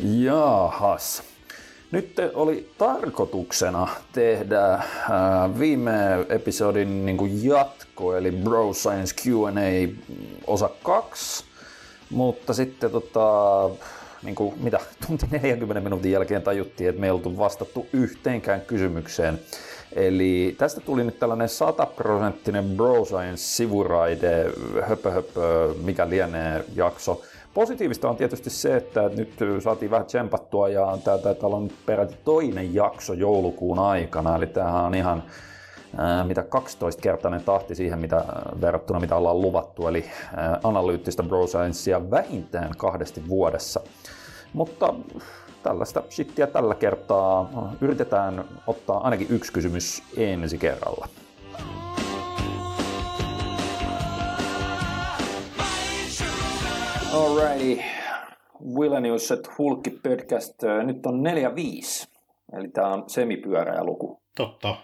Jaahas. Nyt oli tarkoituksena tehdä äh, viime episodin niin kuin jatko, eli Bro Science Q&A osa 2, mutta sitten tota, niin kuin, mitä, tunti 40 minuutin jälkeen tajuttiin, että me ei oltu vastattu yhteenkään kysymykseen. Eli tästä tuli nyt tällainen 100 prosenttinen Bro Science-sivuraide, höpö, höpö, mikä lienee jakso. Positiivista on tietysti se, että nyt saatiin vähän tsempattua ja täällä on peräti toinen jakso joulukuun aikana, eli tämähän on ihan mitä 12-kertainen tahti siihen, mitä verrattuna mitä ollaan luvattu, eli analyyttistä bro sciencea vähintään kahdesti vuodessa. Mutta tällaista shittiä tällä kertaa yritetään ottaa ainakin yksi kysymys ensi kerralla. Alrighty. Willenius at Hulkki podcast. Nyt on 4-5. Eli tämä on semipyöräjä luku. Totta.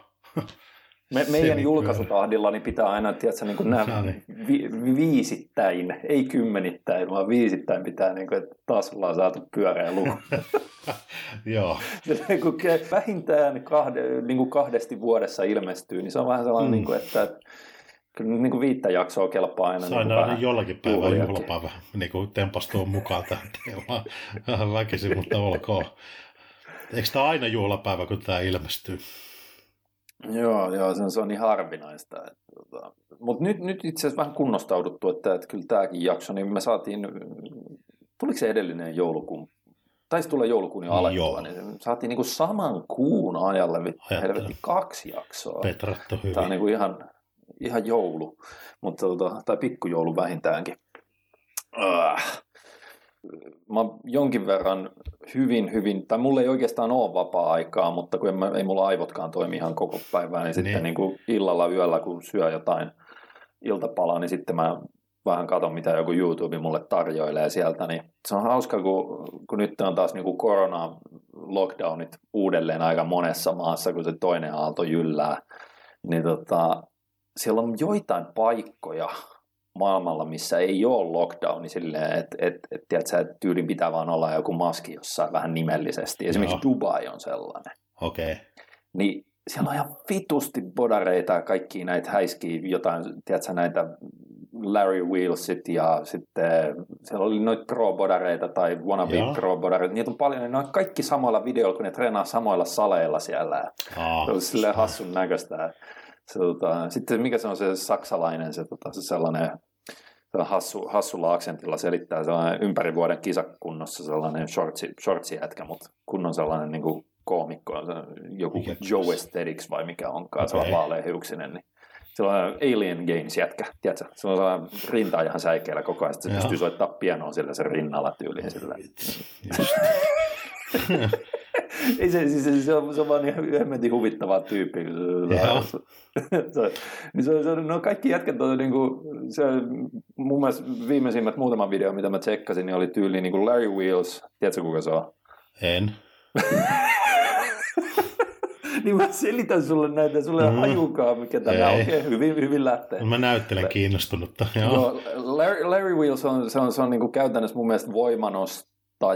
Me, meidän julkaisutahdilla niin pitää aina, tiedätkö, niin nämä vi, viisittäin, ei kymmenittäin, vaan viisittäin pitää, niin kuin, että taas ollaan saatu pyöreä luku. Joo. vähintään kahde, niin kuin kahdesti vuodessa ilmestyy, niin se on vähän sellainen, mm. niin kuin, että Kyllä niin kuin viittä jaksoa kelpaa aina. Sain niin aina jollakin päivän juhlapäivä niin kuin tempastua mukaan tähän teemaan. Vähän väkisin, mutta olkoon. Eikö tämä aina juhlapäivä, kun tämä ilmestyy? Joo, joo se, on, se on niin harvinaista. Tota, Mutta nyt, nyt itse asiassa vähän kunnostauduttu, että, että kyllä tämäkin jakso, niin me saatiin, tuliko se edellinen joulukuun, taisi tulla joulukuun jo alettua, joo. niin saatiin niin kuin saman kuun ajalle helvetti kaksi jaksoa. Petrattu hyvin. Tämä on niin kuin ihan, ihan joulu, mutta tota, tai pikkujoulu vähintäänkin. Uh. Mä jonkin verran hyvin, hyvin, tai mulla ei oikeastaan ole vapaa-aikaa, mutta kun mä, ei mulla aivotkaan toimi ihan koko päivää, niin, niin. sitten niin kuin illalla yöllä, kun syö jotain iltapalaa, niin sitten mä vähän katon, mitä joku YouTube mulle tarjoilee sieltä, niin se on hauska, kun, kun nyt on taas niin kuin korona-lockdownit uudelleen aika monessa maassa, kun se toinen aalto jyllää, niin tota, siellä on joitain paikkoja maailmalla, missä ei ole lockdowni silleen, että et, et, tiedätkö, että tyylin pitää vaan olla joku maski jossain vähän nimellisesti. Esimerkiksi Joo. Dubai on sellainen. Okei. Okay. Niin siellä on ihan vitusti bodareita ja kaikki näitä häiskiä, jotain, tiedätkö, näitä Larry Wheelsit ja sitten siellä oli noita pro-bodareita tai wannabe pro-bodareita. Niitä on paljon, ne on kaikki samoilla videoilla, kun ne treenaa samoilla saleilla siellä. Oh, se on silleen hassun näköistä se, tota, sitten mikä se on se saksalainen, se, tota, se sellainen hassu, hassulla aksentilla selittää sellainen ympäri vuoden kisakunnossa sellainen shortsi, shortsi jätkä, mutta kunnon sellainen niin kuin koomikko, joku mikä Joe Aesthetics vai mikä onkaan, okay. se on vaaleahiuksinen, niin se on Alien Games jätkä, tiedätkö? Se on sellainen rinta ihan säikeellä koko ajan, se pystyy soittaa pianoa sillä sen rinnalla tyyliin sillä. Ei se, siis, se, on, se on vaan ihan hemmetin huvittava tyyppi. se, niin se, se, no kaikki jätkät on niin kuin, se, mun mielestä viimeisimmät muutama video, mitä mä tsekkasin, niin oli tyyli niin kuin Larry Wheels. Tiedätkö kuka se on? En. niin mä selitän sulle näitä, sulle mm. hajukaa, mikä tämä on. Okei, okay, hyvin, hyvin lähtee. Mä näyttelen kiinnostunutta. Joo. No, Larry, Larry Wheels on, se on, se on niin kuin käytännössä mun mielestä voimanost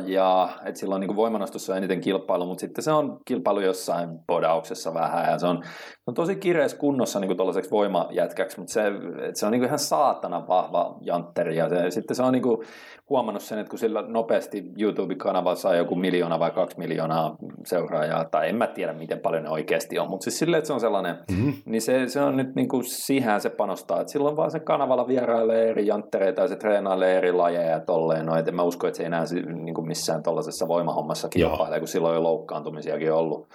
ja että sillä on niin voimanostossa eniten kilpailu, mutta sitten se on kilpailu jossain podauksessa vähän ja se on, se on tosi kireessä kunnossa niin tuollaiseksi voimajätkäksi, mutta se, se on niin ihan saatana vahva jantteri ja se, sitten se on niin huomannut sen, että kun sillä nopeasti YouTube-kanava saa joku miljoona vai kaksi miljoonaa seuraajaa, tai en mä tiedä miten paljon ne oikeasti on, mutta siis silleen, että se on sellainen, mm-hmm. niin se, se on nyt niin kuin siihen se panostaa, että silloin vaan se kanavalla vierailee eri janttereita ja se treenailee eri lajeja ja tolleen, no et en mä usko, että se enää niin kuin missään tuollaisessa voimahommassa kilpailee, kun silloin on jo loukkaantumisiakin ollut.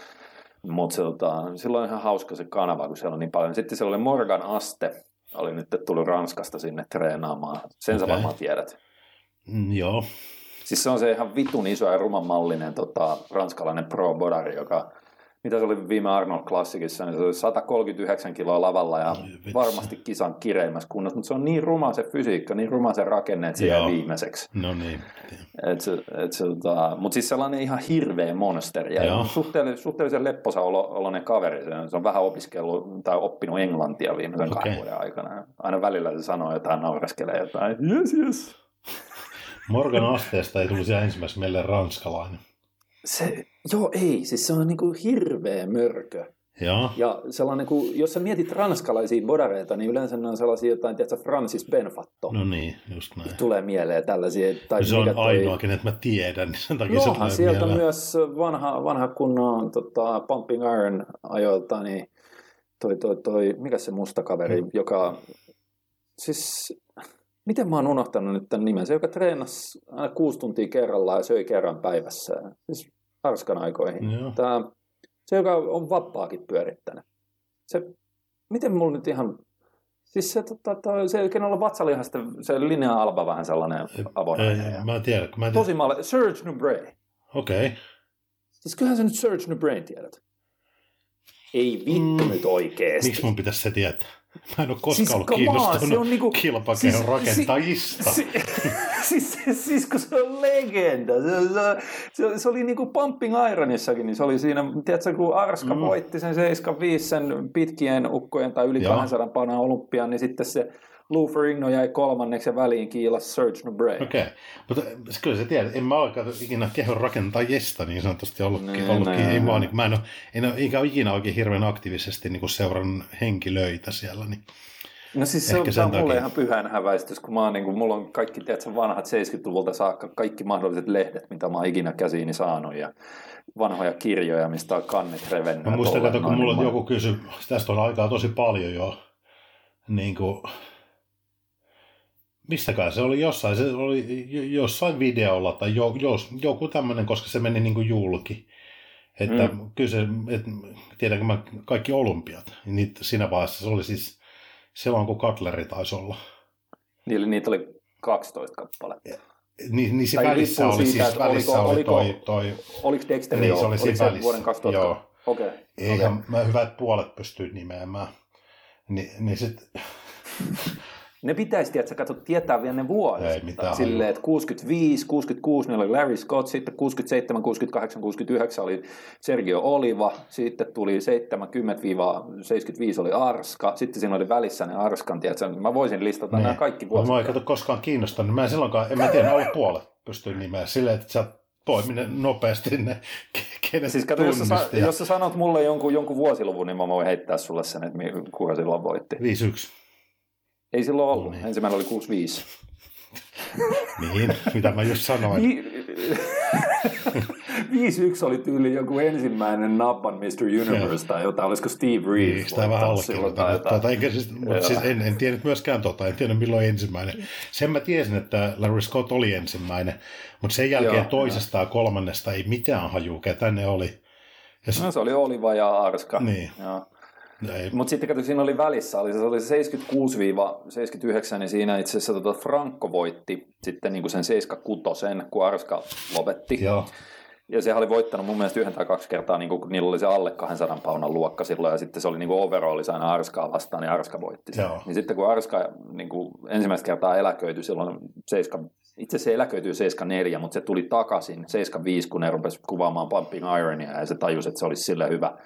Mutta se, tota, silloin on ihan hauska se kanava, kun siellä on niin paljon. Sitten siellä oli Morgan Aste, oli nyt tullut Ranskasta sinne treenaamaan. Sen okay. sä varmaan tiedät. Mm, joo. Siis se on se ihan vitun iso ja rumanmallinen tota, ranskalainen pro-bodari, joka mitä se oli viime Arnold Classicissa, niin se oli 139 kiloa lavalla ja no, varmasti kisan kireimmässä kunnossa, mutta se on niin ruma se fysiikka, niin ruma se rakenne, että se jää viimeiseksi. No niin. Et se, et se, tota, mutta siis sellainen ihan hirveä monsteri ja suhteellisen, suhteellisen lepposa olo, oloinen kaveri. Se, se on vähän opiskellut tai oppinut englantia viimeisen okay. kahden vuoden aikana. Aina välillä se sanoo jotain, naureskelee jotain, yes, yes. Morgan asteesta ei tulisi ensimmäiseksi meille ranskalainen. Se, joo, ei. Siis se on niinku hirveä mörkö. Joo. Ja sellainen, kun, jos sä mietit ranskalaisia bodareita, niin yleensä ne on sellaisia jotain, tiedätkö, Francis Benfatto. No niin, just näin. Tulee mieleen tällaisia. Tai se on toi... ainoa, kenet mä tiedän, niin sen takia Johan, se sieltä mieleen. myös vanha, vanha kunnon tota, Pumping Iron ajoilta, niin toi, toi, toi, mikä se musta kaveri, mm. joka, siis miten mä oon unohtanut nyt tämän nimen, se joka treenasi aina kuusi tuntia kerrallaan ja söi kerran päivässä, siis Arskan aikoihin. Joo. Tämä, se, joka on vappaakin pyörittänyt. Se, miten mulla nyt ihan... Siis se, tota, toi, se kenellä on vatsalihasta, se linja alba vähän sellainen avoin. Ei, mä en tiedä. Mä en tiedä. Tosi maale. Serge Nubray. Okei. Okay. Siis kyllähän sä nyt Serge Nubray tiedät. Ei vittu mm. nyt oikeesti. Miksi mun pitäisi se tietää? Mä en ole koskaan siis, ollut kiinnostunut se on niinku, kilpakehon siis, rakentajista. Si, si, siis, siis kun se on legenda. Se, se, se, se oli niinku Pumping Ironissakin, niin se oli siinä, tiedätkö, kun Arska mm. voitti sen 75 sen pitkien ukkojen tai yli Joo. 200 paunaa olympian, niin sitten se Lou Ferrigno jäi kolmanneksi ja väliin kiilas Serge Nubray. Okei, okay. mutta kyllä se tiedät, en mä ole ikinä kehon rakentajista niin sanotusti ollut, nee, ollutkin, nee. ei vaan, niin, mä en ole, en ole, ole ikinä oikein hirveän aktiivisesti niin kuin seurannut henkilöitä siellä, niin No siis se on, se on mulle ihan pyhän häväistys, kun mä oon, niin kuin, mulla on kaikki tiedätkö, vanhat 70-luvulta saakka, kaikki mahdolliset lehdet, mitä mä oon ikinä käsiini saanut ja vanhoja kirjoja, mistä on kannet revennyt. Mä muistan, että kun mulla niin joku kysyi, tästä on aikaa tosi paljon jo, niin kuin, mistäkään se oli jossain, se oli jossain videolla tai jo, jos, joku tämmöinen, koska se meni niin kuin julki. Että mm. kyllä se, et, tiedänkö mä kaikki olympiat, niin siinä vaiheessa se oli siis silloin, kun Cutleri taisi olla. Niillä niitä oli 12 kappaletta. Niin, niin se tai välissä oli siitä, siis, välissä oliko, oli toi, toi... Oliko Dexter niin, se oli oliko se välissä. vuoden 2000? Joo. Okei. Okay. Eihän okay. mä hyvät puolet pystyin nimeämään. Ni, niin sit... Ne pitäisi, että katso, tietää vielä ne vuodet. Ei mitään Silleen, että 65, 66 ne oli Larry Scott, sitten 67, 68, 69 oli Sergio Oliva, sitten tuli 70-75 oli Arska, sitten siinä oli välissä ne Arskan, tiedätkö, mä voisin listata niin. nämä kaikki vuodet. Mä en kato koskaan kiinnostanut, mä en silloinkaan, en mä tiedä, alle puolet pystyin nimeä silleen, että sä poiminen nopeasti ne, kenet siis kato, jos, sä, jos sä sanot mulle jonkun, jonkun vuosiluvun, niin mä voin heittää sulle sen, että kuka silloin voitti. 5-1. Ei silloin ollut. No niin. Ensimmäinen oli 65. niin, mitä mä just sanoin. Vi- 5-1 oli tyyli joku ensimmäinen nappan Mr. Universe tai jotain, olisiko Steve Reeves. Niin, sitä vähän allekirjoitan. Tuota, siis, mutta siis en, en tiennyt myöskään tota, en tiennyt milloin ensimmäinen. Sen mä tiesin, että Larry Scott oli ensimmäinen, mutta sen jälkeen Joo, toisesta ja kolmannesta ei mitään hajuu, ketä ne oli. Ja se... No se oli Oliva ja Arska. Niin. Joo. Mutta sitten kato, siinä oli välissä, oli, se oli 76-79, niin siinä itse asiassa tota Franco voitti sitten niin kuin sen 76, kun Arska lopetti. Joo. Ja se oli voittanut mun mielestä yhden tai kaksi kertaa, niin kun niillä oli se alle 200 paunan luokka silloin, ja sitten se oli niin kuin overall aina Arskaa vastaan, niin Arska voitti sen. Niin sitten kun Arska niin kuin ensimmäistä kertaa eläköityi silloin 7, itse se eläköityi 74, mutta se tuli takaisin 75, kun ne rupesi kuvaamaan Pumping Ironia, ja se tajusi, että se olisi sille hyvä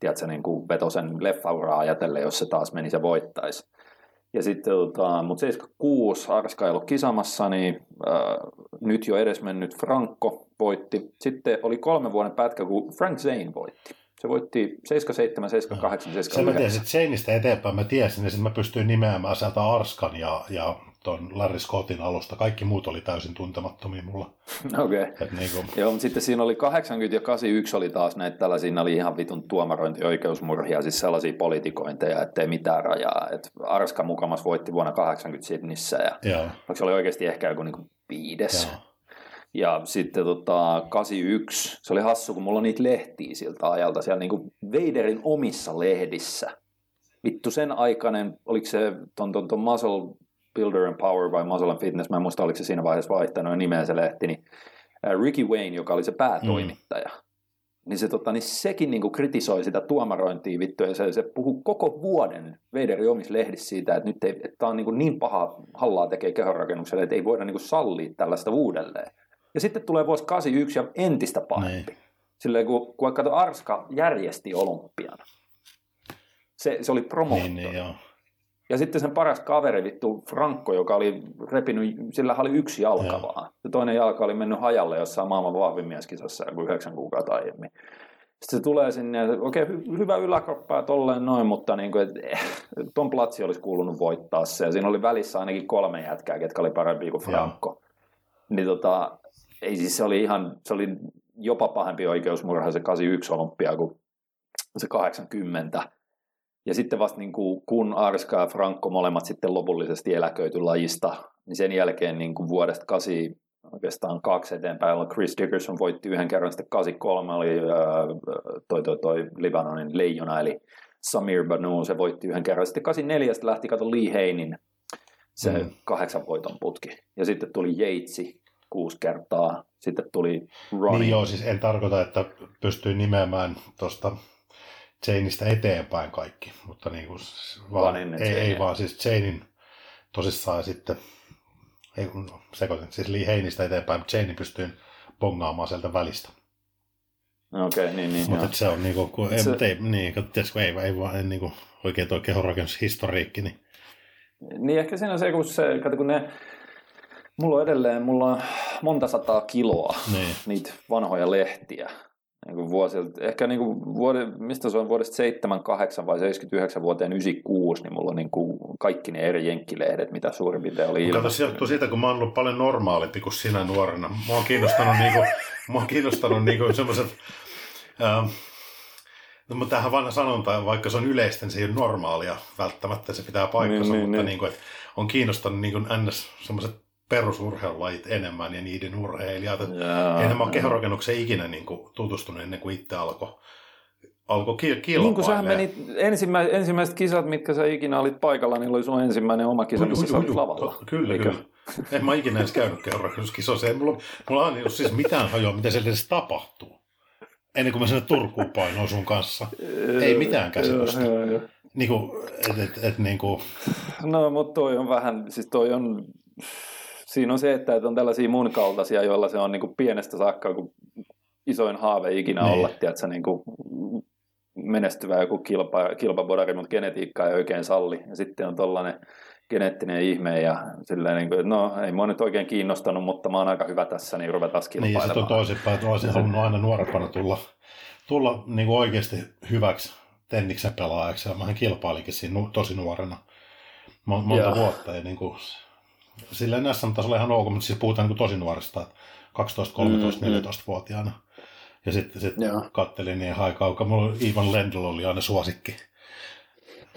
tiedätkö, niin kuin vetosen leffauraa ajatellen, jos se taas menisi ja voittaisi. Ja sitten, tota, mutta 76 Arska ei ollut kisamassa, niin äh, nyt jo edesmennyt Franco voitti. Sitten oli kolme vuoden pätkä, kun Frank Zane voitti. Se voitti 77, 78, 79. Sen mä tiesin, Zaneista eteenpäin mä tiesin, sitten mä pystyin nimeämään sieltä Arskan ja, ja tuon Larry Scottin alusta. Kaikki muut oli täysin tuntemattomia mulla. Okei. Okay. Niin kuin... Joo, mutta sitten siinä oli 80 ja 81 oli taas näitä tällaisia, siinä oli ihan vitun tuomarointioikeusmurhia, siis sellaisia politikointeja, ettei mitään rajaa. Et Arska mukamas voitti vuonna 80 Sydnissä ja Joo. se oli oikeasti ehkä joku niin viides. Joo. Ja sitten tota, 81, se oli hassu, kun mulla on niitä lehtiä siltä ajalta siellä niin kuin Veiderin omissa lehdissä. Vittu sen aikainen, oliko se ton, ton, ton Muscle Builder and Power vai Muscle and Fitness, mä en muista oliko se siinä vaiheessa vaihtanut nimeä se lehti, niin Ricky Wayne, joka oli se päätoimittaja, mm. niin, se, tota, niin sekin niin kuin kritisoi sitä tuomarointia vittu, ja se, se puhuu koko vuoden Vaderin omissa lehdissä siitä, että nyt ei, että tämä on niin, kuin niin paha hallaa tekee kehonrakennukselle, että ei voida niin kuin sallia tällaista uudelleen. Ja sitten tulee vuosi 81 ja entistä pahempi. Niin. Silleen, kun, kun kato, Arska järjesti olympian. Se, se oli promoottori. Niin, niin, joo. Ja sitten sen paras kaveri, vittu Franco, joka oli repinyt, sillä oli yksi jalka vaan. Ja toinen jalka oli mennyt hajalle jossain maailman vahvimmieskisassa joku yhdeksän kuukautta aiemmin. Sitten se tulee sinne, ja okei, okay, hy- hyvä yläkroppa ja tolleen noin, mutta niin kuin, et, eh, ton platsi olisi kuulunut voittaa se. Ja siinä oli välissä ainakin kolme jätkää, ketkä oli parempi kuin Franco. Niin tota, ei siis se oli ihan, se oli jopa pahempi oikeusmurha se 81 olympia kuin se 80. Ja sitten vasta niin kuin, kun Arska ja Franco molemmat sitten lopullisesti eläköity lajista, niin sen jälkeen niin kuin vuodesta 8 oikeastaan kaksi eteenpäin, Chris Dickerson voitti yhden kerran, sitten 83 oli ää, toi, toi, toi Libanonin leijona, eli Samir Banu, se voitti yhden kerran. Sitten 84 lähti, kato Lee Heinin, se Mm. kahdeksan voiton putki. Ja sitten tuli Yatesi kuusi kertaa, sitten tuli Ronnie. Niin joo, siis en tarkoita, että pystyy nimeämään tuosta Chainista eteenpäin kaikki, mutta niin kuin, vaan, ennen ei, ei Chainia. vaan siis Chainin tosissaan sitten, ei kun sekoitin, siis Lee Heinistä eteenpäin, mutta Chainin pystyy bongaamaan sieltä välistä. Okei, okay, niin, niin. Mutta se on niinku, kun, ei, Se- se... ei, niin, kun, tiedätkö, ei, ei vaan ei, niinku, oikein tuo kehonrakennushistoriikki, niin Niin ehkä siinä on se, kun se, kato, kun ne, mulla on edelleen, mulla on monta sataa kiloa niin. niitä vanhoja lehtiä. Niin kuin vuosilta, ehkä niin kuin vuode, mistä se on vuodesta 78 vai 79 vuoteen 96, niin mulla on niin kuin kaikki ne eri jenkkilehdet, mitä suurin piirtein oli Kato, se johtuu siitä, kun mä oon ollut paljon normaalimpi kuin sinä nuorena. Mua on kiinnostanut, niinku, mua on kiinnostanut niinku semmoiset... Ähm, no, mutta tämähän vanha sanonta, vaikka se on yleistä, niin se ei ole normaalia välttämättä, se pitää paikkansa, Niin, niin, mutta niin. Niinku, että on kiinnostanut niinku ns. semmoiset perusurheilulajit enemmän ja niiden urheilijat. Jaa, Eihän mä ole jaa. kehonrakennukseen ikinä niinku tutustunut ennen kuin itse alkoi alkoi ki- kilpailemaan. Niin kuin sähän menit ensimmä, ensimmäiset kisat, mitkä sä ikinä olit paikalla, niin oli sun ensimmäinen oma kisa, missä sä olit lavalla. Kyllä, Eikö? kyllä. En mä ikinä edes käynyt kehonrakennuskisoissa. Ei mulla, mulla on siis mitään hajoa, mitä siellä edes tapahtuu. Ennen kuin mä sinne Turkuun painoin sun kanssa. Ei mitään käsitystä. Niin kuin, et, et, et, niin kuin, No, mutta toi on vähän, siis toi on, siinä on se, että on tällaisia mun kaltaisia, joilla se on niin kuin pienestä saakka kuin isoin haave ikinä Niin. olla, tiedätkö, niin kuin menestyvä joku kilpa, kilpabodari, mutta genetiikka ei oikein salli. Ja sitten on tollainen geneettinen ihme ja silleen, niin kuin, että no ei mua nyt oikein kiinnostanut, mutta mä oon aika hyvä tässä, niin ruvetaan niin, kilpailemaan. sitten on toisinpäin, että olisin halunnut aina nuorempana tulla, tulla niin kuin oikeasti hyväksi tenniksen pelaajaksi. Ja mähän kilpailikin siinä tosi nuorena Mon- monta Joo. vuotta. Ja niin kuin, silleen SM-tasolla ihan ok, mutta siis puhutaan niin tosi nuoresta, että 12, 13, Mm, mm. 14-vuotiaana. Ja sitten sit Joo. kattelin niin aikaa, kun mulla Ivan Lendl oli aina suosikki.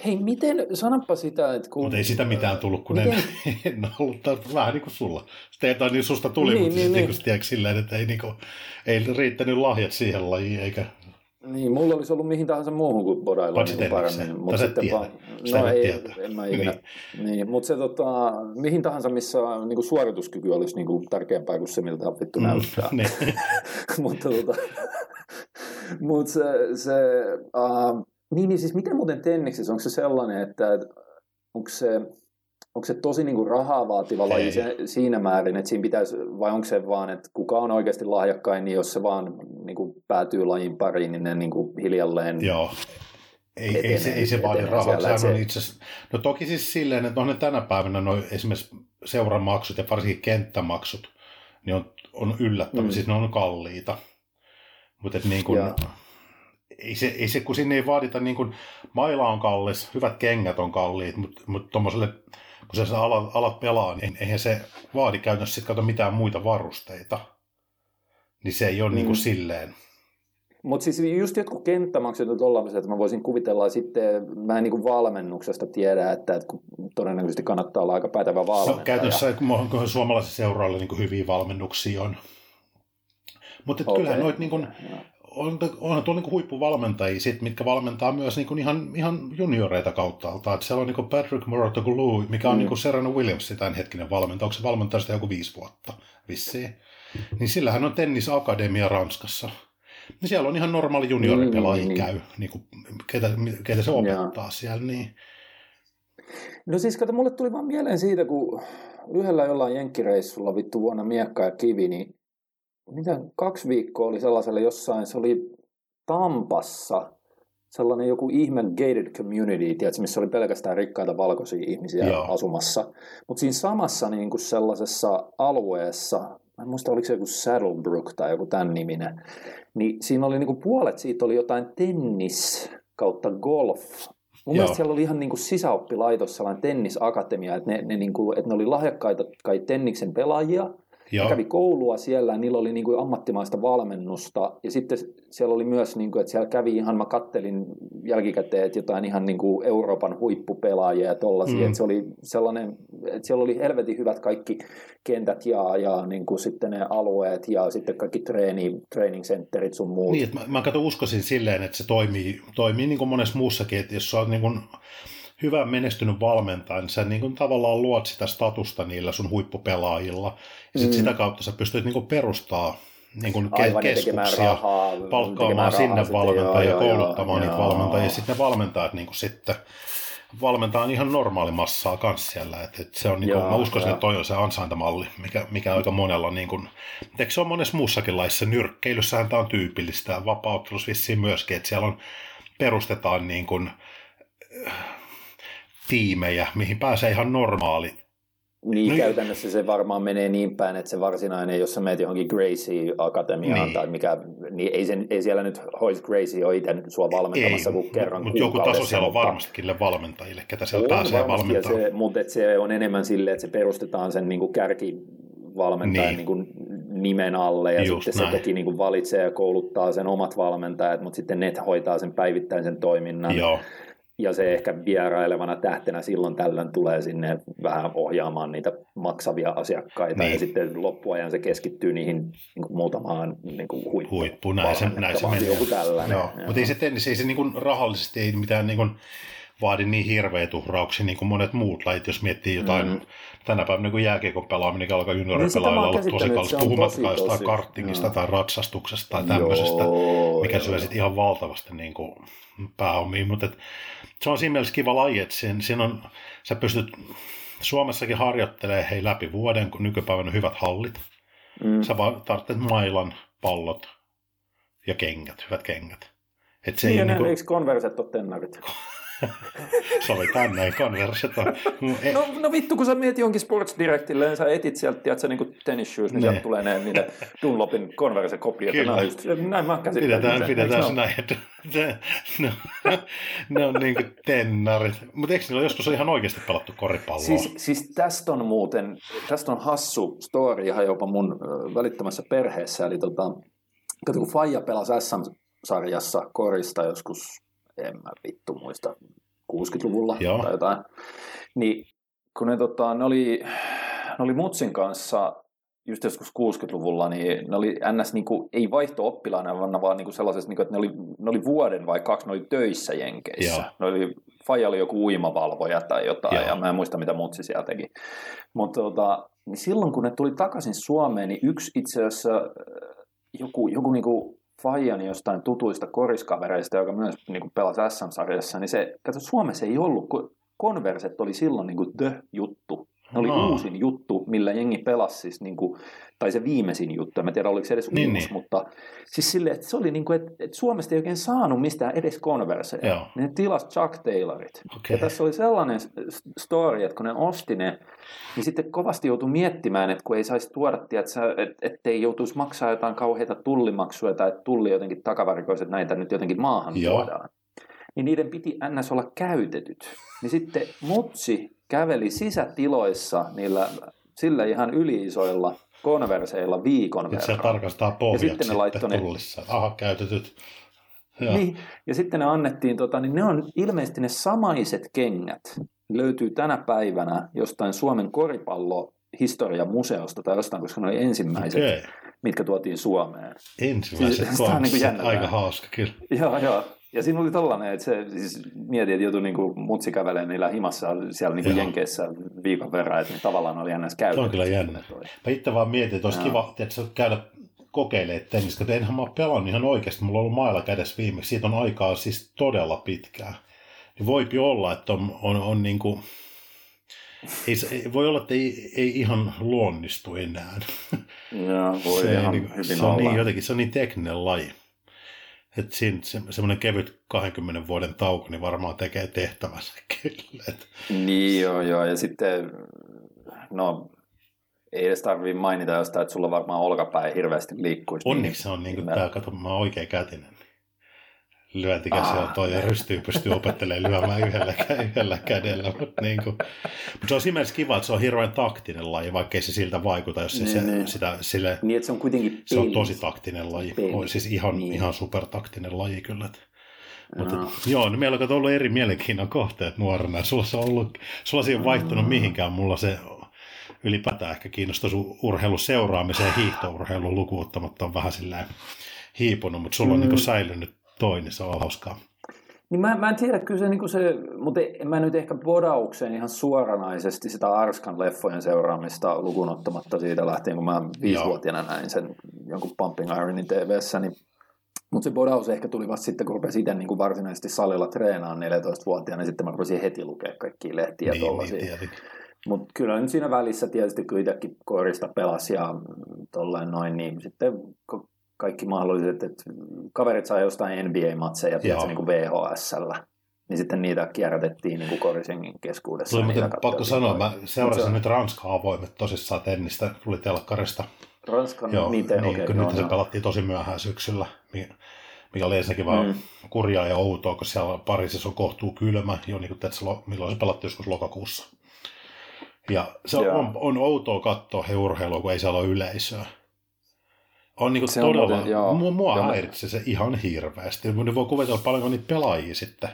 Hei, miten, sanoppa sitä, että kun... Mutta ei sitä mitään tullut, kun Miten? en, en ollut, vähän niin kuin sulla. Sitten niin susta tuli, Niin, mutta niin, niin, niin. niin. Niin, tiedätkö, silleen, että ei, niin kuin, ei riittänyt lahjat siihen lajiin, eikä Niin, mulla olisi ollut mihin tahansa muuhun kuin bodailuun niin paremmin. Mutta sitten tiedä. vaan, Sitä no ei, tiedä. en mä ikinä. Niin. niin mutta se tota, mihin tahansa, missä niin kuin suorituskyky olisi niin kuin tärkeämpää kuin se, miltä vittu näyttää. niin. mutta tota, mut se, se uh, niin, niin siis miten muuten tenniksessä, onko se sellainen, että et, onko se, onko se tosi niin kuin rahaa vaativa laji Ei. se, siinä määrin, että siinä pitäisi, vai onko se vaan, että kuka on oikeasti lahjakkain, niin jos se vaan niin kuin päätyy lajin pariin, niin ne niin kuin hiljalleen Joo. Ei, ei, Etenee- se, ei se vaadi rahaa. Sehän se- on itse no toki siis silleen, että on ne tänä päivänä noin esimerkiksi seuramaksut ja varsinkin kenttämaksut, niin on, on yllättävän, Mm. siis ne on kalliita. Mutta niin kuin, ei se, ei se, kun sinne ei vaadita, niin kuin, maila on kallis, hyvät kengät on kalliit, mutta mut tuommoiselle, kun sä alat, alat pelaa, niin eihän se vaadi käytännössä sit kato mitään muita varusteita. Niin se ei ole mm. niin kuin silleen. Mutta siis just jotkut kenttämaksut on tollaisia, että mä voisin kuvitella sitten, mä en niin valmennuksesta tiedä, että, että todennäköisesti kannattaa olla aika pätevä No, valmentaja. käytännössä kun suomalaisilla seuroilla niin hyviä valmennuksia on. Mutta okay. Kyllähän noit niin kuin, on, onhan tuolla niin huippuvalmentajia, sit, mitkä valmentaa myös niin kuin ihan, ihan junioreita kauttaalta. Et siellä on niin Patrick Moratoglu, mikä on Mm. mm. niin Serena Williams, tämän hetkinen valmentaja. Onko se valmentaa sitä joku viisi vuotta vissiin? Niin sillähän on tennisakademia Ranskassa. Niin siellä on ihan normaali junioripelaajia Niin, niin, käy, niin kuin, ketä, ketä se opettaa siellä. Niin. No siis kato, mulle tuli vaan mieleen siitä, kun yhdellä jollain jenkkireissulla vittu vuonna miekka ja kivi, niin mitä kaksi viikkoa oli sellaisella jossain, se oli Tampassa, sellainen joku ihme gated community, tiedätkö, missä oli pelkästään rikkaita valkoisia ihmisiä Joo. asumassa. Mutta siinä samassa niin kuin sellaisessa alueessa, mä en muista oliko se joku Saddlebrook tai joku tämän niminen, niin siinä oli niin kuin puolet siitä oli jotain tennis kautta golf Mun Joo. mielestä siellä oli ihan niin kuin sisäoppilaitos, sellainen tennisakatemia, että ne, ne, niin kuin, että ne oli lahjakkaita kai tenniksen pelaajia, Joo. Ne kävi koulua siellä ja niillä oli niin kuin ammattimaista valmennusta. Ja sitten siellä oli myös, niin kuin, että siellä kävi ihan, mä kattelin jälkikäteen, että jotain ihan niin kuin Euroopan huippupelaajia ja tollaisia. Mm. Että se oli sellainen, että siellä oli helvetin hyvät kaikki kentät ja, ja niin kuin sitten ne alueet ja sitten kaikki treeni, training centerit sun muut. Niin, että mä, mä katson uskoisin silleen, että se toimii, toimii niin kuin monessa muussakin, että jos on niin kuin hyvä menestynyt valmentaja, niin sä niin kuin tavallaan luot sitä statusta niillä sun huippupelaajilla. Ja sit mm. sitä kautta sä pystyt niin kuin perustaa niin kuin Aivan, keskuksia, rahaa, palkkaamaan sinne valmentajia ja kouluttamaan joo, niitä joo. valmentajia. Ja sitten ne valmentajat niin kuin sitten valmentaa ihan normaali massaa kanssa siellä. Et, et se on, niin kuin, joo, mä uskoisin, että toi on se ansaintamalli, mikä, mikä aika monella, niin kuin, eikö se on monessa muussakin laissa, nyrkkeilyssähän tämä on tyypillistä, vapauttelussa vissiin myöskin, että siellä on, perustetaan niin kuin, tiimejä, mihin pääsee ihan normaali. Niin, no, käytännössä se varmaan menee niin päin, että se varsinainen, jos sä meet johonkin Gracie Akatemiaan niin. tai mikä, niin ei, sen, ei siellä nyt Hoist Gracie ole itse sua valmentamassa kuin kerran Mutta joku taso siellä on varmastikin valmentajille, ketä siellä on pääsee valmentamaan. Se, mutta se on enemmän sille, että se perustetaan sen niin kuin kärki valmentajan niin. Niin kuin nimen alle ja Just sitten näin. se toki niin kuin valitsee ja kouluttaa sen omat valmentajat, mutta sitten ne hoitaa sen päivittäisen toiminnan. Joo ja se ehkä vierailevana tähtenä silloin tällöin tulee sinne vähän ohjaamaan niitä maksavia asiakkaita niin. ja sitten loppuajan se keskittyy niihin niin kuin muutamaan niin kuin huippu, huippu näin se, näin se menee. Joku tällainen. Joo. Mutta ei se tennis, ei se niin kuin rahallisesti ei mitään niin kuin vaadi niin hirveä tuhrauksia niin kuin monet muut lajit, jos miettii jotain mm. tänä päivänä niin jääkiekon pelaaminen, alkaa junioripelaajilla niin olla tosi kallista, puhumattakaan jostain kartingista tai ratsastuksesta tai tämmöisestä, joo, mikä syö sitten ihan valtavasti niin kuin pääomia, mutta et, se on siinä mielessä kiva laji, että siinä, siinä on, sä pystyt Suomessakin harjoittelee hei läpi vuoden, kun nykypäivänä on hyvät hallit. Mm. Sä vaan tarvitset mailan, pallot ja kengät, hyvät kengät. Et se niin, ei, niin kuin... eikö konverset ole tennarit? Sovitaan näin konverset on. No, no vittu, kun sä mietit jonkin Sports Directille, niin sä etit sieltä, tiedätkö, niin kuin tennis shoes, niin ne. sieltä tulee ne, niitä Dunlopin konverse kopiot. Kyllä. Just, näin mä käsittelen. Pidetään, pidetään se näin, että ne, ne on niin kuin tennarit. Mutta eikö niillä joskus ihan oikeasti pelattu koripalloa? Siis, siis tästä on muuten, tästä on hassu story ihan jopa mun välittömässä perheessä. Eli tota, kato, kun Faija pelasi SM-sarjassa korista joskus en mä vittu muista, 60-luvulla Joo. tai jotain. Niin kun ne, tota, ne, oli, ne oli Mutsin kanssa just joskus 60-luvulla, niin ne oli ns. Niin kuin, ei vaihto-oppilaana, vaan, vaan niin kuin sellaisessa, niin kuin, että ne oli, ne oli vuoden vai kaksi, ne oli töissä Jenkeissä. Joo. Ne oli, Faija oli joku uimavalvoja tai jotain, Joo. ja mä en muista, mitä Mutsi siellä teki. Mutta tota, niin silloin, kun ne tuli takaisin Suomeen, niin yksi itse asiassa joku, joku niin kuin faijani jostain tutuista koriskavereista, joka myös niin kuin pelasi SM-sarjassa, niin se, kato, Suomessa ei ollut, kun konverset oli silloin niin kuin the-juttu. Ne oli no. uusin juttu, millä jengi pelasi siis, niin kuin, tai se viimeisin juttu, en tiedä oliko se edes niin, uusi, niin. mutta siis silleen, että se oli niin kuin, että, että Suomesta ei oikein saanut mistään edes konverseja. Ne tilas Chuck Taylorit. Okay. Ja tässä oli sellainen story, että kun ne osti ne, niin sitten kovasti joutui miettimään, että kun ei saisi tuoda, että että ei joutuisi maksaa jotain kauheita tullimaksuja tai että tulli jotenkin takavarikoisi, että näitä nyt jotenkin maahan Joo. tuodaan niin niiden piti ns. olla käytetyt. Niin sitten mutsi käveli sisätiloissa niillä sillä ihan yliisoilla konverseilla viikon verran. Se tarkastaa pohjat ja sitten ne laittoi ne... tullissa. Aha, käytetyt. Niin, ja sitten ne annettiin, tota, niin ne on ilmeisesti ne samaiset kengät, löytyy tänä päivänä jostain Suomen koripallo historiamuseosta tai jostain, koska ne oli ensimmäiset, okay. mitkä tuotiin Suomeen. Ensimmäiset siis, on niin aika hauska kyllä. Joo, joo. Ja siinä oli tällainen, että se siis mietin, että joutui niin mutsi kävelee niillä himassa siellä niin kuin Jenkeissä viikon verran, että tavallaan oli jännä käyttää. Se on kyllä jännä. Mä itse vaan mietin, että olisi Joo. kiva että käydä kokeilemaan tennistä, että enhän mä ole pelannut ihan oikeasti, mulla on ollut mailla kädessä viimeksi, siitä on aikaa siis todella pitkään. Niin voipi olla, että on, on, on niin kuin, ei, voi olla, että ei, ei ihan luonnistu enää. Joo, voi se, ihan niin, hyvin se on olla. niin jotenkin, se on niin tekninen laji. Että siinä se, semmoinen kevyt 20 vuoden tauko, niin varmaan tekee tehtävänsä kyllä. Et... Niin joo, joo. Ja sitten, no ei edes tarvitse mainita jostain, että sulla varmaan olkapäin hirveästi liikkuisi. Onneksi se on niin kuin tämä, kato, mä oon oikein kätinen. Lyöntikäsi on toi ja rystyy pystyy opettelemaan lyömään yhdellä, yhdellä kädellä. Mutta niin kuin, mutta se on siinä kiva, että se on hirveän taktinen laji, vaikkei se siltä vaikuta, jos se, niin, se niin. sitä sille... Niin, että se on kuitenkin pelis. Se on tosi taktinen laji. Pelis. Siis ihan, niin. ihan supertaktinen laji kyllä. Mutta, no. joo, niin meillä on ollut eri mielenkiinnon kohteet nuorena. Sulla se on ollut, sulla se ei ole vaihtunut mm. mihinkään. Mulla se ylipäätään ehkä kiinnostaa sun urheilun seuraamiseen hiihtourheilun lukuuttamatta on vähän silleen hiipunut, mutta sulla on mm. niin säilynyt toi, niin se on hauskaa. Niin mä, mä en tiedä, kyllä se, niin se mutta en mä nyt ehkä bodaukseen ihan suoranaisesti sitä Arskan leffojen seuraamista lukunottamatta siitä lähtien, kun mä viisivuotiaana näin sen jonkun Pumping Ironin TV-ssä, niin mutta se bodaus ehkä tuli vasta sitten, kun rupesin itse niin varsinaisesti salilla treenaamaan 14-vuotiaana, niin sitten mä rupesin heti lukea kaikkia lehtiä niin, tuollaisia. Niin, mutta kyllä nyt siinä välissä tietysti kun itsekin korista pelasi ja tolleen noin, niin sitten kaikki mahdolliset, että kaverit sai jostain NBA-matseja, tiedätkö, niin kuin VHSllä. Niin sitten niitä kierrätettiin niin Korisengin keskuudessa. Tuli muuten pakko sanoa, mä seurasin se... nyt Ranskaa avoimet tosissaan tennistä, tuli telkkarista. Ranskan Joo, miten? Niin, okay, nyt no, se no. pelattiin tosi myöhään syksyllä, mikä oli ensinnäkin mm. vaan kurjaa ja outoa, kun siellä Pariisissa on kohtuu kylmä, jo niin kuin, että milloin se pelattiin joskus lokakuussa. Ja se on, on, on outoa katsoa he urheilua, kun ei siellä ole yleisöä. On niin se todella, on muuten, joo, mua, mua joo. häiritsee se ihan hirveästi. Ne voi kuvitella paljon niitä pelaajia sitten.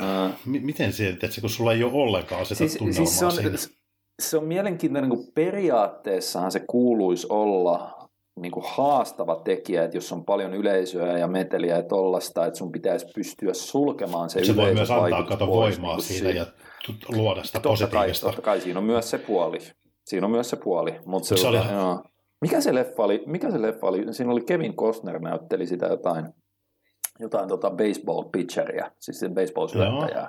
Äh. M- miten se, että kun sulla ei ole ollenkaan sitä siis, tunnelmaa siis se, on, siinä? se on mielenkiintoinen, kun periaatteessahan se kuuluisi olla niin kuin haastava tekijä, että jos on paljon yleisöä ja meteliä ja tollasta, että sun pitäisi pystyä sulkemaan se, se voi myös antaa kato voimaa niin siinä ja luoda sitä totta positiivista. Kai, totta kai, siinä on myös se puoli. Siinä on myös se puoli. Mutta se, se oli, joo. Mikä se leffa oli? Mikä se leffa oli? Siinä oli Kevin Costner näytteli sitä jotain, jotain tota baseball pitcheria, siis sen baseball syöttäjää.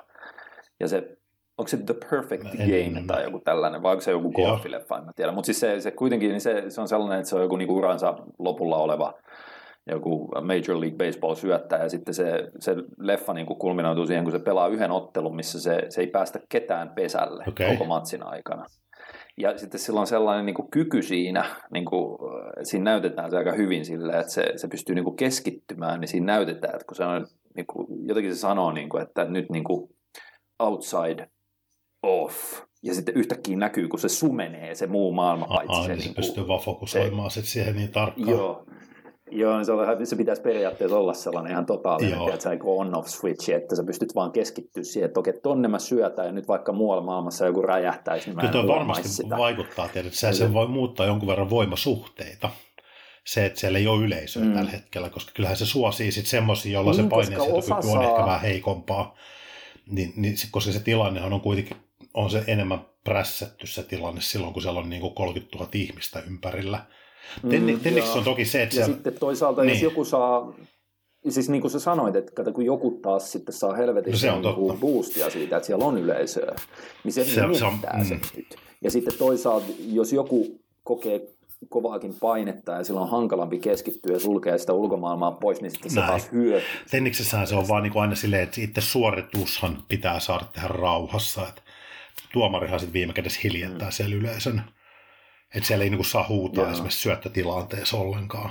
Ja se, onko se The Perfect en, Game en, tai joku tällainen, vai onko se joku golfileffa, en mä tiedä. Mutta siis se, se kuitenkin niin se, se on sellainen, että se on joku niinku uransa lopulla oleva joku Major League Baseball syöttäjä, ja sitten se, se leffa niin kuin kulminoituu siihen, kun se pelaa yhden ottelun, missä se, se ei päästä ketään pesälle okay. koko matsin aikana. Ja sitten sillä on sellainen niin kuin kyky siinä, niin kuin, siinä näytetään se aika hyvin sillä, että se, se pystyy niin kuin keskittymään, niin siinä näytetään, että kun se on, niin kuin, jotenkin se sanoo, niin kuin, että nyt niin kuin outside off, ja sitten yhtäkkiä näkyy, kun se sumenee se muu maailma paitsi se, niin se niin kuin, pystyy vaan fokusoimaan se, siihen niin tarkkaan. Joo, Joo, se, on, se pitäisi periaatteessa olla sellainen ihan totaalinen, että se on-off switch, että sä pystyt vaan keskittyä siihen, että okei, tonne mä syötän ja nyt vaikka muualla maailmassa joku räjähtäisi, niin mä Kyllä varmasti sitä. vaikuttaa, että se, se voi muuttaa jonkun verran voimasuhteita. Se, että siellä ei ole yleisöä mm. tällä hetkellä, koska kyllähän se suosii sitten semmoisia, joilla niin, se paineensietokyky on ehkä vähän heikompaa, niin, niin, koska se tilannehan on kuitenkin, on se enemmän prässätty se tilanne silloin, kun siellä on niin kuin 30 000 ihmistä ympärillä, Mm, on toki se, että... Ja siellä... sitten toisaalta, niin. jos joku saa siis niin kuin sä sanoit, että kun joku taas sitten saa helvetin no se on niin boostia siitä, että siellä on yleisöä, niin se, se, se, on, mm. se nyt. Ja sitten toisaalta, jos joku kokee kovaakin painetta ja silloin on hankalampi keskittyä ja sulkea sitä ulkomaailmaa pois, niin sitten se Näin. taas hyötyy. Tenniksessähän se on vaan niin kuin aina silleen, että itse suoritushan pitää saada tehdä rauhassa. Että tuomarihan sitten viime kädessä hiljentää mm. siellä yleisön. Että siellä ei niinku saa huutaa Joo. esimerkiksi syöttötilanteessa ollenkaan.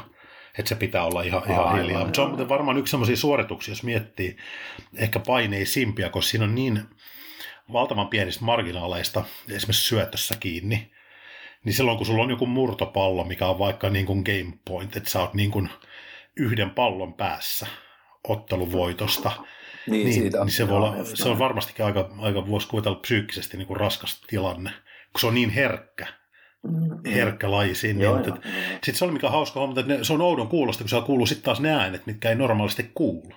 Että se pitää olla ihan, ihan Aivan, hiljaa. Mutta se on varmaan yksi sellaisia suorituksia, jos miettii ehkä paineisimpia, koska siinä on niin valtavan pienistä marginaaleista esimerkiksi syötössä kiinni. Niin silloin kun sulla on joku murtopallo, mikä on vaikka niin kuin game point, että sä oot niin kuin yhden pallon päässä otteluvoitosta, niin, niin, siitä, niin se, voi olla, se on varmastikin aika, aika voisi kuvitella psyykkisesti niin kuin raskas tilanne, kun se on niin herkkä. Herkkä laji siinä. Joo, niin, Sitten se oli mikä hauska huomata, että ne, se on oudon kuulosta, kun siellä kuuluu sitten taas ne äänet, mitkä ei normaalisti kuulu.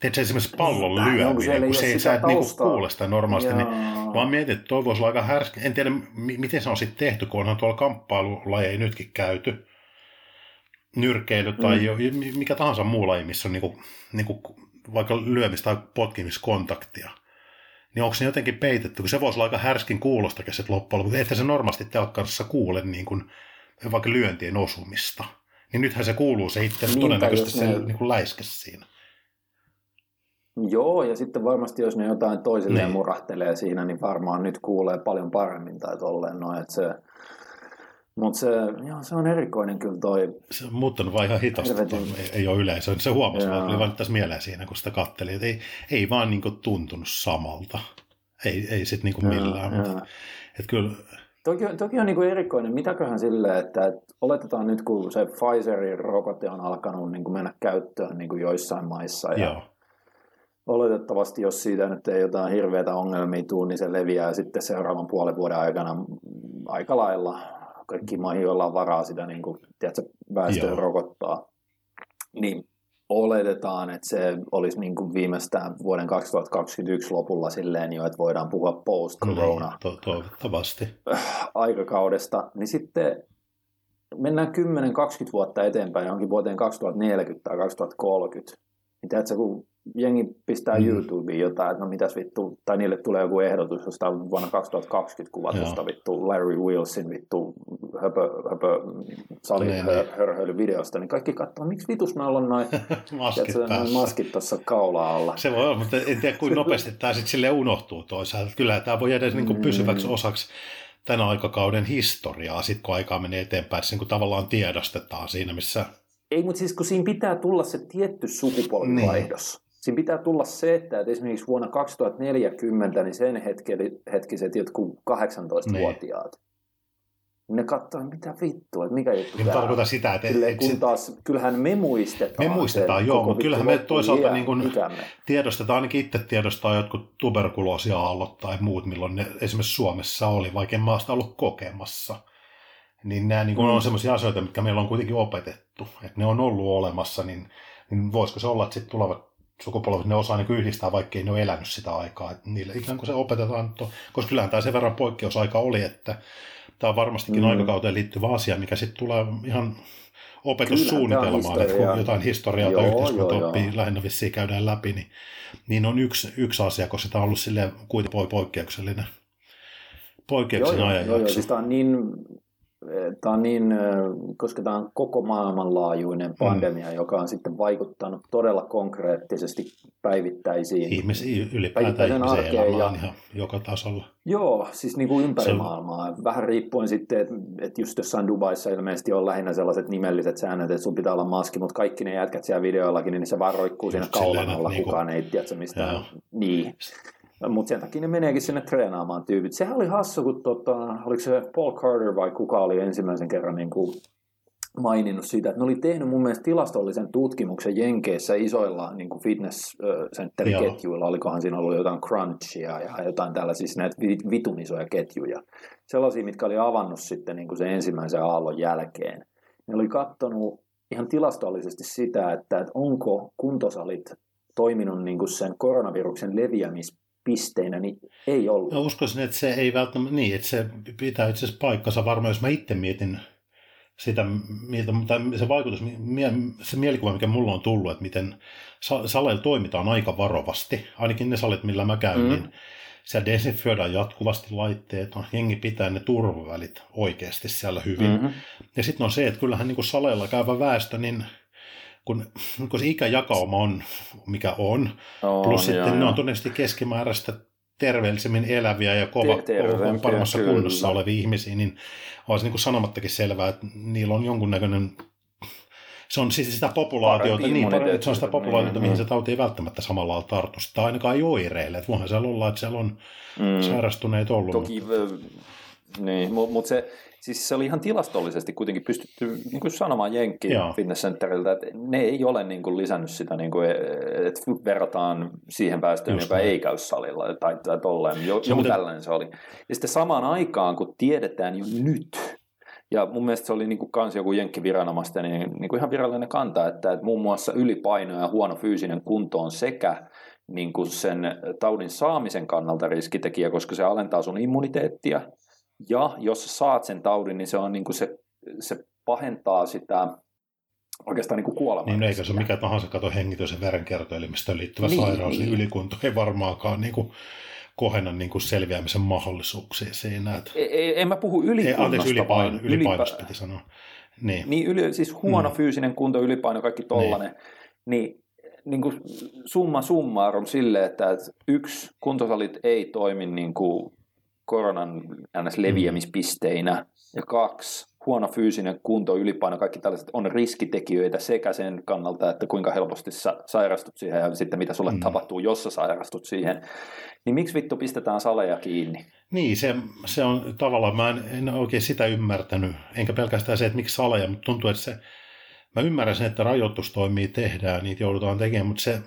Teet se esimerkiksi pallon niin, lyöminen, kun se ei sä et niinku kuule sitä normaalisti, niin vaan mietin, että toi voisi olla aika härskä. En tiedä, miten se on sitten tehty, kun onhan tuolla kamppailulajeja nytkin käyty. Nyrkeily tai mm. jo, mikä tahansa muu laji, missä on niinku, niinku vaikka lyömistä tai potkimiskontaktia niin onko se jotenkin peitetty, kun se voisi olla aika härskin kuulostakin sitten loppujen lopuksi, että se normaalisti telkkarissa kuule niin kuin, vaikka lyöntien osumista. Niin nythän se kuuluu se itse Niinpä, todennäköisesti se ne- niin kuin läiskes siinä. Joo, ja sitten varmasti jos ne jotain toisilleen Niin. murahtelee siinä, niin varmaan nyt kuulee paljon paremmin tai tolleen noin, että se... Mutta se, joo, se on erikoinen kyllä toi. Se on muuttanut vaan ihan Helvetin. tuon, ei, ei ole yleisö. Se huomasi Joo. vaan, tuli vaan nyt tässä mieleen siinä, kun sitä katteli, että ei, ei vaan niin kuin tuntunut samalta. Ei, ei sitten niin kuin millään, Joo, mutta että kyllä, Toki, toki on niin kuin erikoinen, mitäköhän silleen, että, että oletetaan nyt kun se Pfizerin rokote on alkanut niin kuin mennä käyttöön niin kuin joissain maissa ja joo, oletettavasti jos siitä nyt ei jotain hirveitä ongelmia tule, niin se leviää sitten seuraavan puolen vuoden aikana aika lailla kaikki maihin, joilla on varaa sitä niin kuin, tiedätkö, väestöä Joo. rokottaa. Niin oletetaan, että se olisi niin kuin viimeistään vuoden 2021 lopulla silleen jo, että voidaan puhua post-corona to, toivottavasti. aikakaudesta, niin sitten mennään 10-20 vuotta eteenpäin johonkin vuoteen 2040 tai 2030. Niin tiedätkö, kun jengi pistää Mm. mm. YouTubeen jotain, että no mitäs vittu, tai niille tulee joku ehdotus jostain vuonna 2020 kuvatusta Joo. vittu Larry Wilson vittu höpö, höpö sali Niin, niin. niin kaikki katsoo, miksi vitus me ollaan noin Maskit maskit tuossa kaulaa alla. Se voi olla, mutta en tiedä kuinka nopeasti tämä sitten sille unohtuu toisaalta. Kyllä tämä voi jäädä niin kuin Mm. pysyväksi osaksi tämän aikakauden historiaa, sitten kun aikaa menee eteenpäin, se niin kuin tavallaan tiedostetaan siinä, missä Ei, mutta siis kun siinä pitää tulla se tietty sukupolvivaihdos. Niin. Siinä pitää tulla se, että että esimerkiksi vuonna 2040, niin sen hetkeli, hetkiset jotkut 18-vuotiaat, niin. ne katsoo, mitä vittua, että mikä juttu niin tarkoitan sitä, että Silleen, et, kun et, taas, kyllähän me muistetaan Me muistetaan, se joo, mutta kyllähän me toisaalta niin kuin- ikämme. tiedostetaan, ainakin itse tiedostaa jotkut tuberkuloosiaallot tai muut, milloin ne esimerkiksi Suomessa oli, vaikka en maasta ollut kokemassa. Niin nämä niin kuin Mm. on sellaisia asioita, mitkä meillä on kuitenkin opetettu, että ne on ollut olemassa, niin, niin voisiko se olla, että sitten tulevat sukupolvet, ne osaa niin yhdistää, vaikkei ne ole elänyt sitä aikaa. Että niille ikään kuin se opetetaan, to- koska kyllähän tämä sen verran poikkeusaika oli, että tämä on varmastikin Mm. aikakauteen liittyvä asia, mikä sitten tulee ihan opetussuunnitelmaan, että kun jotain historiaa tai Joo, yhteiskunta joo, oppii joo. lähinnä vissiin käydään läpi, niin, niin on yksi, yksi asia, koska tämä on ollut kuitenkin poikkeuksellinen, poikkeuksellinen Joo, joo, joo, ajanjakso. siis tämä on niin, tämä on niin, äh, koska tämä on koko maailmanlaajuinen pandemia, mm. joka on sitten vaikuttanut todella konkreettisesti päivittäisiin. Ihmis, ylipäätään ihmisen arkeen elämään ja- ihan joka tasolla. Joo, siis niin kuin ympäri Se- maailmaa. Vähän riippuen sitten, että, että just jossain Dubaissa ilmeisesti on lähinnä sellaiset nimelliset säännöt, että sun pitää olla maski, mutta kaikki ne jätkät siellä videoillakin, niin se vaan roikkuu siinä Just silleen, kaulan alla, että niinku- kukaan ei tiedä mistään. Joo. Niin. Mutta sen takia ne meneekin sinne treenaamaan tyypit. Sehän oli hassu, kun tota, oliko se Paul Carter vai kuka oli ensimmäisen kerran niin kuin maininnut siitä, että ne oli tehnyt mun mielestä tilastollisen tutkimuksen Jenkeissä isoilla niin kuin fitness-sentteriketjuilla, olikohan siinä ollut jotain crunchia ja jotain tällaisia siis näitä vi- vitun isoja ketjuja. Sellaisia, mitkä oli avannut sitten niin kuin sen ensimmäisen aallon jälkeen. Ne oli katsonut ihan tilastollisesti sitä, että, että onko kuntosalit toiminut niin kuin sen koronaviruksen leviämispisteinä, niin ei ollut. Mä uskoisin, että se ei välttämättä, niin, että se pitää itse asiassa paikkansa varmaan, jos mä itse mietin sitä, miltä, tai se vaikutus, se mielikuva, mikä mulla on tullut, että miten sa- saleilla toimitaan aika varovasti, ainakin ne salit, millä mä käyn, Mm. mm. niin siellä desinfioidaan jatkuvasti laitteet, on, jengi pitää ne turvavälit oikeasti siellä hyvin. Mm-hmm. Ja sitten on se, että kyllähän niin kuin saleilla käyvä väestö, niin kun, kun se ikäjakauma on, mikä on, On, plus sitten joo, ne on todennäköisesti keskimääräistä terveellisemmin eläviä ja kova, terveempiä, paremmassa kyllä. kunnossa olevia ihmisiä, niin se niin kuin sanomattakin selvää, että niillä on jonkunnäköinen se on siis sitä populaatiota, Parempi niin, immuniteetti. se on sitä populaatiota, Mm, mihin mm. se tauti ei välttämättä samalla lailla tartu. Tai ainakaan ei oireille. Että voihan siellä olla, että siellä on Mm. sairastuneet ollut. Toki, ö, niin, mutta mut se, siis se oli ihan tilastollisesti kuitenkin pystytty niin kuin sanomaan Jenkki Joo. Fitness Centeriltä, että ne ei ole niin kuin lisännyt sitä, niin kuin, että verrataan siihen väestöön, Just joka näin. ei käy salilla tai, tai tolleen. Jo, joku muuten- tällainen se oli. Ja sitten samaan aikaan, kun tiedetään jo nyt, ja mun mielestä se oli niin kuin kans joku jenkkiviranomaisten niin, niin kuin ihan virallinen kanta, että, että muun muassa ylipaino ja huono fyysinen kunto on sekä niin kuin sen taudin saamisen kannalta riskitekijä, koska se alentaa sun immuniteettia. Ja jos saat sen taudin, niin se, on niin kuin se, se pahentaa sitä oikeastaan niin kuin kuolemaa. Niin eikä se ole mikä tahansa kato hengitys- ja verenkiertoelimistöön liittyvä Niin, sairaus, niin niin. ylikunto ei varmaankaan niin kuin kohenna niin kuin selviämisen mahdollisuuksia siinä. Että... Ei, ei, en mä puhu ylikunnosta, ei, anteeksi, ylipaino, vaan ylipainos piti sanoa. Niin, niin yli, siis huono mm. fyysinen kunto, ylipaino, kaikki tollanen. Niin, niin niin kuin summa summarum sille, että yksi, kuntosalit ei toimi niin kuin koronan ns. leviämispisteinä, ja kaksi, huono fyysinen kunto, ylipaino, kaikki tällaiset on riskitekijöitä sekä sen kannalta, että kuinka helposti sä sairastut siihen ja sitten mitä sulle mm. tapahtuu, jos sä sairastut siihen. Niin miksi vittu pistetään saleja kiinni? Niin, se, se on tavallaan, mä en, en oikein sitä ymmärtänyt, enkä pelkästään se, että miksi saleja, mutta tuntuu, että se, mä ymmärrän sen, että rajoitustoimia tehdään, niitä joudutaan tekemään, mutta se,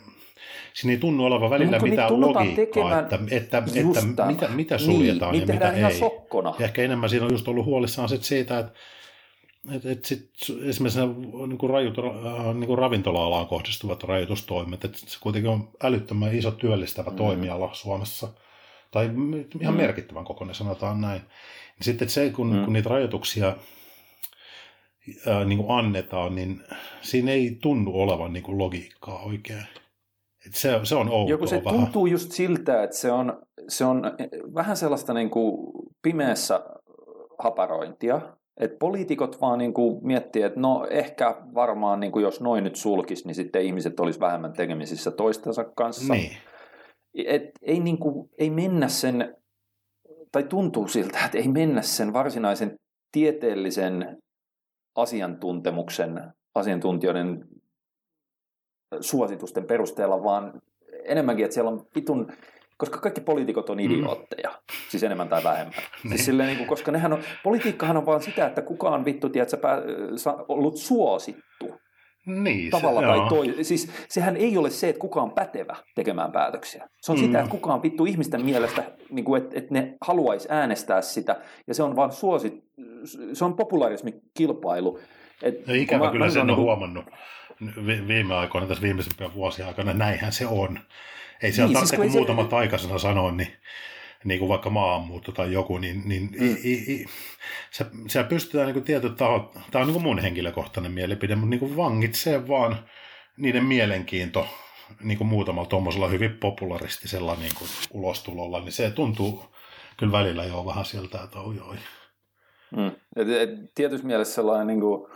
siinä ei tunnu olevan välillä no, mitään logiikkaa, tekemään, että, että, että mitä, mitä suljetaan niin, ja mitä ei. Sokkona. Ja ehkä enemmän siinä on just ollut huolissaan sit siitä, että et, et sit, esimerkiksi niin kuin rajut, äh, niin ravintola-alaan kohdistuvat rajoitustoimet, että se kuitenkin on älyttömän iso työllistävä mm. toimiala Suomessa, tai ihan mm. merkittävän kokoinen sanotaan näin. Sitten se, kun, mm. kun niitä rajoituksia ää, niin kuin annetaan, niin siinä ei tunnu olevan niin kuin logiikkaa oikein. Et se, se on outoa Joku se vähän. tuntuu just siltä, että se on, se on vähän sellaista niin kuin pimeässä haparointia, että poliitikot vaan niin kuin miettii, että no ehkä varmaan niin kuin jos noin nyt sulkisi, niin sitten ihmiset olisi vähemmän tekemisissä toistensa kanssa. Niin. Et ei, niin kuin, ei mennä sen, tai tuntuu siltä, että ei mennä sen varsinaisen tieteellisen asiantuntemuksen, asiantuntijoiden suositusten perusteella, vaan enemmänkin, että siellä on pitun, koska kaikki poliitikot on mm. idiootteja, mm. siis enemmän tai vähemmän. Siis silleen, niin kuin, koska nehän on, politiikkahan on vaan sitä, että kukaan vittu, tiedät, pää, ollut suosittu. Niin, Tavalla se, tai toi. Siis sehän ei ole se, että kuka on pätevä tekemään päätöksiä. Se on mm. sitä, että kuka on vittu ihmisten mielestä, niin kuin, että, että ne haluaisi äänestää sitä, ja se on vaan suosit, se on populaarismikilpailu. Et, no, ikävä mä, kyllä mä sen on niin huomannut viime aikoina, tässä viimeisempien vuosien aikana, näinhän se on. Ei se niin, tarvitse siis, kun muutama se... taikasana sanoa, niin, niin kuin vaikka maahanmuutto tai joku, niin, niin mm. i, i, se, se pystytään niin kuin tietyt tahot, tämä on niin kuin mun henkilökohtainen mielipide, mutta niin kuin vangitsee vaan niiden mielenkiinto niin kuin muutamalla tuommoisella hyvin popularistisella niin kuin ulostulolla, niin se tuntuu kyllä välillä jo vähän sieltä, että oi oi. Mm. Et, et, tietyssä mielessä sellainen niin kuin,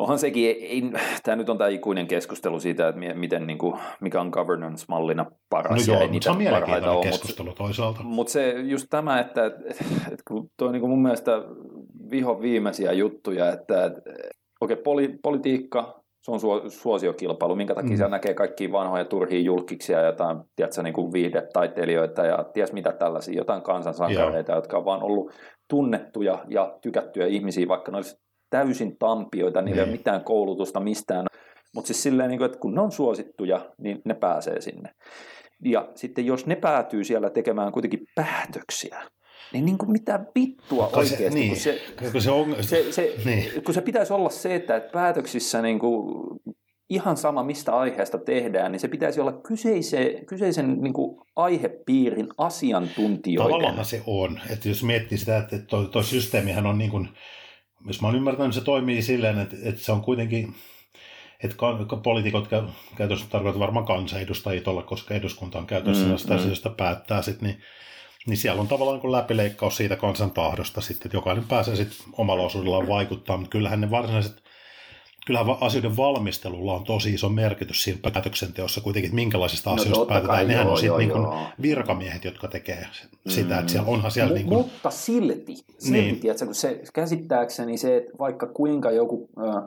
Onhan sekin, ei, tämä nyt on tämä ikuinen keskustelu siitä, että miten, niin kuin, mikä on governance-mallina paras. No joo, mutta se on mielenkiintoinen keskustelu mutta, toisaalta. Mutta se just tämä, että, että, kun tuo on niin kuin mun mielestä viho viimeisiä juttuja, että, että okei, okay, poli, politiikka, se on suosiokilpailu, minkä takia mm. siellä näkee kaikki vanhoja turhia julkiksia ja jotain, tiedätkö, niin kuin viihdetaiteilijoita ja ties mitä tällaisia, jotain kansansankareita, jotka on vaan ollut tunnettuja ja tykättyjä ihmisiä, vaikka ne olisi täysin tampioita, niillä ei ole niin. mitään koulutusta mistään. Mutta siis silleen, niin että kun ne on suosittuja, niin ne pääsee sinne. Ja sitten jos ne päätyy siellä tekemään kuitenkin päätöksiä, niin, niin kuin mitä vittua Kai oikeasti, se, niin. kun, se, kun, se on, se, se, niin. kun se pitäisi olla se, että päätöksissä niin kuin, ihan sama mistä aiheesta tehdään, niin se pitäisi olla kyseisen, kyseisen niin kuin aihepiirin asiantuntijoiden. Tavallaan se on, että jos miettii sitä, että tuo, tuo systeemihän on niin kuin, jos mä oon ymmärtänyt, se toimii silleen, että, että se on kuitenkin, että poliitikot käytössä tarkoittaa varmaan kansanedustajia olla, koska eduskunta on käytössä mm, sitä mm. asioista päättää sitten, niin, niin siellä on tavallaan niin läpileikkaus siitä kansan tahdosta sitten, että jokainen pääsee sitten omalla osuudellaan vaikuttaa, mutta kyllähän ne varsinaiset kyllähän asioiden valmistelulla on tosi iso merkitys siinä päätöksenteossa kuitenkin, että minkälaisista no, asioista päätetään. Kai, Nehän joo, on sitten niin virkamiehet, jotka tekee sitä, mm. että siellä onhan siellä... M- niin kuin... Mutta silti, silti niin. tiedätkö, kun se käsittääkseni se, että vaikka kuinka joku... Äh,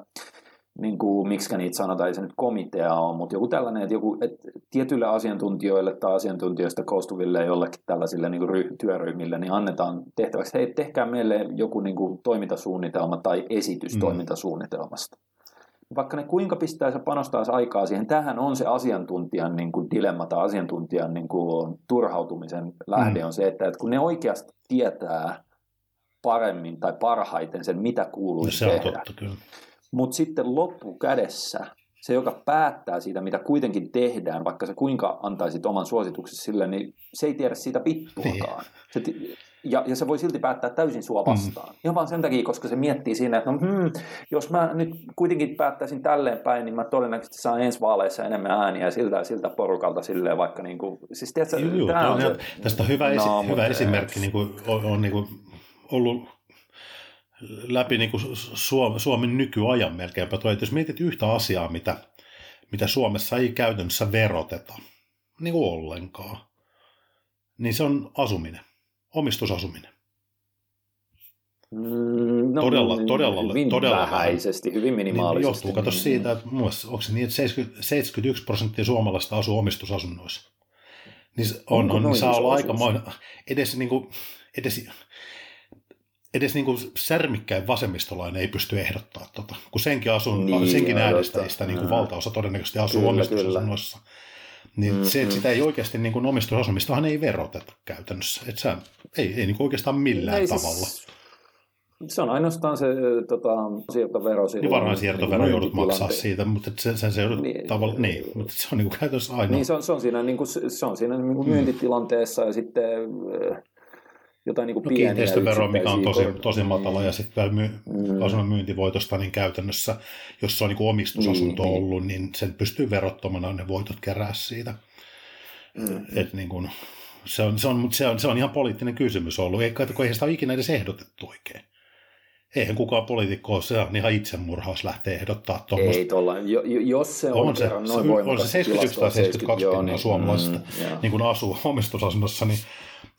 niin kuin, miksi niitä sanotaan, ei se nyt komitea ole, mutta joku tällainen, että, joku, että tietyille asiantuntijoille tai asiantuntijoista koostuville jollekin tällaisille niin kuin ry, työryhmille, niin annetaan tehtäväksi, hei, tehkää meille joku niin kuin, toimintasuunnitelma tai esitys mm. toimintasuunnitelmasta vaikka ne kuinka pistäisi ja panostaisi aikaa siihen, tähän on se asiantuntijan niin kuin dilemma tai asiantuntijan niin kuin turhautumisen lähde mm. on se, että, että kun ne oikeasti tietää paremmin tai parhaiten sen, mitä kuuluu se tehdä. Mutta sitten loppukädessä se, joka päättää siitä, mitä kuitenkin tehdään, vaikka se kuinka antaisi oman suosituksen sille, niin se ei tiedä siitä vittuakaan. Niin. Se, ja, ja se voi silti päättää täysin sua vastaan. Mm. Ihan vaan sen takia, koska se miettii siinä, että no, hmm, jos mä nyt kuitenkin päättäisin tälleen päin, niin mä todennäköisesti saan ensi vaaleissa enemmän ääniä siltä ja siltä porukalta silleen vaikka niin kuin, siis tiedätkö, Juu, tämä on se, tästä on hyvä, esi- no, hyvä esimerkki niin kuin, on, on niin kuin, ollut läpi niin kuin Suomen, Suomen nykyajan melkeinpä toi, että jos mietit yhtä asiaa, mitä, mitä Suomessa ei käytännössä veroteta, niin kuin ollenkaan, niin se on asuminen, omistusasuminen. Mm, no, todella, todella, hyvin todella vähäisesti, vähän. hyvin minimaalisesti. Niin johtuu, kato niin, siitä, että muassa, onko se niin, että 70, 71 prosenttia suomalaista asuu omistusasunnoissa. Niin on, on, niin saa olla aikamoinen, edes, niin kuin, edes edes niin kuin särmikkäin vasemmistolainen ei pysty ehdottaa tota, kun senkin, asun, niin, senkin äänestäjistä niin kuin valtaosa todennäköisesti asuu kyllä, omistusasunnossa. Niin mm, se, että mm. sitä ei oikeasti niin kuin omistusasumistahan ei veroteta käytännössä. Että se ei, ei niin kuin oikeastaan millään ei, siis tavalla. Siis, se on ainoastaan se tota, siirtovero. Niin varmaan siirtovero niin, joudut maksaa siitä, mutta sen, sen se joudut niin, tavalla, niin, mutta se on niin kuin käytännössä ainoa. Niin, se on, se on siinä, niin kuin, se on siinä niin kuin myyntitilanteessa ja sitten jotain niin kuin no, kiinteistövero, mikä on tosi, tosi matala, ja sitten myy, mm. asunnon myyntivoitosta, niin käytännössä, jos se on niin kuin omistusasunto niin, niin. ollut, niin sen pystyy verottomana ne voitot kerää siitä. Mm. Et niin kuin, se, on, se, on, se, on, se on ihan poliittinen kysymys ollut, eikä, kun eihän sitä ole ikinä edes ehdotettu oikein. Eihän kukaan poliitikko ole, se on ihan itsemurhaus lähteä ehdottaa tuommoista. Ei tuolla, jo, jos se on, on se, noin se, on se 71 tai 72 pinnaa niin, suomalaisista mm, niin kun asuu omistusasunnossa, niin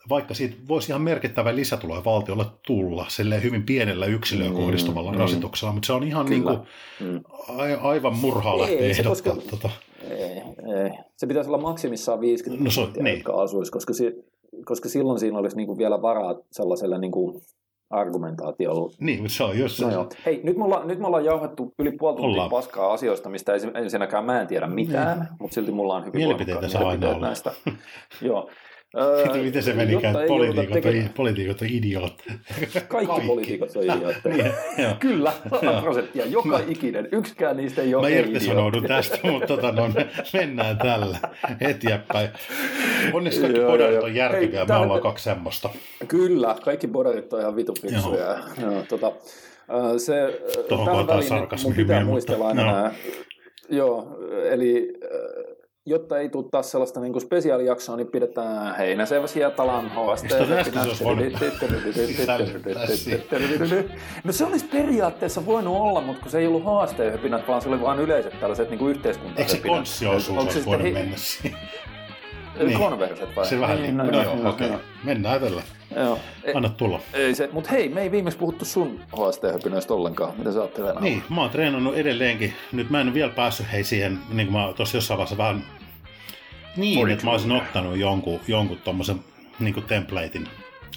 vaikka siitä voisi ihan merkittävä lisätuloja valtiolle tulla silleen hyvin pienellä yksilöön mm, kohdistuvalla mm, rasituksella, mutta se on ihan niin kuin, mm. a, aivan murhaa lähteä ei, ehdottaa. Koska, tota. ei, ei. Se pitäisi olla maksimissaan 50 no, prosenttia, niin. jotka asuisi, koska, si, koska silloin siinä olisi niin kuin vielä varaa sellaiselle niin kuin argumentaatiolla. Niin, mutta se on jos... No joo. Hei, nyt me, ollaan, nyt me ollaan jauhettu yli puoli tuntia ollaan. paskaa asioista, mistä ensinnäkään mä en tiedä mitään, niin. mutta silti mulla on hyvin Mielipiteitä saa aina olla. näistä. joo. Öö, Miten se menikään, että poliitikot, teke... poliitikot on idiootteja. Kaikki, Kaikki poliitikot on idiootteja. niin, Kyllä, 100 prosenttia. Joka ikinen. Yksikään niistä ei ole Mä irtisanoudun tästä, mutta tota, no, mennään tällä eteenpäin. Onneksi kaikki bodarit on järkeviä, Hei, me ollaan kaksi semmoista. Kyllä, kaikki bodarit on ihan vitu fiksuja. Tota, se, Tuohon väliin mun pitää muistella aina nämä, Joo, eli jotta ei tule taas sellaista niin spesiaalijaksoa, niin pidetään Heinäsevä Sietalan HST. No se olisi periaatteessa voinut olla, mutta kun se ei ollut HST-höpinät, vaan se oli vain yleiset tällaiset niin yhteiskunta Eikö se konssiosuus olisi voinut mennä siihen? Niin. Konverset vai? Se vähän niin, no, no, joo. Okay. Mennään tällä. Joo. Anna tulla. Ei se, mutta hei, me ei viimeksi puhuttu sun HST-höpinöistä ollenkaan. Mitä sä oot treenannut? Niin, mä oon treenannut edelleenkin. Nyt mä en vielä päässyt hei siihen, niin kuin mä tuossa jossain vaiheessa vähän niin, Forty että mä olisin ottanut jonkun, jonkun tommosen niin kuin templatein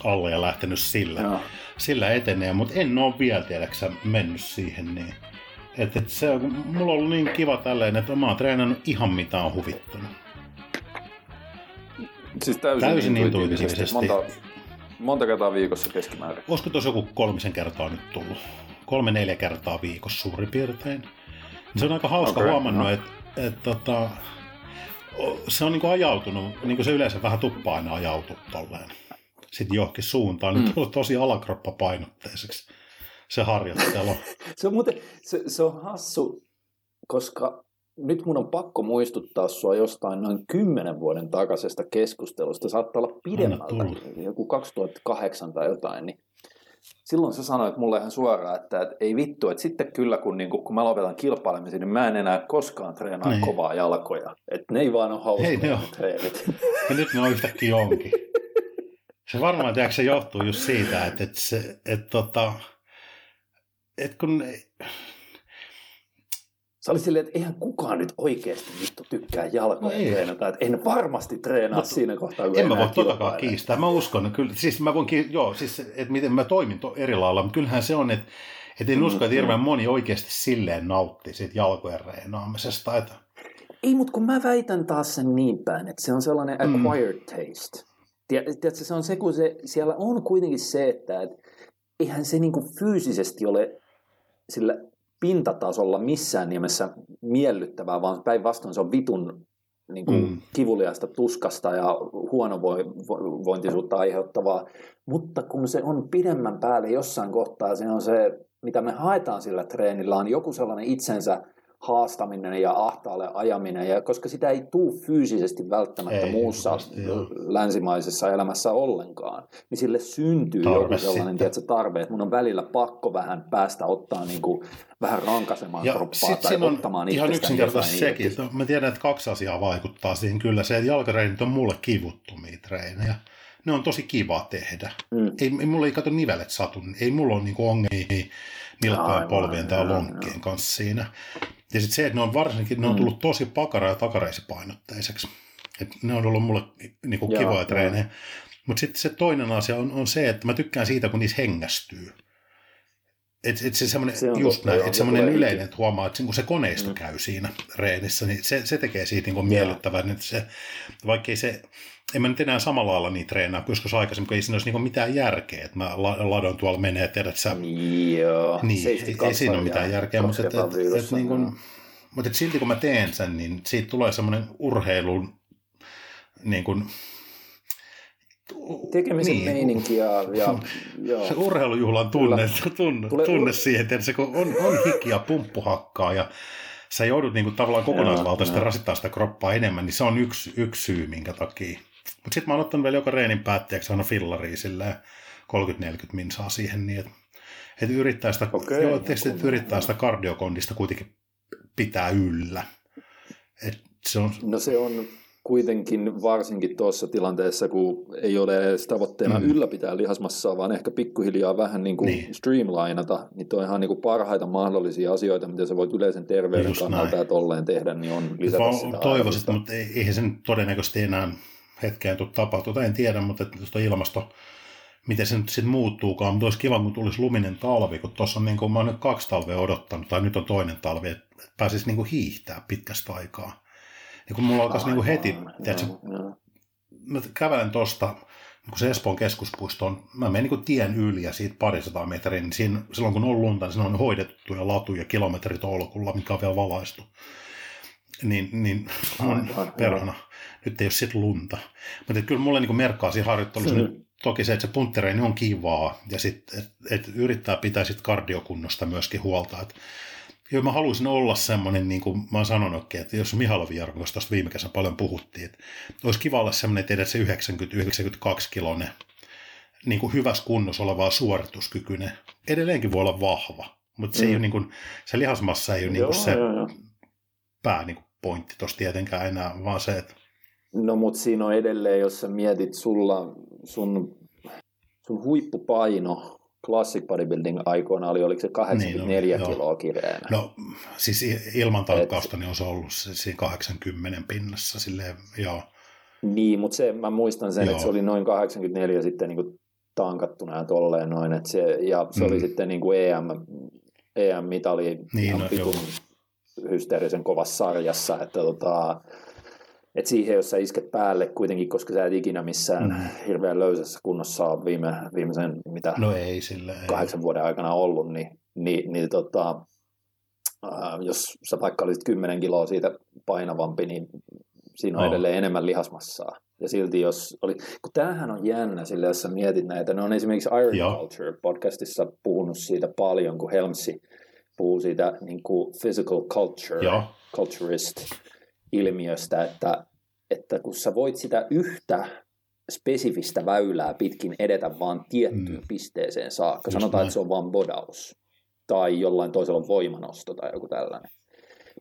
alle ja lähtenyt sillä, Joo. sillä etenee, mutta en ole vielä tiedäksä mennyt siihen niin. Et, et se, mulla on ollut niin kiva tälleen, että mä oon treenannut ihan mitä on huvittanut. Siis täysin, täysin intuitiivisesti. Monta, monta kertaa viikossa keskimäärin? Olisiko tuossa joku kolmisen kertaa nyt tullut? Kolme-neljä kertaa viikossa suurin piirtein. Se on aika hauska okay, huomannut, no. että et, tota, se on niin kuin ajautunut, niin kuin se yleensä vähän tuppaa aina ajautuu tolleen. Sitten johonkin suuntaan, mm. nyt on tosi alakroppapainotteiseksi se harjoittelu. se on muuten, se, se on hassu, koska nyt mun on pakko muistuttaa sua jostain noin kymmenen vuoden takaisesta keskustelusta. Saattaa olla pidemmältä, joku 2008 tai jotain. Niin silloin sä sanoit mulle ihan suoraan, että, että ei vittu, että sitten kyllä kun, niin kun, kun mä lopetan kilpailemisen, niin mä en enää koskaan treenaa niin. kovaa jalkoja. Että ne ei vaan ole hauskoja Hei, ne treenit. Ja nyt ne on yhtäkkiä onkin. Se varmaan tiedätkö, se johtuu just siitä, että, että, se, että, tota, että kun Sä oli silleen, että eihän kukaan nyt oikeasti vittu tykkää jalkoja no treenata. Että en varmasti treenaa Mutta siinä kohtaa, kun En mä voi totakaan kiistää. Mä uskon, kyllä, siis mä voin, joo, siis, että miten mä toimin to, eri lailla, mutta kyllähän se on, että, että en usko, että hirveän moni oikeasti silleen nautti siitä jalkojen reenaamisesta. Että... Ei, mutta kun mä väitän taas sen niin päin, että se on sellainen mm. acquired taste. Tiedätkö, se on se, kun se, siellä on kuitenkin se, että et, eihän se niinku fyysisesti ole sillä pintatasolla missään nimessä miellyttävää, vaan päinvastoin se on vitun niin kuin mm. kivuliasta tuskasta ja huonovointisuutta aiheuttavaa, mutta kun se on pidemmän päälle jossain kohtaa, se on se, mitä me haetaan sillä treenillä, on joku sellainen itsensä haastaminen ja ahtaalle ajaminen, ja koska sitä ei tule fyysisesti välttämättä ei, muussa vasta, länsimaisessa elämässä ollenkaan, niin sille syntyy tarve joku sellainen tiedätkö, tarve, että mun on välillä pakko vähän päästä ottaa niin kuin, vähän rankasemaan ja kroppaa tai on ottamaan ihan yksinkertaisesti sekin. Mä tiedän, että kaksi asiaa vaikuttaa siihen kyllä. Se, että jalkareinit on mulle kivuttomia treenejä. Ne on tosi kiva tehdä. Mm. Ei, ei mulla ei kato nivelet satu. Ei mulla ole niinku ongelmia nilkkojen, polvien tai lonkkien kanssa siinä. Ja sitten se, että ne on varsinkin, ne on mm. tullut tosi pakara- ja takareisipainotteiseksi. Et ne on ollut mulle niinku kivoja treenejä. Mutta sitten se toinen asia on, on se, että mä tykkään siitä, kun niissä hengästyy. Että et se semmoinen, se just näin, että semmoinen yleinen, että huomaa, että kun se koneisto mm. käy siinä reenissä, niin se, se tekee siitä niin miellyttävän. Että se, vaikka ei se, en mä nyt enää samalla lailla niitä treenaa, koska se aikaisemmin, kun ei siinä olisi niin mitään järkeä, että mä ladon tuolla menee, että tiedät sä... Joo, niin, ei, ei siinä ole mitään järkeä, mutta, että, että, että, niin kuin, mutta että silti kun mä teen sen, niin siitä tulee semmoinen urheilun niin kuin, tekemisen niin. meininki ja, ja joo. Se urheilujuhlan tunne, tunne, Tulee tunne siihen, että se kun on, on hiki ja pumppuhakkaa ja sä joudut niin kuin tavallaan kokonaisvaltaisesti rasittaa sitä kroppaa enemmän, niin se on yksi, yksi syy, minkä takia. Mutta sitten mä oon ottanut vielä joka reenin päätteeksi aina fillaria silleen 30-40 minsaa siihen, niin että et yrittää sitä, okay, joo, tietysti, että yrittää sitä kardiokondista kuitenkin pitää yllä. Et se on, no se on kuitenkin varsinkin tuossa tilanteessa, kun ei ole edes tavoitteena mm. ylläpitää lihasmassaa, vaan ehkä pikkuhiljaa vähän niin kuin niin. streamlainata, niin tuo ihan niin kuin parhaita mahdollisia asioita, mitä sä voit yleisen terveyden Just kannalta näin. ja tolleen tehdä, niin on lisätä sitä Toivoisin, mutta eihän sen todennäköisesti enää hetkeen tule tapahtua. En tiedä, mutta tuosta ilmasto, miten se nyt sitten muuttuukaan, mutta olisi kiva, kun tulisi luminen talvi, kun tuossa on niin kuin, mä oon nyt kaksi talvea odottanut, tai nyt on toinen talvi, että pääsisi niin kuin hiihtää pitkästä aikaa ja kun mulla alkaisi niin heti, tiedätkö, mä kävelen tuosta, kun se Espoon keskuspuisto on, mä menen niin tien yli ja siitä parisataa metriä, niin siinä, silloin kun on lunta, niin siinä on hoidettuja latuja kilometritolkulla, mikä on vielä valaistu. Niin, niin on perhana. Nyt ei ole sitten lunta. Mutta kyllä mulle niin merkkaa siinä harjoittelussa mm. nyt toki se, että se punttereini on kivaa ja sitten, että et yrittää pitää sitten kardiokunnosta myöskin huolta, että Joo, mä haluaisin olla semmoinen, niin kuin mä oon sanonutkin, että jos Mihalovi Jarkko, tuosta viime kesän paljon puhuttiin, että olisi kiva olla semmoinen, että se 90-92 kilonen niin kuin hyvässä kunnossa oleva suorituskykyinen. Edelleenkin voi olla vahva, mutta se, mm. ei ole, niin kuin, se lihasmassa ei ole niin kuin se joo, joo. pää niin kuin pointti tuossa tietenkään enää, vaan se, että... No mutta siinä on edelleen, jos sä mietit sulla, sun, sun huippupaino Classic Bodybuilding aikoina oli, oliko se 84 niin, no, kiloa kireenä? No siis ilman tankkausta niin on se ollut se 80 pinnassa silleen, joo. Niin, mutta se, mä muistan sen, joo. että se oli noin 84 sitten niin kuin tankattuna ja tolleen noin, että se, ja se mm. oli sitten niin kuin EM, EM-mitali niin, ihan no, pitun hysteerisen kovassa sarjassa, että tota, et siihen, jos sä isket päälle kuitenkin, koska sä et ikinä missään mm. hirveän löysässä kunnossa ole viime, viimeisen mitä no ei, sillä ei. kahdeksan vuoden aikana ollut, niin, niin, niin tota, äh, jos sä vaikka olisit 10 kiloa siitä painavampi, niin siinä on oh. edelleen enemmän lihasmassaa. Ja silti jos oli, kun tämähän on jännä sillä, jos sä mietit näitä, ne on esimerkiksi Iron Joo. Culture podcastissa puhunut siitä paljon, kun Helmsi puhuu siitä niin kuin physical culture, Joo. culturist, ilmiöstä, että, että kun sä voit sitä yhtä spesifistä väylää pitkin edetä vaan tiettyyn mm. pisteeseen saakka, Just sanotaan, näin. että se on vaan bodaus tai jollain toisella on voimanosto tai joku tällainen,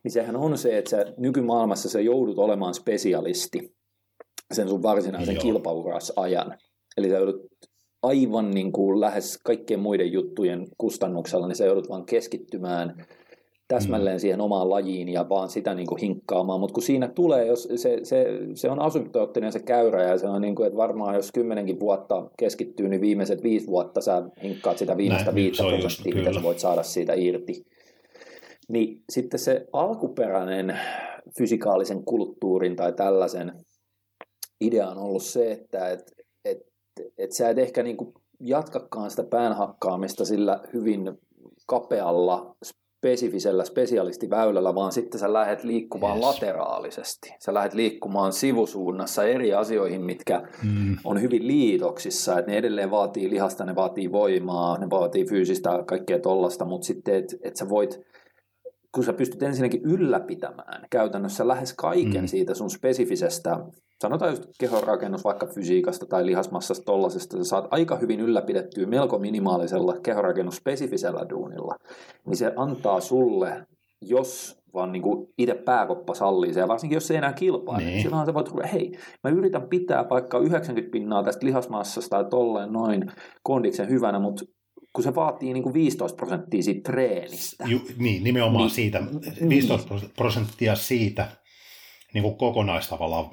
niin sehän on se, että sä nykymaailmassa sä joudut olemaan spesialisti sen sun varsinaisen Joo. kilpauras ajan. Eli sä joudut aivan niin kuin lähes kaikkien muiden juttujen kustannuksella, niin sä joudut vaan keskittymään täsmälleen mm. siihen omaan lajiin ja vaan sitä niin kuin hinkkaamaan, mutta kun siinä tulee, jos se, se, se on asymptoottinen se käyrä ja se on niin kuin, että varmaan jos kymmenenkin vuotta keskittyy, niin viimeiset viisi vuotta sä hinkkaat sitä viimeistä viittä prosenttia, mitä sä voit saada siitä irti. Niin sitten se alkuperäinen fysikaalisen kulttuurin tai tällaisen idea on ollut se, että et, et, et sä et ehkä niin kuin jatkakaan sitä päänhakkaamista sillä hyvin kapealla spesifisellä spesialistiväylällä, vaan sitten sä lähdet liikkumaan yes. lateraalisesti. Sä lähdet liikkumaan sivusuunnassa eri asioihin, mitkä mm. on hyvin liitoksissa, että ne edelleen vaatii lihasta, ne vaatii voimaa, ne vaatii fyysistä kaikkea tollasta, mutta sitten, että et sä voit kun sä pystyt ensinnäkin ylläpitämään käytännössä lähes kaiken mm. siitä sun spesifisestä, sanotaan just kehonrakennus vaikka fysiikasta tai lihasmassasta tollasesta, sä saat aika hyvin ylläpidettyä melko minimaalisella kehonrakennusspesifisellä duunilla, niin se antaa sulle, jos vaan niin kuin itse pääkoppa sallii se, ja varsinkin jos se ei enää kilpaile, niin. silloin sä voit hei, mä yritän pitää vaikka 90 pinnaa tästä lihasmassasta tai tolleen noin kondiksen hyvänä, mutta kun se vaatii niin kuin 15 prosenttia siitä treenistä. Ju, niin, nimenomaan niin, siitä, 15 niin. prosenttia siitä niin kuin kokonaistavallaan.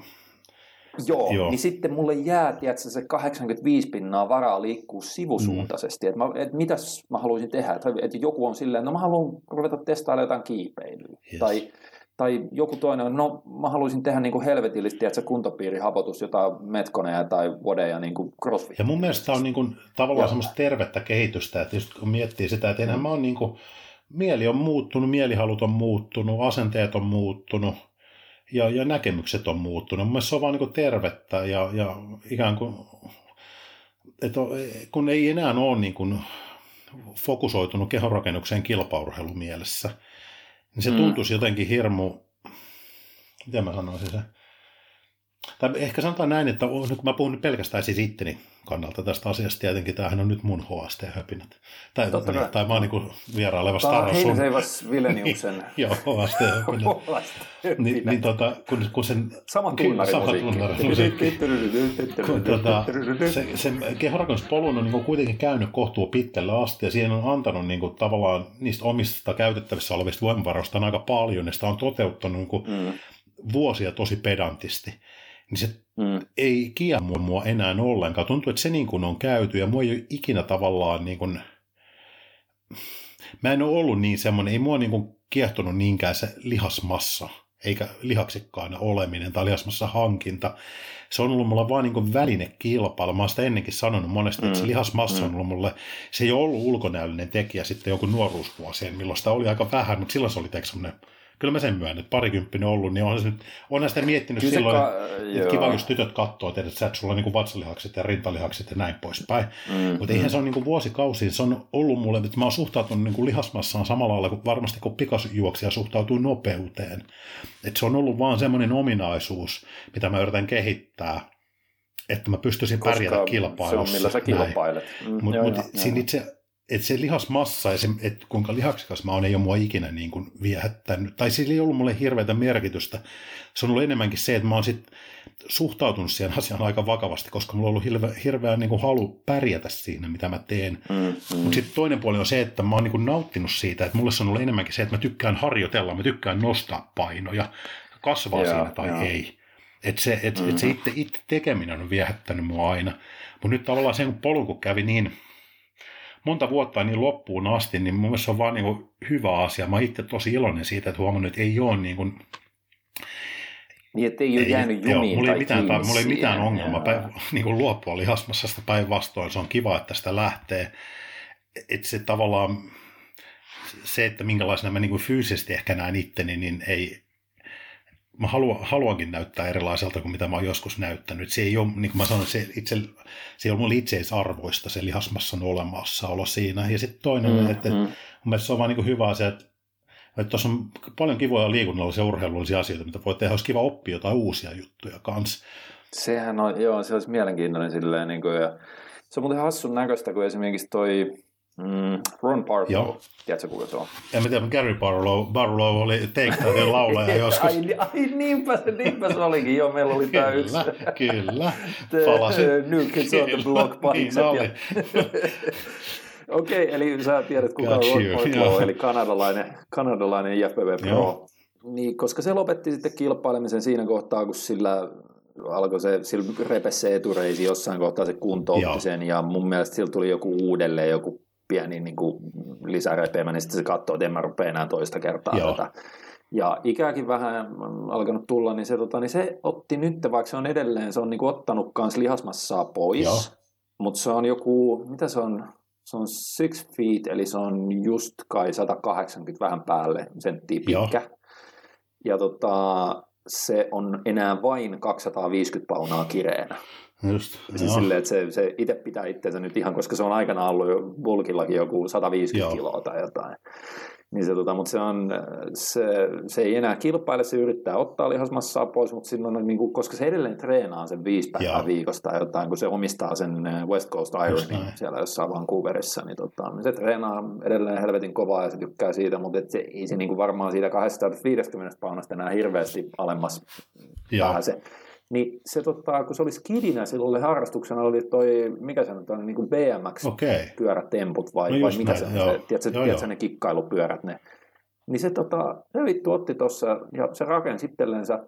Joo, Joo, niin sitten mulle jää, tiedätkö, se 85 pinnaa varaa liikkuu sivusuuntaisesti. Mm. Että, mä, että mitäs mä haluaisin tehdä? Että, että joku on silleen, no mä haluan ruveta testailemaan jotain kiipeilyä. Yes. Tai tai joku toinen, no mä haluaisin tehdä niin kuin helvetillisesti, että se kuntopiirihapotus, jotain metkoneja tai vodeja niin kuin crossfit. Ja mun mielestä on niin kuin, tavallaan semmoista tervettä kehitystä, että just kun miettii sitä, että enää mm. mä oon niin kuin, mieli on muuttunut, mielihalut on muuttunut, asenteet on muuttunut ja, ja näkemykset on muuttunut. Mun se on vaan niin kuin tervettä ja, ja ikään kuin, että kun ei enää ole niin kuin fokusoitunut kehonrakennukseen kilpaurheilumielessä, mielessä niin se mm. tuntuisi jotenkin hirmu, miten mä sanoisin se, tai ehkä sanotaan näin, että kun mä puhun nyt pelkästään siis itteni kannalta tästä asiasta, tietenkin tämähän on nyt mun HST-höpinät. Tai, Totta niin, tai mä oon niin vieraileva Star Tämä on Heivas Vileniuksen. Joo, HST-höpinät. niin, niin tota, kun, kun sen... Sama tunnari Sama tunnari kun tota, se, sen kehorakennuspolun on niin kuitenkin käynyt kohtuu pitkälle asti, ja siihen on antanut niin kuin, tavallaan niistä omista käytettävissä olevista voimavaroista aika paljon, ja sitä on toteuttanut niin kuin, mm. vuosia tosi pedantisti niin se mm. ei kiemmu mua enää ollenkaan. Tuntuu, että se niin kuin on käyty ja mua ei ole ikinä tavallaan niin kuin... Mä en ole ollut niin semmoinen, ei mua niin kuin kiehtonut niinkään se lihasmassa, eikä lihaksikkaana oleminen tai lihasmassa hankinta. Se on ollut mulla vaan niin väline kilpailu. Mä oon sitä ennenkin sanonut monesti, mm. että se mm. lihasmassa mm. on ollut mulle, se ei ole ollut ulkonäöllinen tekijä sitten joku nuoruusvuosien, milloin sitä oli aika vähän, mutta silloin se oli semmoinen kyllä mä sen myönnän, että parikymppinen ollut, niin onhan se nyt, onhan sitä miettinyt kyllä silloin, ka- että kiva, jos tytöt katsoo, että sä et sulla on niin vatsalihakset ja rintalihakset ja näin poispäin. Mm, Mutta eihän mm. se on niin vuosikausiin, se on ollut mulle, että mä oon suhtautunut niin kuin lihasmassaan samalla lailla kuin varmasti kun pikasjuoksija suhtautuu nopeuteen. Että se on ollut vaan semmoinen ominaisuus, mitä mä yritän kehittää, että mä pystyisin Koska pärjätä kilpailussa. Se on millä sä kilpailet. Mm, Mutta mut, siinä itse että se lihasmassa ja se, että kuinka lihaksikas mä oon, ei ole mua ikinä niin kuin viehättänyt. Tai sillä ei ollut mulle hirveätä merkitystä. Se on ollut enemmänkin se, että mä oon sit suhtautunut siihen asiaan aika vakavasti, koska mulla on ollut hirveä, hirveä niin kuin halu pärjätä siinä, mitä mä teen. Mm, mm. Mutta sitten toinen puoli on se, että mä oon niin kuin nauttinut siitä, että mulle se on ollut enemmänkin se, että mä tykkään harjoitella, mä tykkään nostaa painoja, kasvaa yeah, siinä tai yeah. ei. Että se, et, mm-hmm. et se itse, itse tekeminen on viehättänyt mua aina. Mutta nyt tavallaan sen polku kävi niin monta vuotta niin loppuun asti, niin mun mielestä se on vaan niin kuin hyvä asia. Mä itse tosi iloinen siitä, että huomannut, että ei ole niin kuin, niin, että ei ole jäänyt jumiin joo, mulla ei mitään, tai mulla ei mitään ongelmaa päin, niin kuin luopua lihasmassasta päinvastoin. Se on kiva, että sitä lähtee. Että se tavallaan, se, että minkälaisena mä niin kuin fyysisesti ehkä näen itteni, niin ei, mä haluan, haluankin näyttää erilaiselta kuin mitä mä oon joskus näyttänyt. Se ei ole, niin kuin mä sanoin, se, itse, se on mulle itseisarvoista se lihasmassan olemassaolo siinä. Ja sitten toinen, mm, että mm. mun se on vaan niin hyvä asia, että että tuossa on paljon kivoja liikunnallisia urheilullisia asioita, mitä voi tehdä. Olisi kiva oppia jotain uusia juttuja kanssa. Sehän on, joo, se olisi mielenkiintoinen silleen, niin kuin, ja se on muuten hassun näköistä, kun esimerkiksi toi Mm, Ron Barlow, Joo. tiedätkö kuka se on? En mä tiedä, Gary Barlow, Barlow oli Take laulaja joskus. ai, ai niinpä, se, niinpä se olikin, joo, meillä oli tämä yksi. Kyllä, Palasi. New Kids on the Block pahikset. Niin oli. Okei, okay, eli sä tiedät kuka on Ron Barlow, eli kanadalainen, kanadalainen IFBB Pro. Joo. Niin, koska se lopetti sitten kilpailemisen siinä kohtaa, kun sillä alkoi se, sillä repesi se etureisi jossain kohtaa se kuntoutti sen, ja mun mielestä sillä tuli joku uudelleen joku pieni niin kuin lisärepeämä, niin sitten se katsoo, että en mä rupea enää toista kertaa Joo. tätä. Ja ikäkin vähän alkanut tulla, niin se, tota, niin se otti nyt, vaikka se on edelleen, se on niin kuin ottanut kans lihasmassaa pois, mutta se on joku, mitä se on, se on six feet, eli se on just kai 180 vähän päälle senttiä pitkä. Joo. Ja tota, se on enää vain 250 paunaa kireenä. Just, siis silleen, että se, se itse pitää itseensä nyt ihan, koska se on aikana ollut jo bulkillakin joku 150 joo. kiloa tai jotain. Niin se, tota, mutta se, on, se, se, ei enää kilpaile, se yrittää ottaa lihasmassaa pois, mutta silloin, niin kuin, koska se edelleen treenaa sen viisi päivää Joo. viikosta tai jotain, kun se omistaa sen eh, West Coast Ironin siellä jossain Vancouverissa, niin, tota, niin se treenaa edelleen helvetin kovaa ja se tykkää siitä, mutta et se, ei se niin kuin varmaan siitä 250 paunasta enää hirveästi alemmas pääse. Niin se, tota, kun se oli skidinä, sillä oli harrastuksena oli toi, mikä se on, niin kuin BMX-pyörätemput vai, no vai mikä näin, se on, se, tiedätkö, joo, tiedätkö joo. ne kikkailupyörät, ne. Niin se, tota, se vittu otti tuossa ja se rakensi itsellensä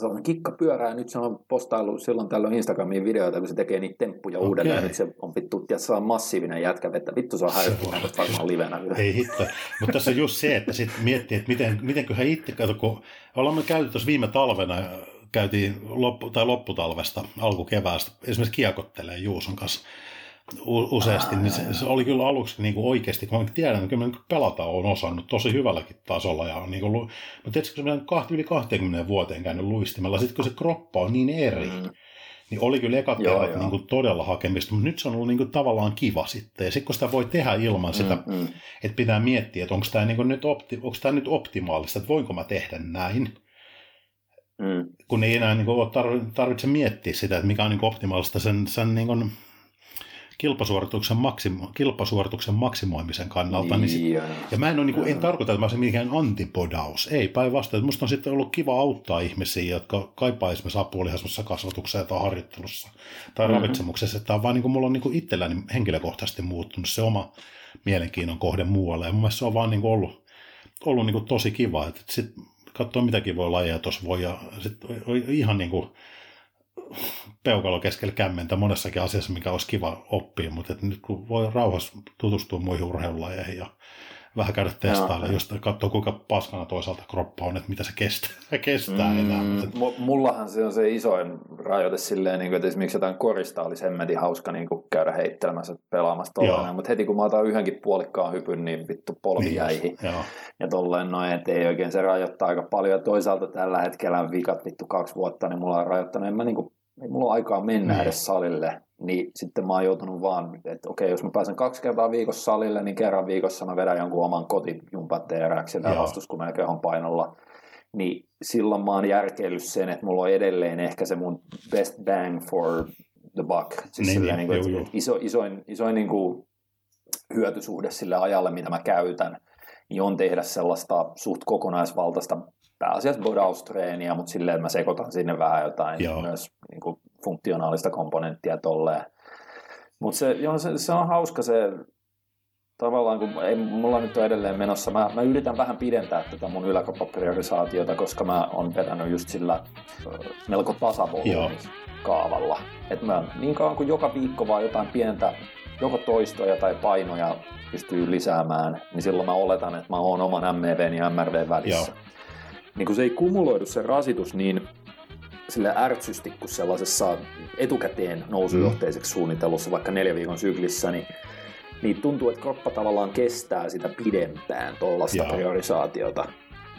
sellainen kikkapyörä, ja nyt se on postailu silloin tällöin Instagramiin videoita, kun se tekee niitä temppuja okay. uudelleen, ja nyt se on vittu, tiedätkö, se on massiivinen jätkä vettä, vittu se on häiriöinen, mutta varmaan livenä. Ei hitto, mutta tässä on just se, että sitten miettii, että miten, mitenköhän itse, kato, kun ollaan me käyty tuossa viime talvena, käytiin loppu, tai lopputalvesta, alkukeväästä, esimerkiksi kiekottelee Juuson kanssa useasti, niin se, se, oli kyllä aluksi niin kuin oikeasti, kun mä tiedän, että kyllä pelata on osannut tosi hyvälläkin tasolla, ja on niin kuin, mutta tietysti kun se kahti, yli 20 vuoteen käynyt luistimella, sitten kun se kroppa on niin eri, mm. niin oli kyllä ekat kerrat niin kuin todella hakemista, mutta nyt se on ollut niin kuin tavallaan kiva sitten, ja sitten kun sitä voi tehdä ilman mm, sitä, mm. että pitää miettiä, että onko tämä, niin nyt, opti, onko tämä nyt optimaalista, että voinko mä tehdä näin, Mm. Kun ei enää niin kuin, tarvitse miettiä sitä, että mikä on niin kuin, optimaalista sen, sen niin kuin, kilpasuorituksen, maksimo, kilpasuorituksen maksimoimisen kannalta. Niin, niin sit, ja mä en, ole, niin kuin, en tarkoita, että mä olisin mikään antipodaus. Ei, päinvastoin. Musta on sitten ollut kiva auttaa ihmisiä, jotka kaipaa esimerkiksi apulihasmassa kasvatuksessa tai harjoittelussa tai mm-hmm. ravitsemuksessa. Tämä on vaan niin kuin, mulla on niin kuin itselläni henkilökohtaisesti muuttunut se oma mielenkiinnon kohde muualle. Ja mun mielestä se on vaan niin kuin ollut, ollut niin kuin tosi kiva. Että sit katsoa mitäkin voi lajeja tuossa voi. Ja sit ihan niin kuin peukalo keskellä kämmentä monessakin asiassa, mikä olisi kiva oppia, mutta nyt kun voi rauhassa tutustua muihin urheilulajeihin ja vähän käydä testailemaan, just katsoa kuinka paskana toisaalta kroppa on, että mitä se kestää, kestää mm, enää. M- mullahan se on se isoin rajoite silleen, niin kuin, että esimerkiksi jotain korista olisi hemmetin hauska niin kuin käydä heittelemässä pelaamassa tolleen, mutta heti kun mä otan yhdenkin puolikkaan hypyn, niin vittu polvi niin jäihin. Ja tolleen noin, että ei oikein se rajoittaa aika paljon. Ja toisaalta tällä hetkellä vikat vittu kaksi vuotta, niin mulla on rajoittanut, en mä niin kuin, ei mulla ole aikaa mennä niin. edes salille niin sitten mä oon joutunut vaan, että okei, jos mä pääsen kaksi kertaa viikossa salille, niin kerran viikossa mä vedän jonkun oman kotijumpat TRX ja vastuskuneen kehon painolla. Niin silloin mä oon järkeillyt sen, että mulla on edelleen ehkä se mun best bang for the buck. Siis niin, niin, niin kuin, joo, joo. Iso, isoin, isoin niin kuin hyötysuhde sille ajalle, mitä mä käytän, niin on tehdä sellaista suht kokonaisvaltaista pääasiassa bodaustreeniä, mutta silleen, mä sekoitan sinne vähän jotain Joo. myös niin kuin funktionaalista komponenttia tolleen. Mutta se, joo, se, se, on hauska se, tavallaan kun ei, mulla nyt on edelleen menossa, mä, mä yritän vähän pidentää tätä mun yläkoppapriorisaatiota, koska mä oon vetänyt just sillä melko kaavalla. Että mä niin kauan kuin joka viikko vaan jotain pientä joko toistoja tai painoja pystyy lisäämään, niin silloin mä oletan, että mä oon oman MVn ja MRV välissä. Joo. Niin kun se ei kumuloidu se rasitus niin sille ärtsysti kuin sellaisessa etukäteen nousujohteiseksi suunnitellussa vaikka neljä viikon syklissä, niin, niin tuntuu, että kroppa tavallaan kestää sitä pidempään tuollaista priorisaatiota.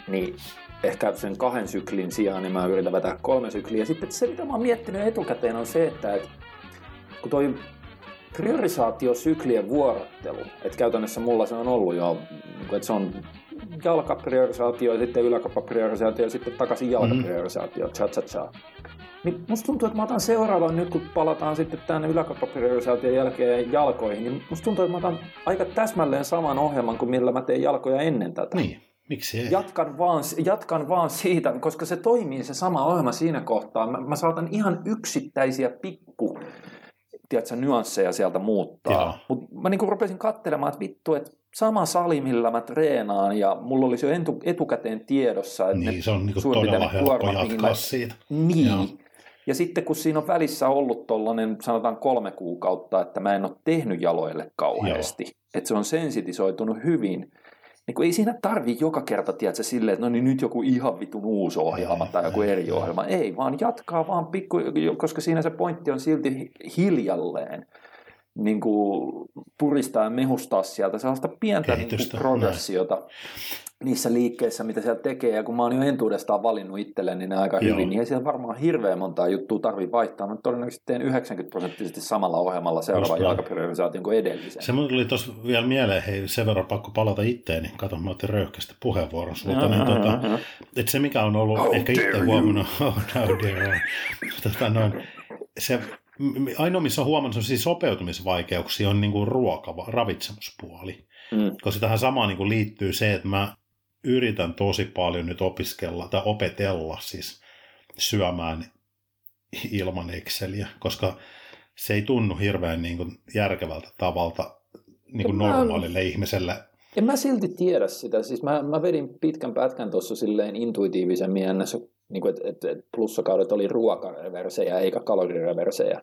Niin ehkä sen kahden syklin sijaan niin mä yritän vetää kolme sykliä. Ja sitten se, mitä mä oon miettinyt etukäteen, on se, että, että kun toi priorisaatiosyklien vuorottelu, että käytännössä mulla se on ollut jo, että se on jalkapriorisaatio ja sitten yläkappapriorisaatio ja sitten takaisin jalkapriorisaatio, cha cha cha. Niin musta tuntuu, että mä otan seuraavan nyt, kun palataan sitten tänne yläkappapriorisaation jälkeen jalkoihin, niin musta tuntuu, että mä otan aika täsmälleen saman ohjelman kuin millä mä tein jalkoja ennen tätä. Niin. Miksi ei? Jatkan vaan, jatkan vaan siitä, koska se toimii se sama ohjelma siinä kohtaa. Mä, mä saatan ihan yksittäisiä pikku tiedätkö, nyansseja sieltä muuttaa. Mutta mä niinku rupesin katselemaan, että vittu, että sama sali, millä mä treenaan, ja mulla olisi jo etu, etukäteen tiedossa, että niin, se on niin todella helppo jatkaa mä... siitä. Niin. Joo. Ja sitten kun siinä on välissä ollut tuollainen, sanotaan kolme kuukautta, että mä en ole tehnyt jaloille kauheasti, Joo. että se on sensitisoitunut hyvin, niin ei siinä tarvi joka kerta, tiedätkö, silleen, että no niin nyt joku ihan vitun uusi ohjelma ei, tai joku eri ei. ohjelma. Ei, vaan jatkaa vaan pikku, koska siinä se pointti on silti hiljalleen niin kuin puristaa ja mehustaa sieltä sellaista pientä niin kuin progressiota. Näin niissä liikkeissä, mitä siellä tekee, ja kun mä oon jo entuudestaan valinnut itselleni ne aika Joo. hyvin, niin ei siellä varmaan hirveän montaa juttua tarvitse vaihtaa. Mä todennäköisesti teen 90 prosenttisesti samalla ohjelmalla seuraavan jalkapyörisaation kuin edellisen. Se mun tuli tuossa vielä mieleen, hei sen verran pakko palata itteeni, kato mä otin röyhkästä puheenvuoron sulta, niin tota, että se mikä on ollut oh, ehkä itse huomannut, oh, no, dear, tota, noin, se ainoa, missä on huomannut siis sopeutumisvaikeuksia, on niin kuin ruoka, ravitsemuspuoli. Mm. Koska tähän samaan niin kuin liittyy se, että mä yritän tosi paljon nyt opiskella tai opetella siis syömään ilman Exceliä, koska se ei tunnu hirveän niin kuin järkevältä tavalta niin kuin normaalille mä, ihmiselle. En mä silti tiedä sitä. Siis mä, mä vedin pitkän pätkän tuossa silleen intuitiivisen mielessä, niin että et, et plussakaudet oli ruokareversejä eikä kalorireversejä.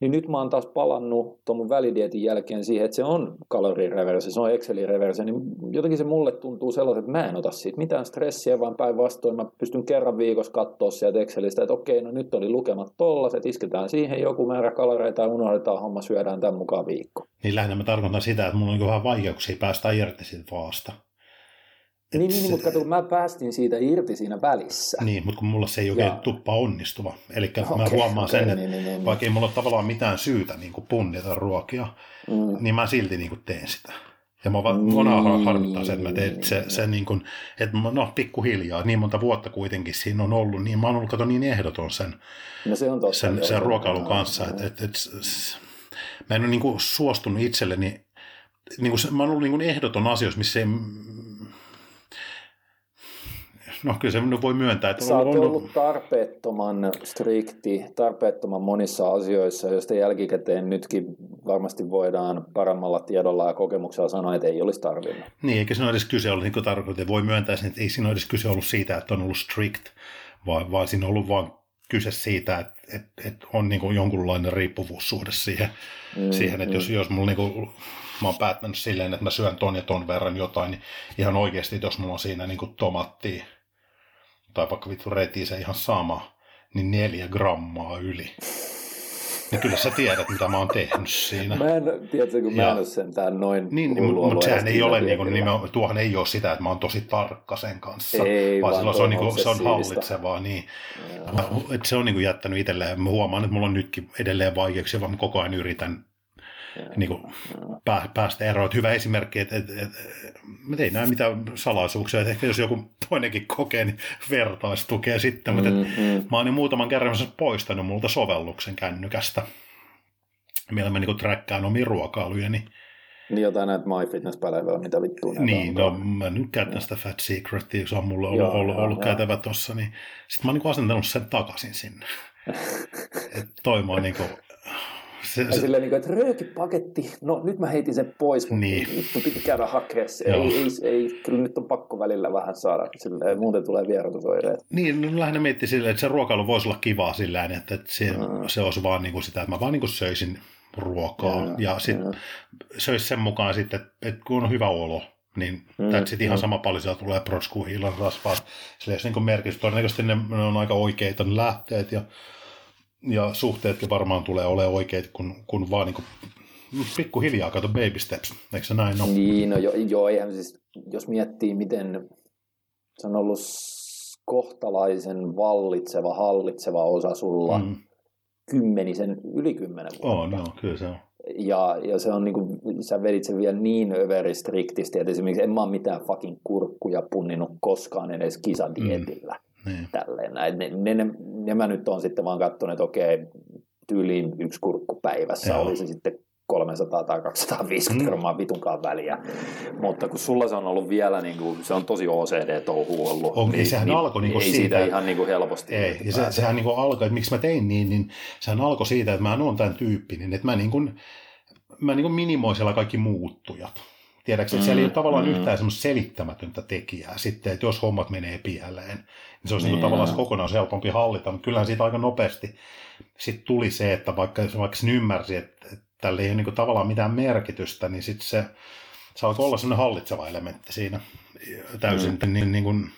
Niin nyt mä oon taas palannut tuon mun välidietin jälkeen siihen, että se on kalorireverse, se on Excelin reverse, niin jotenkin se mulle tuntuu sellaiset, että mä en ota siitä mitään stressiä, vaan päinvastoin mä pystyn kerran viikossa katsoa sieltä Excelistä, että okei, no nyt oli lukemat tollaset, isketään siihen joku määrä kaloreita ja unohdetaan homma, syödään tämän mukaan viikko. Niin lähinnä mä tarkoitan sitä, että mulla on vähän vaikeuksia päästä irti siitä vaasta. Niin, niin, niin, mutta kato, kun mä päästin siitä irti siinä välissä. Niin, mutta kun mulla se ei oikein ja... tuppa onnistuva. Eli okay, mä huomaan okay, sen, että niin, niin, niin, vaikka ei mulla ole tavallaan mitään syytä niin kuin punnita ruokia, mm. niin mä silti niin kuin teen sitä. Ja mä vaan mm. harmittaa se, että mä teen se, se niin kuin, että no pikkuhiljaa, niin monta vuotta kuitenkin siinä on ollut, niin mä oon ollut kato niin ehdoton sen, no se on totta, sen, sen ruokailun kanssa, että et, et, mä en ole niin kuin suostunut itselleni, niin kuin, mä oon ollut niin kuin ehdoton asioissa, missä ei no kyllä se voi myöntää. Että Sä oot ollut tarpeettoman strikti, tarpeettoman monissa asioissa, joista jälkikäteen nytkin varmasti voidaan paremmalla tiedolla ja kokemuksella sanoa, että ei olisi tarvinnut. Niin, eikä siinä ole edes kyse ollut, niin kuin tarkoitin, voi myöntää sen, että ei siinä ole edes kyse ollut siitä, että on ollut strict, vaan, vaan siinä on ollut vain kyse siitä, että, että, että on niin kuin jonkunlainen riippuvuussuhde siihen, mm, siihen että mm. jos, jos mulla niin kuin, mä oon päättänyt silleen, että mä syön ton ja ton verran jotain, niin ihan oikeasti, jos mulla on siinä niin kuin tomattia, tai vaikka vittu reti se ihan sama, niin neljä grammaa yli. Ja kyllä sä tiedät, mitä mä oon tehnyt siinä. Mä en, tiedätkö, kun mä en ole sentään noin Niin, niin mutta sehän ei ole, niin kuin, niin tuohan ei ole sitä, että mä oon tosi tarkka sen kanssa. Ei, vaan, silloin se on, niin kuin, se on hallitsevaa. Niin, että se on niin kuin jättänyt itselleen. Mä huomaan, että mulla on nytkin edelleen vaikeuksia, vaan mä koko ajan yritän niin kuin, pää, päästä eroon. Että hyvä esimerkki, että, että, että, että ei näe mitään salaisuuksia, että ehkä jos joku toinenkin kokee, niin vertaistukea sitten, mutta mm-hmm. mä oon niin muutaman kerran poistanut multa sovelluksen kännykästä, millä mä niin träkkään omia ruokailuja, niin niin jotain näitä MyFitness-pälevyä, mitä vittua Niin, no mä nyt käytän sitä Fat Secretia, se on mulle ollut, joo, ollut, joo, ollut joo. käytävä tossa, niin sitten mä oon niin asentanut sen takaisin sinne. että toi oon niin kuin, se, se... Silleen, niin että röökipaketti, no nyt mä heitin sen pois, mutta niin. nyt piti käydä hakea se. Ei, ei, ei, kyllä nyt on pakko välillä vähän saada, silleen, muuten tulee vierotusoireet. Niin, no lähinnä miettii silleen, että se ruokailu voisi olla kivaa sillä että, että se, mm. se olisi vaan niin kuin sitä, että mä vaan niin kuin söisin ruokaa ja, ja sitten söisi sen mukaan sitten, että kun on hyvä olo, niin mm, sitten ihan mm. sama paljon sieltä tulee proskuhiilan rasvaat. Sillä jos niin merkitys, todennäköisesti ne, ne on aika oikeita ne lähteet ja ja suhteetkin varmaan tulee olemaan oikeit, kun, kun vaan niin kuin pikkuhiljaa kato baby steps, eikö se näin ole? Niin, no jo, joo, eihän siis, jos miettii, miten se on ollut kohtalaisen vallitseva, hallitseva osa sulla mm. kymmenisen, yli kymmenen vuotta. On, joo, kyllä se on. Ja, ja se on niin kuin, sä vedit sen vielä niin överistriktisti, että esimerkiksi en mä ole mitään fucking kurkkuja punninut koskaan edes kisadietillä. Mm niin. Tälleen näin. Ne, ne, ne, ne, mä nyt on sitten vaan katsonut, että okei, tyyliin yksi kurkku päivässä, Joo. oli se sitten 300 tai 250 mm. grammaa vitunkaan väliä. Mutta kun sulla se on ollut vielä, niin kuin, se on tosi OCD-touhu ollut. On, niin, sehän niin, alkoi niin kuin ei siitä, siitä ihan niin kuin helposti. Ei, ja se, sehän niin kuin alkoi, että miksi mä tein niin, niin sehän alkoi siitä, että mä oon tämän tyyppinen, että mä, niin kuin, mä niin kuin minimoin siellä kaikki muuttujat. Tiedätkö, että siellä ei ole mm, tavallaan mm. yhtään semmoista selittämätöntä tekijää sitten, että jos hommat menee pieleen, se olisi niin, niin tavallaan kokonaan helpompi hallita, mutta kyllähän siitä aika nopeasti sitten tuli se, että vaikka, vaikka sen ymmärsi, että, että tällä ei ole niin kuin tavallaan mitään merkitystä, niin sitten se, se alkoi olla semmoinen hallitseva elementti siinä täysin mm. niin, niin kuin,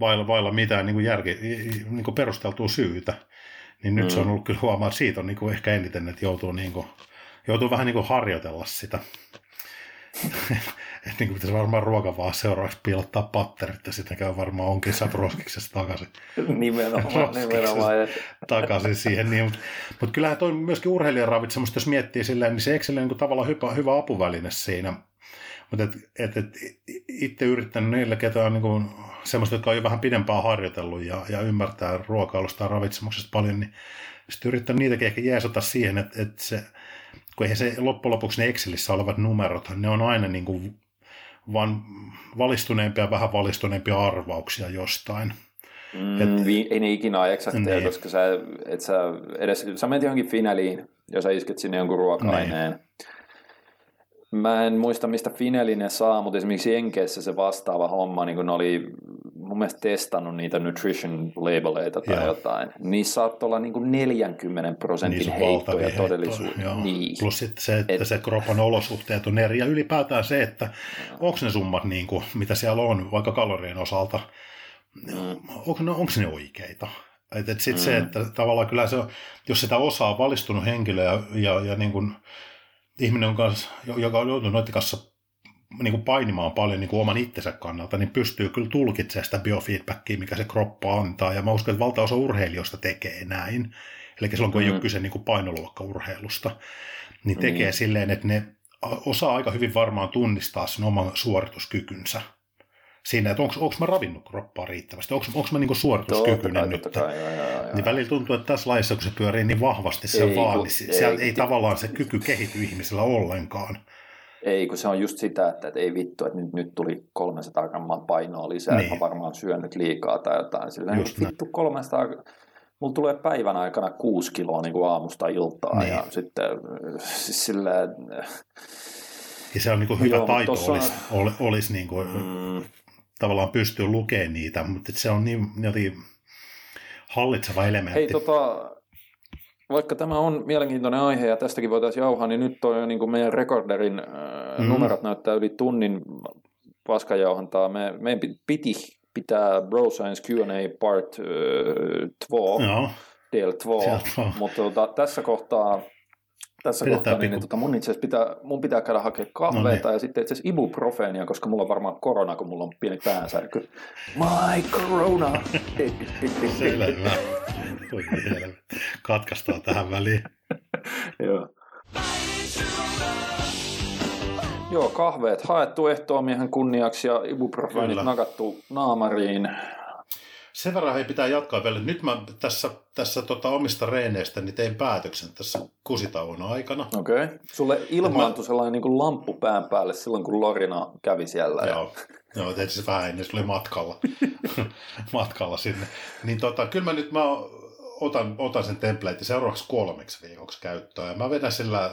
vailla, vailla mitään niin kuin järki, niin kuin perusteltua syytä. Niin nyt mm. se on ollut kyllä huomaa, että siitä on niin kuin ehkä eniten, että joutuu niin kuin joutuu vähän niin kuin harjoitella sitä. Että niin pitäisi varmaan ruokavaa seuraavaksi piilottaa patterit ja sitten käy varmaan onkin roskiksessa takaisin. nimenomaan, nimenomaan. takaisin siihen. Niin, mutta, mutta kyllähän toi myöskin urheilijan ravitsemusta, jos miettii silleen, niin se Excel on niin tavallaan hyvä, hyvä apuväline siinä. Mutta et, et, et, itse yrittänyt niillä, ketä on niin kuin, semmoista, jotka on jo vähän pidempään harjoitellut ja, ja ymmärtää ruokailusta ja ravitsemuksesta paljon, niin sitten yrittänyt niitäkin ehkä jeesata siihen, että, että se, kun eihän se loppujen lopuksi ne Excelissä olevat numerot, ne on aina niin kuin vaan valistuneempia, vähän valistuneempia arvauksia jostain. Mm, et, ei ne ikinä ole eksakteja, niin. koska sä, et sä, edes, sä menet johonkin finaliin, ja sä isket sinne jonkun ruoka-aineen, niin. Mä en muista, mistä Fineli ne saa, mutta esimerkiksi Jenkeissä se vastaava homma, niin kun ne oli mun mielestä testannut niitä nutrition labeleita tai Joo. jotain. Niissä saattaa olla niin kuin 40 prosentin niin heittoja todellisuudessa. Niin. Plus sitten se, että Et... se kropan olosuhteet on eri. Ja ylipäätään se, että onko ne summat, niin kuin, mitä siellä on, vaikka kalorien osalta, mm. onko, ne, onko ne oikeita? Et, et sit mm. se, että tavallaan kyllä se, jos sitä osaa valistunut henkilö ja, ja, ja niin kuin, ihminen, on kanssa, joka on joutunut noiden kanssa niin kuin painimaan paljon niin kuin oman itsensä kannalta, niin pystyy kyllä tulkitsemaan sitä biofeedbackia, mikä se kroppa antaa. Ja mä uskon, että valtaosa urheilijoista tekee näin. Eli silloin, kun mm. ei ole kyse niin kuin painoluokkaurheilusta, niin tekee mm. silleen, että ne osaa aika hyvin varmaan tunnistaa sen oman suorituskykynsä siinä, että onko mä ravinnut kroppaa riittävästi, onko mä niinku suorituskykyinen nyt. Kai, joo, joo, joo. Niin välillä tuntuu, että tässä laissa, kun se pyörii niin vahvasti, se ei, vaan, kun, niin siellä ei, ei tavallaan se kyky kehity ihmisellä ollenkaan. Ei, kun se on just sitä, että, että ei vittu, että nyt, nyt tuli 300 grammaa painoa lisää, niin. että mä varmaan syönyt liikaa tai jotain. Sillä just vittu 300, mulla tulee päivän aikana 6 kiloa niin kuin aamusta iltaa niin. ja sitten siis silleen... Ja se on niin kuin hyvä Joo, taito olisi, on... olisi niin kuin, mm tavallaan pystyy lukemaan niitä, mutta se on niin jotenkin hallitseva elementti. Hei, tota, vaikka tämä on mielenkiintoinen aihe ja tästäkin voitaisiin jauhaa, niin nyt toi, niin kuin meidän rekorderin äh, mm. numerot näyttää yli tunnin paskajauhantaa. Me, meidän piti pitää Bro Science Q&A part 2, äh, del 2, mutta tota, tässä kohtaa tässä Pidetään kohtaa, niin, tota, mun itse pitää, mun pitää käydä hakemaan kahveita no niin. ja sitten itse asiassa ibuprofeenia, koska mulla on varmaan korona, kun mulla on pieni päänsärky. My corona! Selvä. Katkaistaan tähän väliin. Joo. Joo, kahveet haettu ehtoomiehen kunniaksi ja ibuprofeenit nakattu naamariin sen verran ei pitää jatkaa vielä. Nyt mä tässä, tässä tota omista reeneistä niin tein päätöksen tässä kusitauon aikana. Okei. Okay. Sulle ilmaantui mä... sellainen niin kuin lamppu pään päälle silloin, kun Lorina kävi siellä. Joo. Joo tietysti vähän ennen, se oli matkalla, matkalla sinne. Niin tota, kyllä mä nyt mä otan, otan sen template seuraavaksi kolmeksi viikoksi käyttöön. Ja mä vedän sillä äh,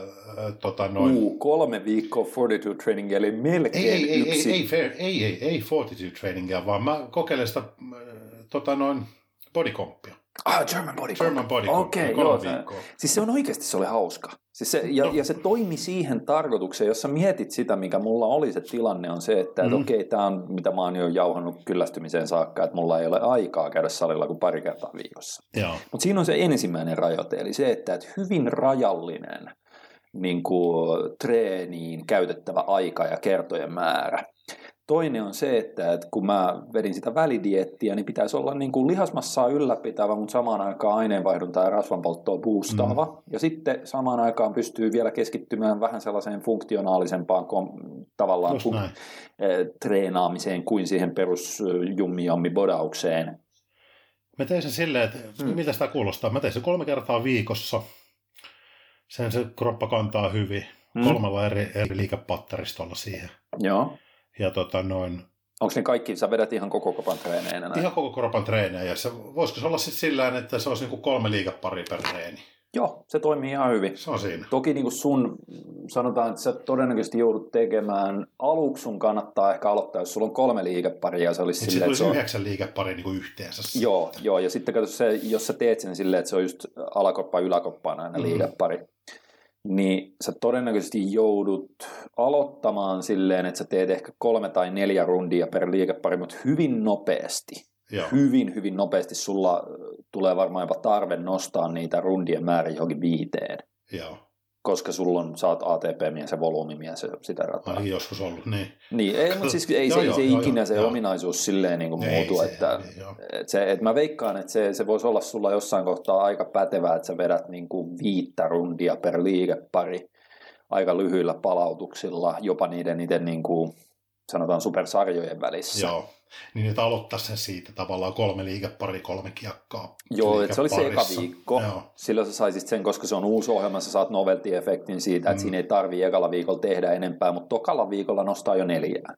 tota, noin... Uu, kolme viikkoa fortitude training, eli melkein ei, ei, yksi. Ei, ei, ei, ei, ei fortitude trainingia, vaan mä kokeilen sitä tota noin bodycompia. Ah, German body German body Okei, okay, joo. Se, siis se on oikeasti, se oli hauska. Siis se, ja, no. ja se toimi siihen tarkoitukseen, jos sä mietit sitä, mikä mulla oli se tilanne, on se, että mm. okei, okay, tämä on mitä mä oon jo jauhannut kyllästymiseen saakka, että mulla ei ole aikaa käydä salilla kuin pari kertaa viikossa. Mutta siinä on se ensimmäinen rajoite, eli se, että, että hyvin rajallinen niin kuin, treeniin käytettävä aika ja kertojen määrä. Toinen on se, että, että kun mä vedin sitä välidiettiä, niin pitäisi olla niin kuin lihasmassaa ylläpitävä, mutta samaan aikaan aineenvaihduntaa ja rasvanpolttoa boostaava. Mm. Ja sitten samaan aikaan pystyy vielä keskittymään vähän sellaiseen funktionaalisempaan kom, tavallaan kuin, eh, treenaamiseen kuin siihen perusjummi bodaukseen. Mä tein sen silleen, että mm. mitä sitä kuulostaa. Mä tein sen kolme kertaa viikossa. Sen se kroppa kantaa hyvin. Mm. Kolmella eri, eri liikepatteristolla siihen. Joo. Ja tota noin, Onko ne kaikki, sä vedät ihan koko kropan treenejä? Ihan koko kropan treenejä. Ja se, voisiko se olla sitten sillä että se olisi niinku kolme liikeparia per treeni? Joo, se toimii ihan hyvin. Se on siinä. Toki niin kuin sun, sanotaan, että sä todennäköisesti joudut tekemään, aluksi sun kannattaa ehkä aloittaa, jos sulla on kolme liikeparia. Se olisi silleen, se olisi yhdeksän liikeparia niin kuin yhteensä. Joo, joo, ja sitten kato se, jos sä teet sen silleen, että se on just alakoppa, yläkoppa aina mm. liikepari, niin sä todennäköisesti joudut aloittamaan silleen, että sä teet ehkä kolme tai neljä rundia per liikepari, mutta hyvin nopeasti. Joo. Hyvin, hyvin nopeasti sulla tulee varmaan jopa tarve nostaa niitä rundien määrä johonkin viiteen. Joo. Koska sulla on, sä oot ATP-mies ja volyymimies ja sitä rataa. Ai joskus ollut, niin. Niin, ei, mutta siis ei se, joo, se joo, ikinä joo, se joo. ominaisuus silleen niin kuin Ei muutu, se, että, ei, että, se, että mä veikkaan, että se, se voisi olla sulla jossain kohtaa aika pätevää, että sä vedät niin kuin viittä rundia per liikepari aika lyhyillä palautuksilla, jopa niiden itse niin kuin, sanotaan supersarjojen välissä. Joo. Niin nyt aloittaa sen siitä tavallaan kolme liikepari, kolme kiekkaa. Joo, että se oli se eka viikko. Joo. Silloin sä saisit sen, koska se on uusi ohjelma, sä saat novelty-efektin siitä, että Mm. siinä ei tarvii ekalla viikolla tehdä enempää, mutta tokalla viikolla nostaa jo neljää.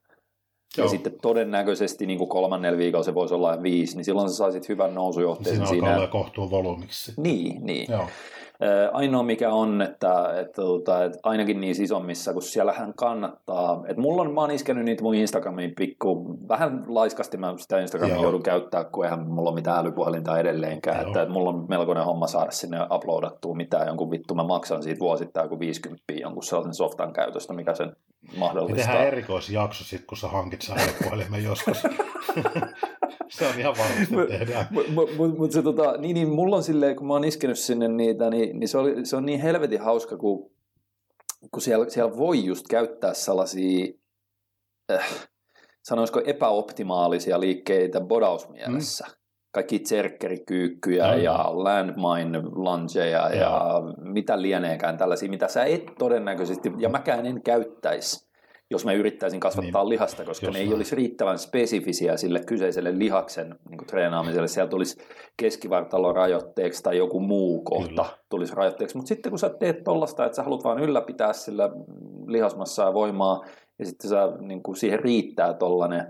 Joo. Ja sitten todennäköisesti niin kuin kolmannella viikolla se voisi olla viisi, niin silloin sä saisit hyvän nousujohteen Siinä siinä. alkaa olla volyymiksi. Niin, niin. Joo. Ainoa mikä on, että, että, että, että ainakin niissä isommissa, kun siellähän kannattaa, että mulla on, mä oon iskenyt niitä mun Instagramiin pikku, vähän laiskasti mä sitä Instagramia Joo. joudun käyttää, kun eihän mulla ole mitään älypuhelinta edelleenkään, Joo. että, että mulla on melkoinen homma saada sinne uploadattua mitään, jonkun vittu mä maksan siitä vuosittain joku 50 jonkun sellaisen softan käytöstä, mikä sen Me mahdollistaa. tehdään erikoisjakso sitten, kun sä hankit sä puhelimen joskus. se on ihan varmasti tehdään. Mutta mut, mut, se tota, niin, niin mulla on silleen, kun mä oon iskenyt sinne niitä, niin, niin se, oli, se on niin helvetin hauska, kun, kun siellä, siellä voi just käyttää sellaisia, äh, sanoisiko epäoptimaalisia liikkeitä bodausmielessä. Mm. Kaikki tserkkerikyykkyjä Joo, ja joo. landmine lungeja ja Joo. mitä lieneekään tällaisia, mitä sä et todennäköisesti, ja mäkään en käyttäisi, jos mä yrittäisin kasvattaa Niin. lihasta, koska ne ei näin. olisi riittävän spesifisiä sille kyseiselle lihaksen niin kuin treenaamiselle. Siellä tulisi keskivartalon rajoitteeksi tai joku muu kohta Kyllä. tulisi rajoitteeksi. Mutta sitten kun sä teet tollasta, että sä haluat vain ylläpitää sillä lihasmassaa ja voimaa, ja sitten sä, niin kuin siihen riittää tollanen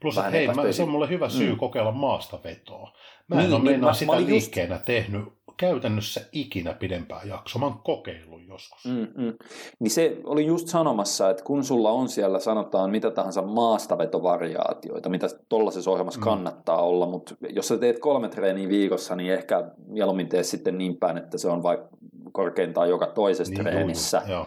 Plus, että hei, mä, se on mulle hyvä syy Mm. kokeilla maastavetoa. Mä en Niin, ole niin, meinaa mä- sitä mä olin just- liikkeenä tehnyt käytännössä ikinä pidempää jaksoa. Mä oon kokeillut joskus. Mm, mm. Niin se oli just sanomassa, että kun sulla on siellä sanotaan mitä tahansa maastavetovariaatioita, mitä tuollaisessa ohjelmassa Mm. kannattaa olla, mutta jos sä teet kolme treeniä viikossa, niin ehkä mieluummin tee sitten niin päin, että se on vaikka korkeintaan joka toisessa Niin, treenissä Joo,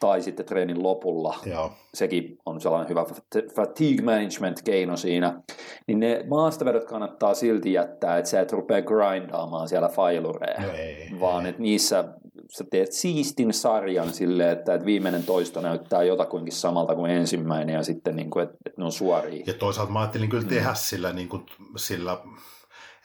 tai sitten treenin lopulla. joo. Sekin on sellainen hyvä fat- fatigue management keino siinä. Niin ne maastavedot kannattaa silti jättää, että sä et rupea grindaamaan siellä failureja No ei. vaan ei. että niissä sä teet siistin sarjan silleen, että, että viimeinen toisto näyttää jotakuinkin samalta kuin ensimmäinen ja sitten niin kuin, että, että ne on suoria. Ja toisaalta mä ajattelin kyllä tehdä sillä, niin kuin, sillä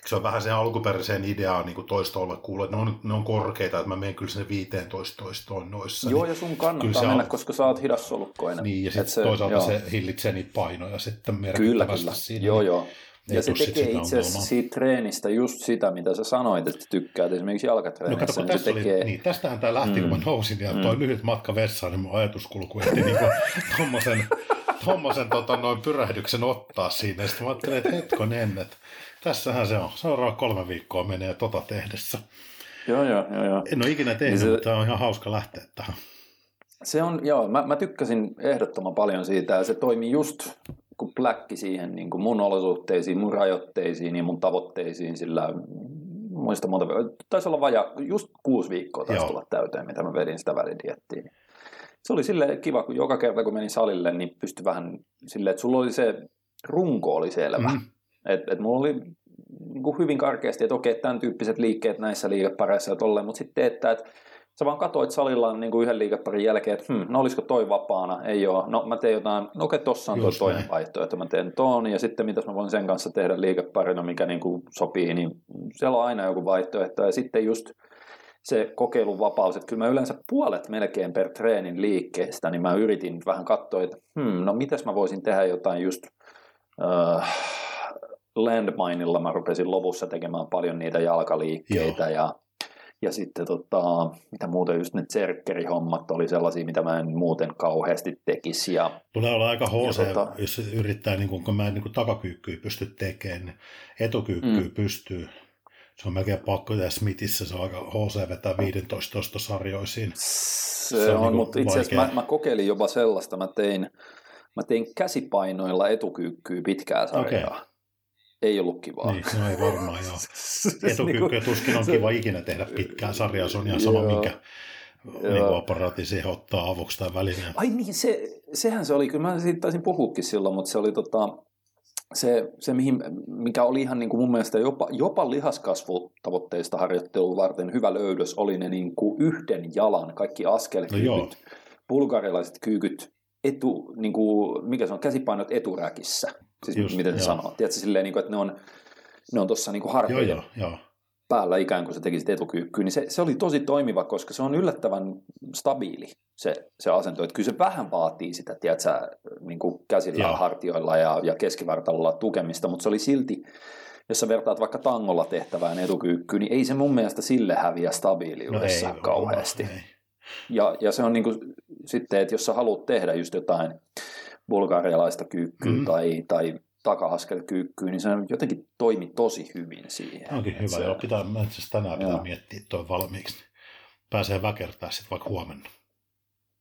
se on vähän sen alkuperäiseen ideaan niin toistolle kuuluu, että ne on, ne on korkeita, että mä menen kyllä sinne 15 toistoon noissa. Joo, niin, ja sun Kyllä kannattaa mennä, on- koska sä oot hidassolukkoinen. niin, ja sitten toisaalta joo. se hillitsee niitä painoja sitten Kyllä, merkittävästi kyllä. siinä. Joo, niin joo. Ja se tekee itse asiassa siitä treenistä just sitä, mitä sä sanoit, että tykkäät esimerkiksi No jalkatreenissä. kato, kun niin se tässä tekee... oli, niin, tästähän tämä lähti, mm. kun mä nousin ja toi lyhyt matka vessaan, niin mun ajatuskulku ehti niin tommosen tota, noin pyrähdyksen ottaa siinä. Ja sitten mä ajattelin, että hetkonen, että tässähän se on. Seuraava kolme viikkoa menee tota tehdessä. Joo, joo, joo, joo. En ole ikinä tehnyt, Niin se- mutta on ihan hauska lähteä tähän. Se on, joo, mä, mä tykkäsin ehdottoman paljon siitä ja se toimi just kun pläkki siihen niin kuin mun olosuhteisiin, mun rajoitteisiin ja mun tavoitteisiin sillä muista monta, taisi olla vaja, just kuusi viikkoa taisi Joo. tulla täyteen, mitä mä vedin sitä välidiettiin. Se oli sille kiva, kun joka kerta kun menin salille, niin pystyi vähän silleen, että sulla oli se runko oli selvä. Mm. Että et mulla oli niin kuin hyvin karkeasti, että okei, tämän tyyppiset liikkeet näissä liikepareissa ja tolleen, mutta sitten että, että sä vaan katsoit salilla niin kuin yhden liikeparin jälkeen, että hm, no olisiko toi vapaana, ei ole, no mä teen jotain, no okei, tossa on toi Just toinen näin. vaihtoehto, mä teen ton, ja sitten mitäs mä voin sen kanssa tehdä liikeparina, mikä niin kuin sopii, niin siellä on aina joku vaihtoehto, ja sitten just se kokeilun vapaus, että kyllä mä yleensä puolet melkein per treenin liikkeestä, niin mä yritin vähän katsoa, että hmm, no mitäs mä voisin tehdä jotain just äh, landmineilla mä rupesin lopussa tekemään paljon niitä jalkaliikkeitä ja, ja sitten tota, mitä muuta just ne tserkkerihommat oli sellaisia, mitä mä en muuten kauheasti tekisi ja Tulee olla aika HC, Ja tota- jos yrittää, niin kun, kun mä en niin takakyykkyä pysty tekemään, niin etukyykkyä Mm. pystyy. Se on melkein pakko tehdä Smithissä, se on aika HC vetää 15 tosta sarjoisiin. se, Se on on, niinku mutta itse asiassa mä, mä, kokeilin jopa sellaista, mä tein, mä tein käsipainoilla etukyykkyä pitkää sarjaa. Okei. Ei ollut kivaa. Niin, no ei varmaan joo. Siis Etukyykkyä niinku- tuskin on kiva ikinä tehdä pitkää sarjaa, se on ihan sama, Joo. minkä Joo. niin aparaatti siihen ottaa avuksi tai välineen. Ai niin, se, sehän se oli, kyllä mä siitä taisin puhuakin silloin, mutta se oli tota, se, se mihin, mikä oli ihan niin kuin mun mielestä jopa, jopa lihaskasvutavoitteista harjoittelua varten hyvä löydös, oli ne niin kuin yhden jalan, kaikki askelkyykyt, no bulgarilaiset kyykyt, etu, niin kuin, mikä se on, käsipainot eturäkissä, siis Just, miten se sanoo, tiedätkö, silleen, niin kuin, että ne on, ne on tuossa niin joo, joo, joo. päällä ikään kuin sä tekisit etukyykkyä, niin se, se oli tosi toimiva, koska se on yllättävän stabiili se, se asento, että kyllä se vähän vaatii sitä, tiedätkö, niin kuin käsillä, joo. hartioilla ja, ja keskivartalolla tukemista, mutta se oli silti, jos sä vertaat vaikka tangolla tehtävään etukyykkyyn, niin ei se mun mielestä sille häviä stabiiliudessa no ei, kauheasti. Ei. Ja, ja se on niin kuin, sitten, että jos sä haluat tehdä just jotain bulgarialaista kyykkyä mm. tai, tai takahaskelkyykkyä, niin se jotenkin toimi tosi hyvin siihen. Onkin hyvä, se, joo. Pitää, mä itse tänään pitää joo. miettiä tuo valmiiksi. Pääsee väkertää sitten vaikka huomenna.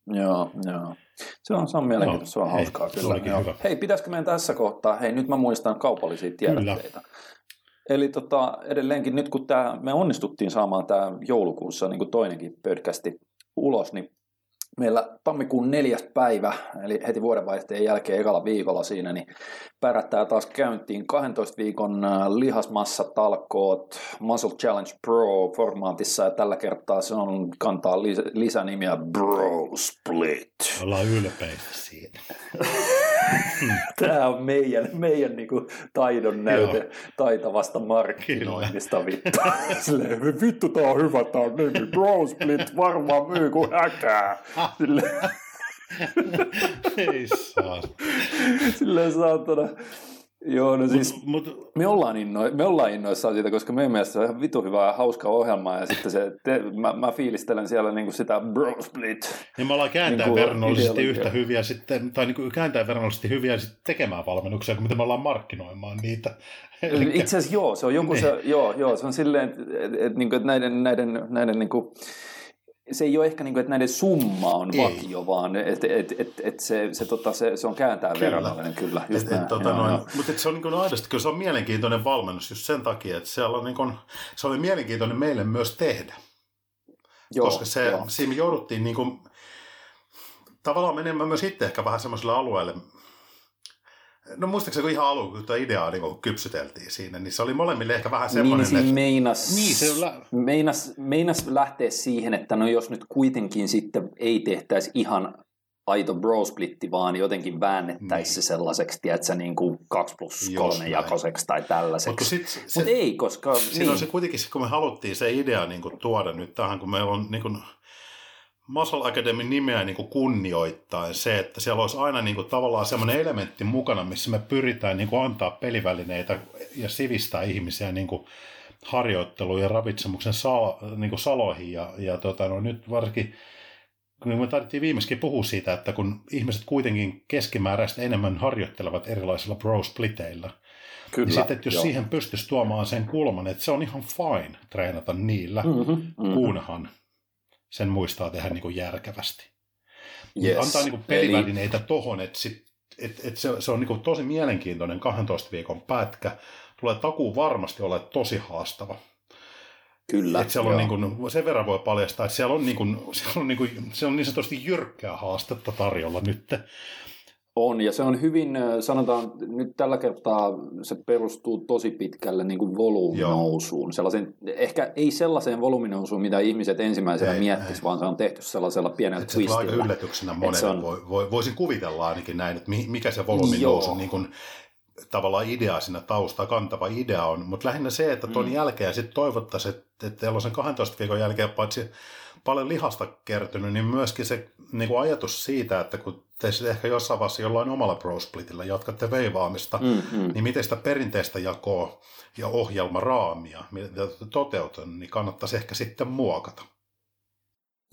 Joo, joo. Se on, se on mielenkiintoista, se on hei, hauskaa kyllä. Se hyvä. Hei, pitäisikö meidän tässä kohtaa, hei nyt mä muistan kaupallisia tiedotteita. Eli tota, edelleenkin nyt kun tää, me onnistuttiin saamaan tämä joulukuussa niin kuin toinenkin podcasti ulos, niin meillä tammikuun neljäs päivä, eli heti vuodenvaihteen jälkeen ekalla viikolla siinä, niin pärättää taas käyntiin 12 viikon äh, lihasmassatalkoot Muscle Challenge Pro formaatissa, ja tällä kertaa se on kantaa lisänimiä Bro Split. Ollaan ylpeitä siitä. Tämä on meidän, meidän niinku taidon näyte Joo. taitavasta markkinoinnista. Vittu. Silleen, vittu, tää on hyvä, tää on nimi. Bro Split varmaan myy kuin häkää. Silleen. Ei saa. Silleen saatana. Joo, no siis mut, mut, me, ollaan inno, me ollaan innoissaan siitä, koska meidän mielestä se on ihan vitu hyvää ja hauska ohjelma ja sitten se, te, mä, mä, fiilistelen siellä niinku sitä bro split. Niin me ollaan niinku verrannollisesti yhtä hyviä sitten, tai niinku kääntäen verrannollisesti hyviä sitten tekemään valmennuksia, kuin mitä me ollaan markkinoimaan niitä. Itse asiassa joo, se on joku niin. se, joo, joo, se on silleen, että et, et, niinku, et näiden, näiden, näiden niinku, se ei ole ehkä niin kuin, että näiden summa on ei. vakio, vaan että et, et, et se, se, tota, se, se on kääntää verrannollinen kyllä. Just et, et, tota, joo, noin, joo. Mutta se on niin kuin aidosti, kyllä se on mielenkiintoinen valmennus just sen takia, että siellä on niin kuin, se oli mielenkiintoinen meille myös tehdä. Joo, Koska se, joo. siinä me jouduttiin niin kuin, tavallaan menemään myös itse ehkä vähän semmoiselle alueelle, No muistaakseni ihan alun, kun tuota ideaa niin kypsyteltiin siinä, niin se oli molemmille ehkä vähän semmoinen, niin, että... Meinas, niin, se lä- meinas, meinas lähteä siihen, että no jos nyt kuitenkin sitten ei tehtäisi ihan aito brosplitti, vaan jotenkin väännettäisi niin. se sellaiseksi, tiedätkö, niin kuin 2 plus 3 jakoiseksi tai tällaiseksi. Mutta Mut ei, koska... Siinä niin. on se kuitenkin, kun me haluttiin se idea niin kuin tuoda nyt tähän, kun meillä on niin kuin, Muscle Academy nimeä niin kuin kunnioittain se, että siellä olisi aina niin kuin tavallaan semmoinen elementti mukana, missä me pyritään niin kuin antaa pelivälineitä ja sivistää ihmisiä niin kuin harjoitteluun ja ravitsemuksen sal, niin kuin saloihin. Ja, ja tota, no, nyt varsinkin, kun me tarvittiin viimeiskin puhua siitä, että kun ihmiset kuitenkin keskimääräistä enemmän harjoittelevat erilaisilla bro-spliteillä, Kyllä, niin sitten, että jos joo. siihen pystyisi tuomaan sen kulman, että se on ihan fine treenata niillä, mm-hmm, mm-hmm. kunhan sen muistaa tehdä niin kuin järkevästi. Yes. Antaa niin kuin pelivälineitä Eli... tohon, että, sit, et, et se, se on niin kuin tosi mielenkiintoinen 12 viikon pätkä. Tulee takuu varmasti ole tosi haastava. Kyllä. Et siellä on niin kuin, sen verran voi paljastaa, että siellä on, niin kuin, siellä on, niin kuin, siellä on niin sanotusti jyrkkää haastetta tarjolla nyt. On, ja se on hyvin, sanotaan, nyt tällä kertaa se perustuu tosi pitkälle niin kuin volyyminousuun. Sellaisen, ehkä ei sellaiseen volyyminousuun, mitä ihmiset ensimmäisenä miettisivät, vaan se on tehty sellaisella pienellä twistillä. Se aika yllätyksenä monelle. On... Voi, voi, voisin kuvitella ainakin näin, että mikä se volyyminousu niin kuin, tavallaan idea siinä taustaa, kantava idea on. Mutta lähinnä se, että tuon mm. jälkeen sitten toivottaisiin, että, että teillä on sen 12 viikon jälkeen paitsi paljon lihasta kertynyt, niin myöskin se niin kuin ajatus siitä, että kun te sitten ehkä jossain vaiheessa jollain omalla prosplitillä jatkatte veivaamista, mm-hmm. niin miten sitä perinteistä jakoa ja ohjelmaraamia, mitä toteutan, niin kannattaisi ehkä sitten muokata.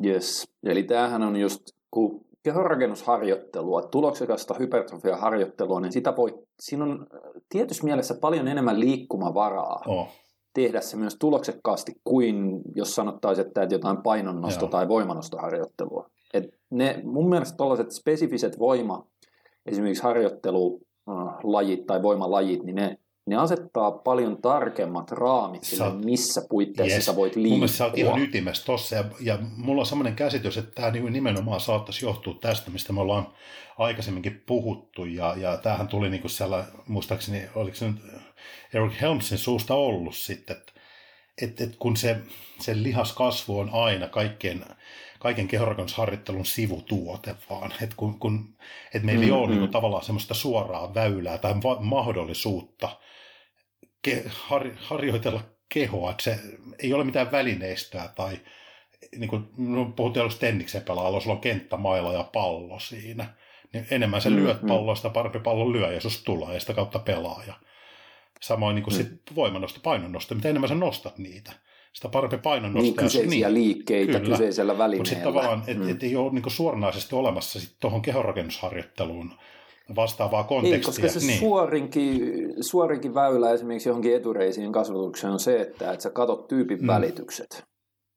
Yes, eli tämähän on just, kun kehorakennusharjoittelua, tuloksekasta hypertrofiaharjoittelua, niin sitä voi, siinä on tietyssä mielessä paljon enemmän liikkumavaraa. Oh tehdä se myös tuloksekkaasti kuin jos sanottaisiin, että jotain painonnosto- Joo. tai voimanostoharjoittelua. Et ne, mun mielestä tällaiset spesifiset voima, esimerkiksi harjoittelulajit tai voimalajit, niin ne, ne asettaa paljon tarkemmat raamit sille, Sä- missä puitteissa Yes. sä voit Mun mielestä sä oot liikkua. ihan ytimessä tossa, ja, ja mulla on semmoinen käsitys, että tämä nimenomaan saattaisi johtua tästä, mistä me ollaan aikaisemminkin puhuttu, ja, ja tämähän tuli niinku siellä, muistaakseni, oliko se nyt Eric Helmsin suusta ollut sitten, että et, et kun se, se lihaskasvu on aina kaikkien, kaiken kehorakennusharjoittelun sivutuote vaan, että kun, kun, et meillä ei Mm, ole mm. niinku tavallaan semmoista suoraa väylää tai va- mahdollisuutta ke, har, harjoitella kehoa, että se ei ole mitään välineistöä tai niin kuin, no, puhuttiin aluksi tenniksen pelaajalla, sulla on kenttämailla ja pallo siinä. Niin enemmän sä Mm, lyöt mm. palloa, sitä parempi pallon lyö, ja sus tulee, ja sitä kautta pelaaja. Samoin niin kuin Mm. sit voimannosto, painonnosto, mitä enemmän sä nostat niitä, sitä parempi painonnosto. Niin kyseisiä liikkeitä kyllä. kyseisellä Mutta välineellä. sitten tavallaan, että Mm. et ei ole niin suoranaisesti olemassa tuohon kehonrakennusharjoitteluun vastaavaa Niin, kontekstia. koska se niin. suorinkin, suorinkin väylä esimerkiksi johonkin etureisiin kasvatukseen on se, että, että sä katot tyypin Mm. välitykset.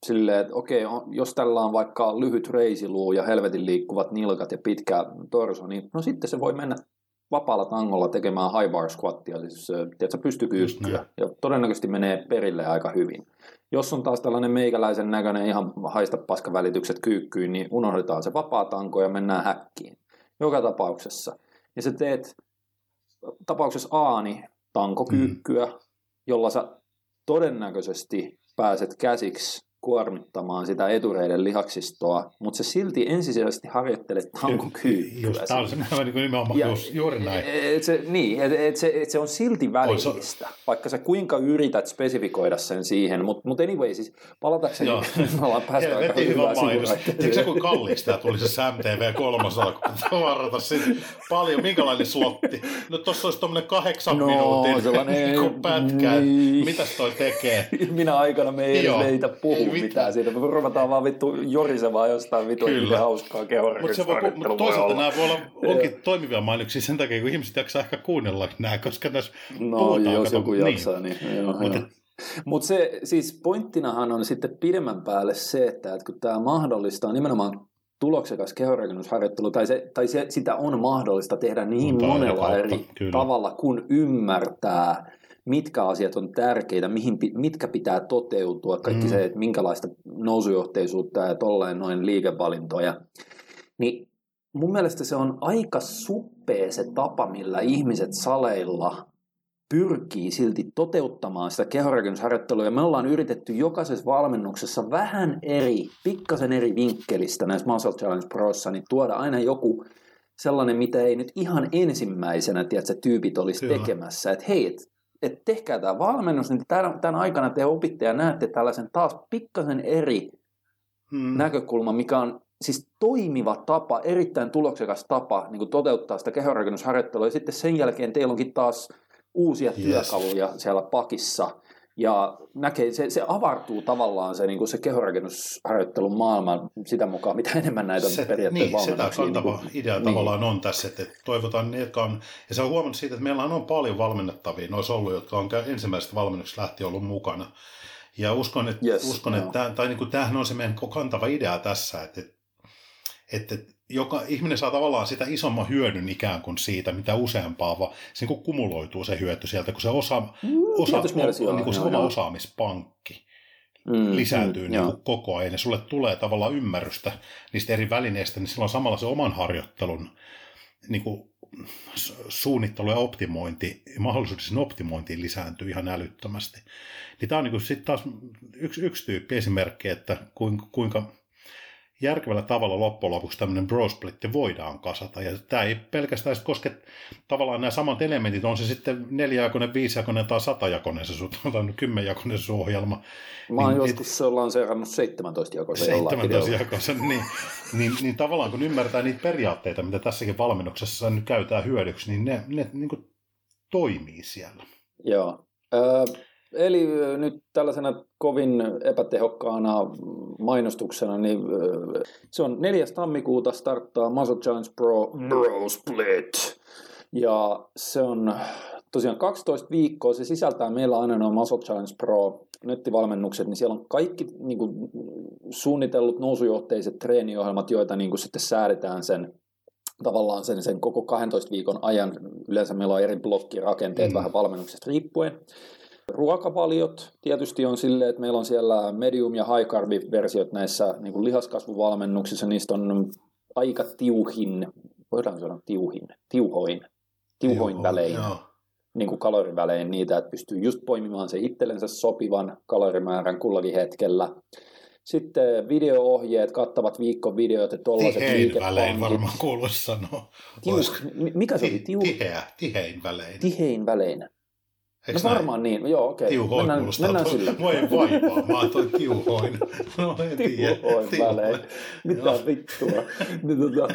Silleen, että okei, jos tällä on vaikka lyhyt reisiluu ja helvetin liikkuvat nilkat ja pitkä torso, niin no sitten se voi mennä vapaalla tangolla tekemään high bar squattia, siis tiedätkö, pystykyykkyä, ja todennäköisesti menee perille aika hyvin. Jos on taas tällainen meikäläisen näköinen ihan haista paskavälitykset kyykkyyn, niin unohdetaan se vapaa tanko ja mennään häkkiin. Joka tapauksessa. Ja sä teet tapauksessa A, niin tankokyykkyä, mm. jolla sä todennäköisesti pääset käsiksi kuormittamaan sitä etureiden lihaksistoa, mutta sä silti ensisijaisesti harjoittelet tankokyykkyä. Just, tämä on se niin kuin nimenomaan Ja- just, juuri näin. Et se, niin, et, et se, et se on silti välillistä, vaikka sä kuinka yrität spesifikoida sen siihen, mutta mut anyway, siis palatakseni, Joo. me ollaan päästy aika Helvetin hyvä hyvään mainos. sivuraiteeseen. Tiedätkö kuinka kalliiksi tämä tuli se MTV kolmosala, kun varata sinne paljon, minkälainen slotti? No tossa olisi tuommoinen kahdeksan No, minuutin sellainen- pätkä, niin. mitäs toi tekee? Minä aikana me ei leitä Ei puhu mitään. mitään siitä. Me ruvetaan vaan vittu jorisemaan jostain vittu, Kyllä. hauskaa Mutta se voi, mut voi toisaalta olla. nämä voi olla onkin toimivia mainoksia sen takia, kun ihmiset jaksaa ehkä kuunnella nämä, koska tässä No, puhutaan, jos kato, joku niin. jaksaa, niin, niin joo, Mut joo. Mutta se siis pointtinahan on sitten pidemmän päälle se, että, että kun tämä mahdollistaa nimenomaan tuloksekas kehonrakennusharjoittelu, tai, se, tai se, sitä on mahdollista tehdä niin monella kautta, eri kyllä. tavalla, kun ymmärtää, mitkä asiat on tärkeitä, mihin, mitkä pitää toteutua, kaikki Mm. se, että minkälaista nousujohteisuutta ja tolleen noin liikevalintoja. Niin mun mielestä se on aika suppea se tapa, millä ihmiset saleilla pyrkii silti toteuttamaan sitä kehonrakennusharjoittelua. Ja me ollaan yritetty jokaisessa valmennuksessa vähän eri, pikkasen eri vinkkelistä näissä Muscle Challenge Proissa, niin tuoda aina joku sellainen, mitä ei nyt ihan ensimmäisenä, tiedätkö, tyypit olisi Kyllä. tekemässä. Että hei, et, et tehkää tämä valmennus, niin tämän, tämän aikana te opitte ja näette tällaisen taas pikkasen eri Mm. näkökulma, mikä on siis toimiva tapa, erittäin tuloksekas tapa niin kuin toteuttaa sitä kehonrakennusharjoittelua. Ja sitten sen jälkeen teillä onkin taas uusia Yes. työkaluja siellä pakissa. Ja näkee, se, se avartuu tavallaan se, niin kuin se kehonrakennusharjoittelun maailma sitä mukaan, mitä enemmän näitä se, periaatteessa niin, valmennuksia. kantava niin idea niin. tavallaan on tässä, että toivotaan ne, jotka on, ja se on huomannut siitä, että meillä on paljon valmennettavia, noissa ollut, jotka on ensimmäisestä valmennuksesta lähtien ollut mukana. Ja uskon, että, Yes, uskon, joo. että tai niin kuin, tämähän on se meidän kantava idea tässä, että, että, että joka ihminen saa tavallaan sitä isomman hyödyn ikään kuin siitä, mitä useampaa, vaan se niin kumuloituu se hyöty sieltä, kun se osa, Mm, osa on, joo, niin kuin se oma osaamispankki Mm, lisääntyy mm, niin kuin koko ajan ja sulle tulee tavallaan ymmärrystä niistä eri välineistä, niin silloin samalla se oman harjoittelun niin kuin su- suunnittelu ja optimointi, mahdollisuudet sen optimointiin lisääntyy ihan älyttömästi. Niin tämä on niin sitten taas yksi, yksi tyyppi esimerkki, että kuinka, kuinka järkevällä tavalla loppujen lopuksi tämmöinen bro-splitti voidaan kasata. Ja tämä ei pelkästään koske tavallaan nämä samat elementit, on se sitten neljäjakoinen, viisijakoinen tai satajakoinen se sun, tai kymmenjakoinen sun ohjelma. Mä oon Niin, joskus se ollaan seurannut 17 jakoisen jollain 17 videolla. jakoisen, niin, niin, niin tavallaan kun ymmärtää niitä periaatteita, mitä tässäkin valmennuksessa nyt käytetään hyödyksi, niin ne, ne niin kuin toimii siellä. Joo. Ö, eli nyt tällaisena kovin epätehokkaana mainostuksena, niin se on 4. tammikuuta starttaa Muscle Challenge Pro Bro Split. Ja se on tosiaan 12 viikkoa. Se sisältää meillä aina nuo Muscle Challenge Pro nettivalmennukset, niin siellä on kaikki niin kuin, suunnitellut nousujohteiset treeniohjelmat, joita niin kuin, sitten säädetään sen tavallaan sen, sen koko 12 viikon ajan. Yleensä meillä on eri blokkirakenteet mm. vähän valmennuksesta riippuen. Ruokavaliot tietysti on silleen, että meillä on siellä medium- ja high carb-versiot näissä niin kuin lihaskasvuvalmennuksissa. Niistä on aika tiuhin, voidaan sanoa tiuhin, tiuhoin, tiuhoin Joo, välein. Joo niin kuin kalorivälein niitä, että pystyy just poimimaan se itsellensä sopivan kalorimäärän kullakin hetkellä. Sitten video-ohjeet, kattavat viikkovideot ja tollaiset välein varmaan kuuluisi sanoa. Tiu, mikä se oli? Tiu... Tiheä, tihein välein. Tihein välein. Eikö no varmaan näin? niin, joo okei. Okay. Tiuhoin mennään, mennään sillä. Voi vaivaa, mä oon toi tiuhoin. No en tiedä. Tiuhoin välein. Mitä vittua. Niin, tota,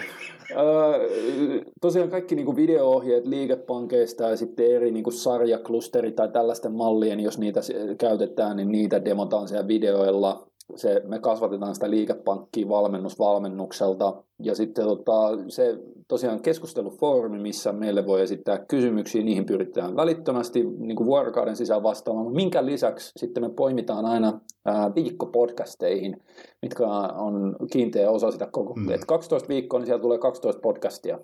tosiaan kaikki niin video-ohjeet liikepankeista ja sitten eri niin sarjaklusteri tai tällaisten mallien, jos niitä käytetään, niin niitä demotaan siellä videoilla se, me kasvatetaan sitä liikepankkia valmennusvalmennukselta. Ja sitten tota, se tosiaan keskustelufoorumi, missä meille voi esittää kysymyksiä, niihin pyritään välittömästi niin kuin vuorokauden sisään vastaamaan. Minkä lisäksi sitten me poimitaan aina ää, viikkopodcasteihin, mitkä on kiinteä osa sitä koko. Mm. Et 12 viikkoa, niin siellä tulee 12 podcastia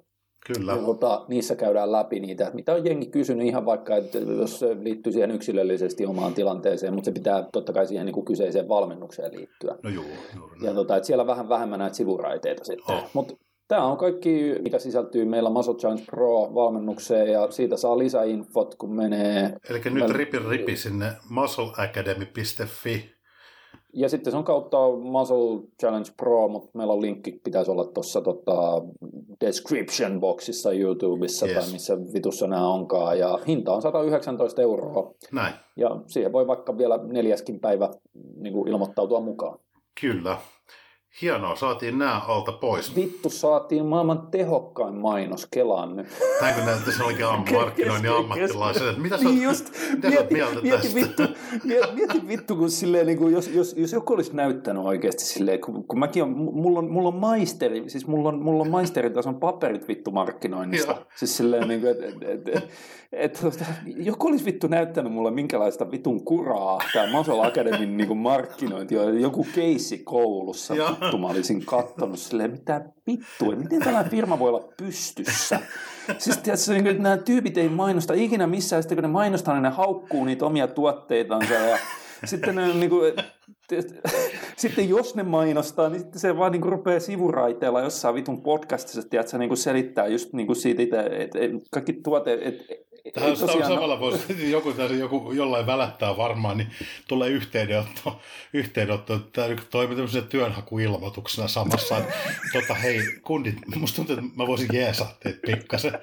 Kyllä. Ja, tota, niissä käydään läpi niitä, mitä on jengi kysynyt ihan vaikka, että jos se liittyy siihen yksilöllisesti omaan tilanteeseen, mutta se pitää totta kai siihen niin kuin kyseiseen valmennukseen liittyä. No juu, Ja tota, että siellä vähän vähemmän näitä sivuraiteita sitten. Oh. Mutta Tämä on kaikki, mikä sisältyy meillä Muscle Challenge Pro-valmennukseen ja siitä saa lisäinfot, kun menee... Eli nyt ripi ripi sinne muscleacademy.fi ja sitten se on kautta Muscle Challenge Pro, mutta meillä on linkki, pitäisi olla tuossa tota, description boxissa YouTubessa yes. tai missä vitussa nämä onkaan. Ja hinta on 119 euroa. Näin. Ja siihen voi vaikka vielä neljäskin päivä niin kuin ilmoittautua mukaan. Kyllä. Hienoa, saatiin nämä alta pois. Vittu, saatiin maailman tehokkain mainos Kelaan nyt. Näinkö näyttäisi olikin markkinoinnin ammattilaisen? Mitä sä, niin just, mitä mieti, mieltä mieti, tästä? Vittu, mieti, mieti vittu, kun silleen, niin kuin, jos, jos, jos joku olisi näyttänyt oikeasti silleen, kun, kun mäkin on, mulla on, mulla on maisteri, siis mulla on, mulla on maisteritason paperit vittu markkinoinnista. Siis silleen, niin kuin, että et, et, et, et, joku olisi vittu näyttänyt mulle minkälaista vitun kuraa tämä Masol Academyn niin markkinointi on, joku keissi koulussa. Ja vittu mä olisin kattonut silleen, mitä vittua, miten tällainen firma voi olla pystyssä? Siis tiedätkö, niin kuin, nämä tyypit ei mainosta ikinä missään, sitten kun ne mainostaa, niin ne haukkuu niitä omia tuotteitansa ja sitten ne niin kuin, sitten jos ne mainostaa, niin sitten se vaan niin kuin rupeaa sivuraiteella jossain vitun podcastissa, tiedätkö, niin kuin selittää just niin kuin siitä että kaikki tuote, että Tähän tosiaan... samalla voisi, joku, joku jollain välättää varmaan, niin tulee yhteydenotto, yhteydenotto tämä toimii tämmöisenä työnhakuilmoituksena samassa, että tota, hei kundit, musta tuntuu, että mä voisin jeesaa teitä pikkasen.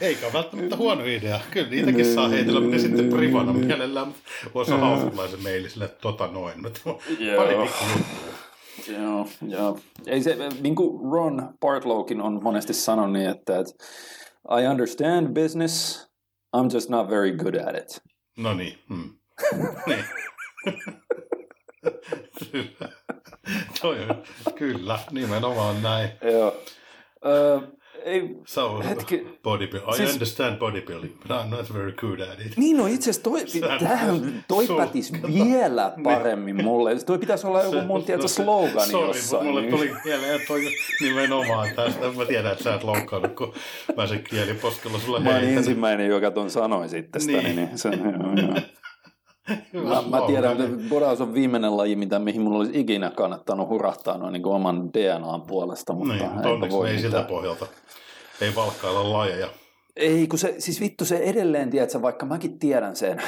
Eikä ole välttämättä huono idea. Kyllä niitäkin saa heitellä, mutta sitten privana mielellään, mutta voisi olla hauskulaisen meili sille, että tota noin. Pari pikku Joo, joo. Ei se, niin kuin Ron Bartlowkin on monesti sanonut, että, että I understand business, I'm just not very good at it. No niin. Hmm. niin. Toi on, kyllä, nimenomaan näin. Joo. Uh, ei, so, hetki, bodybuilding. I siis, understand bodybuilding, but I'm not very good at it. Niin, no itse asiassa toi, tähän, toi so, pätisi vielä niin. paremmin mulle. Toi pitäisi olla joku mun tietä slogani sorry, jossain. mulle niin. tuli mieleen toi nimenomaan tästä. Mä tiedän, että sä et loukkaannut, kun mä sen kieliposkella sulle Mä olin ensimmäinen, joka ton sanoi sitten sitä. Niin. niin se, joo, joo. Mä, mä tiedän, että bodaus on viimeinen laji, mitä, mihin mulla olisi ikinä kannattanut hurahtaa noin niin oman DNAn puolesta. Mutta niin, onneksi voi ei siltä pohjalta. Ei valkkailla lajeja. Ei, kun se, siis vittu se edelleen, tiedätkö, vaikka mäkin tiedän sen,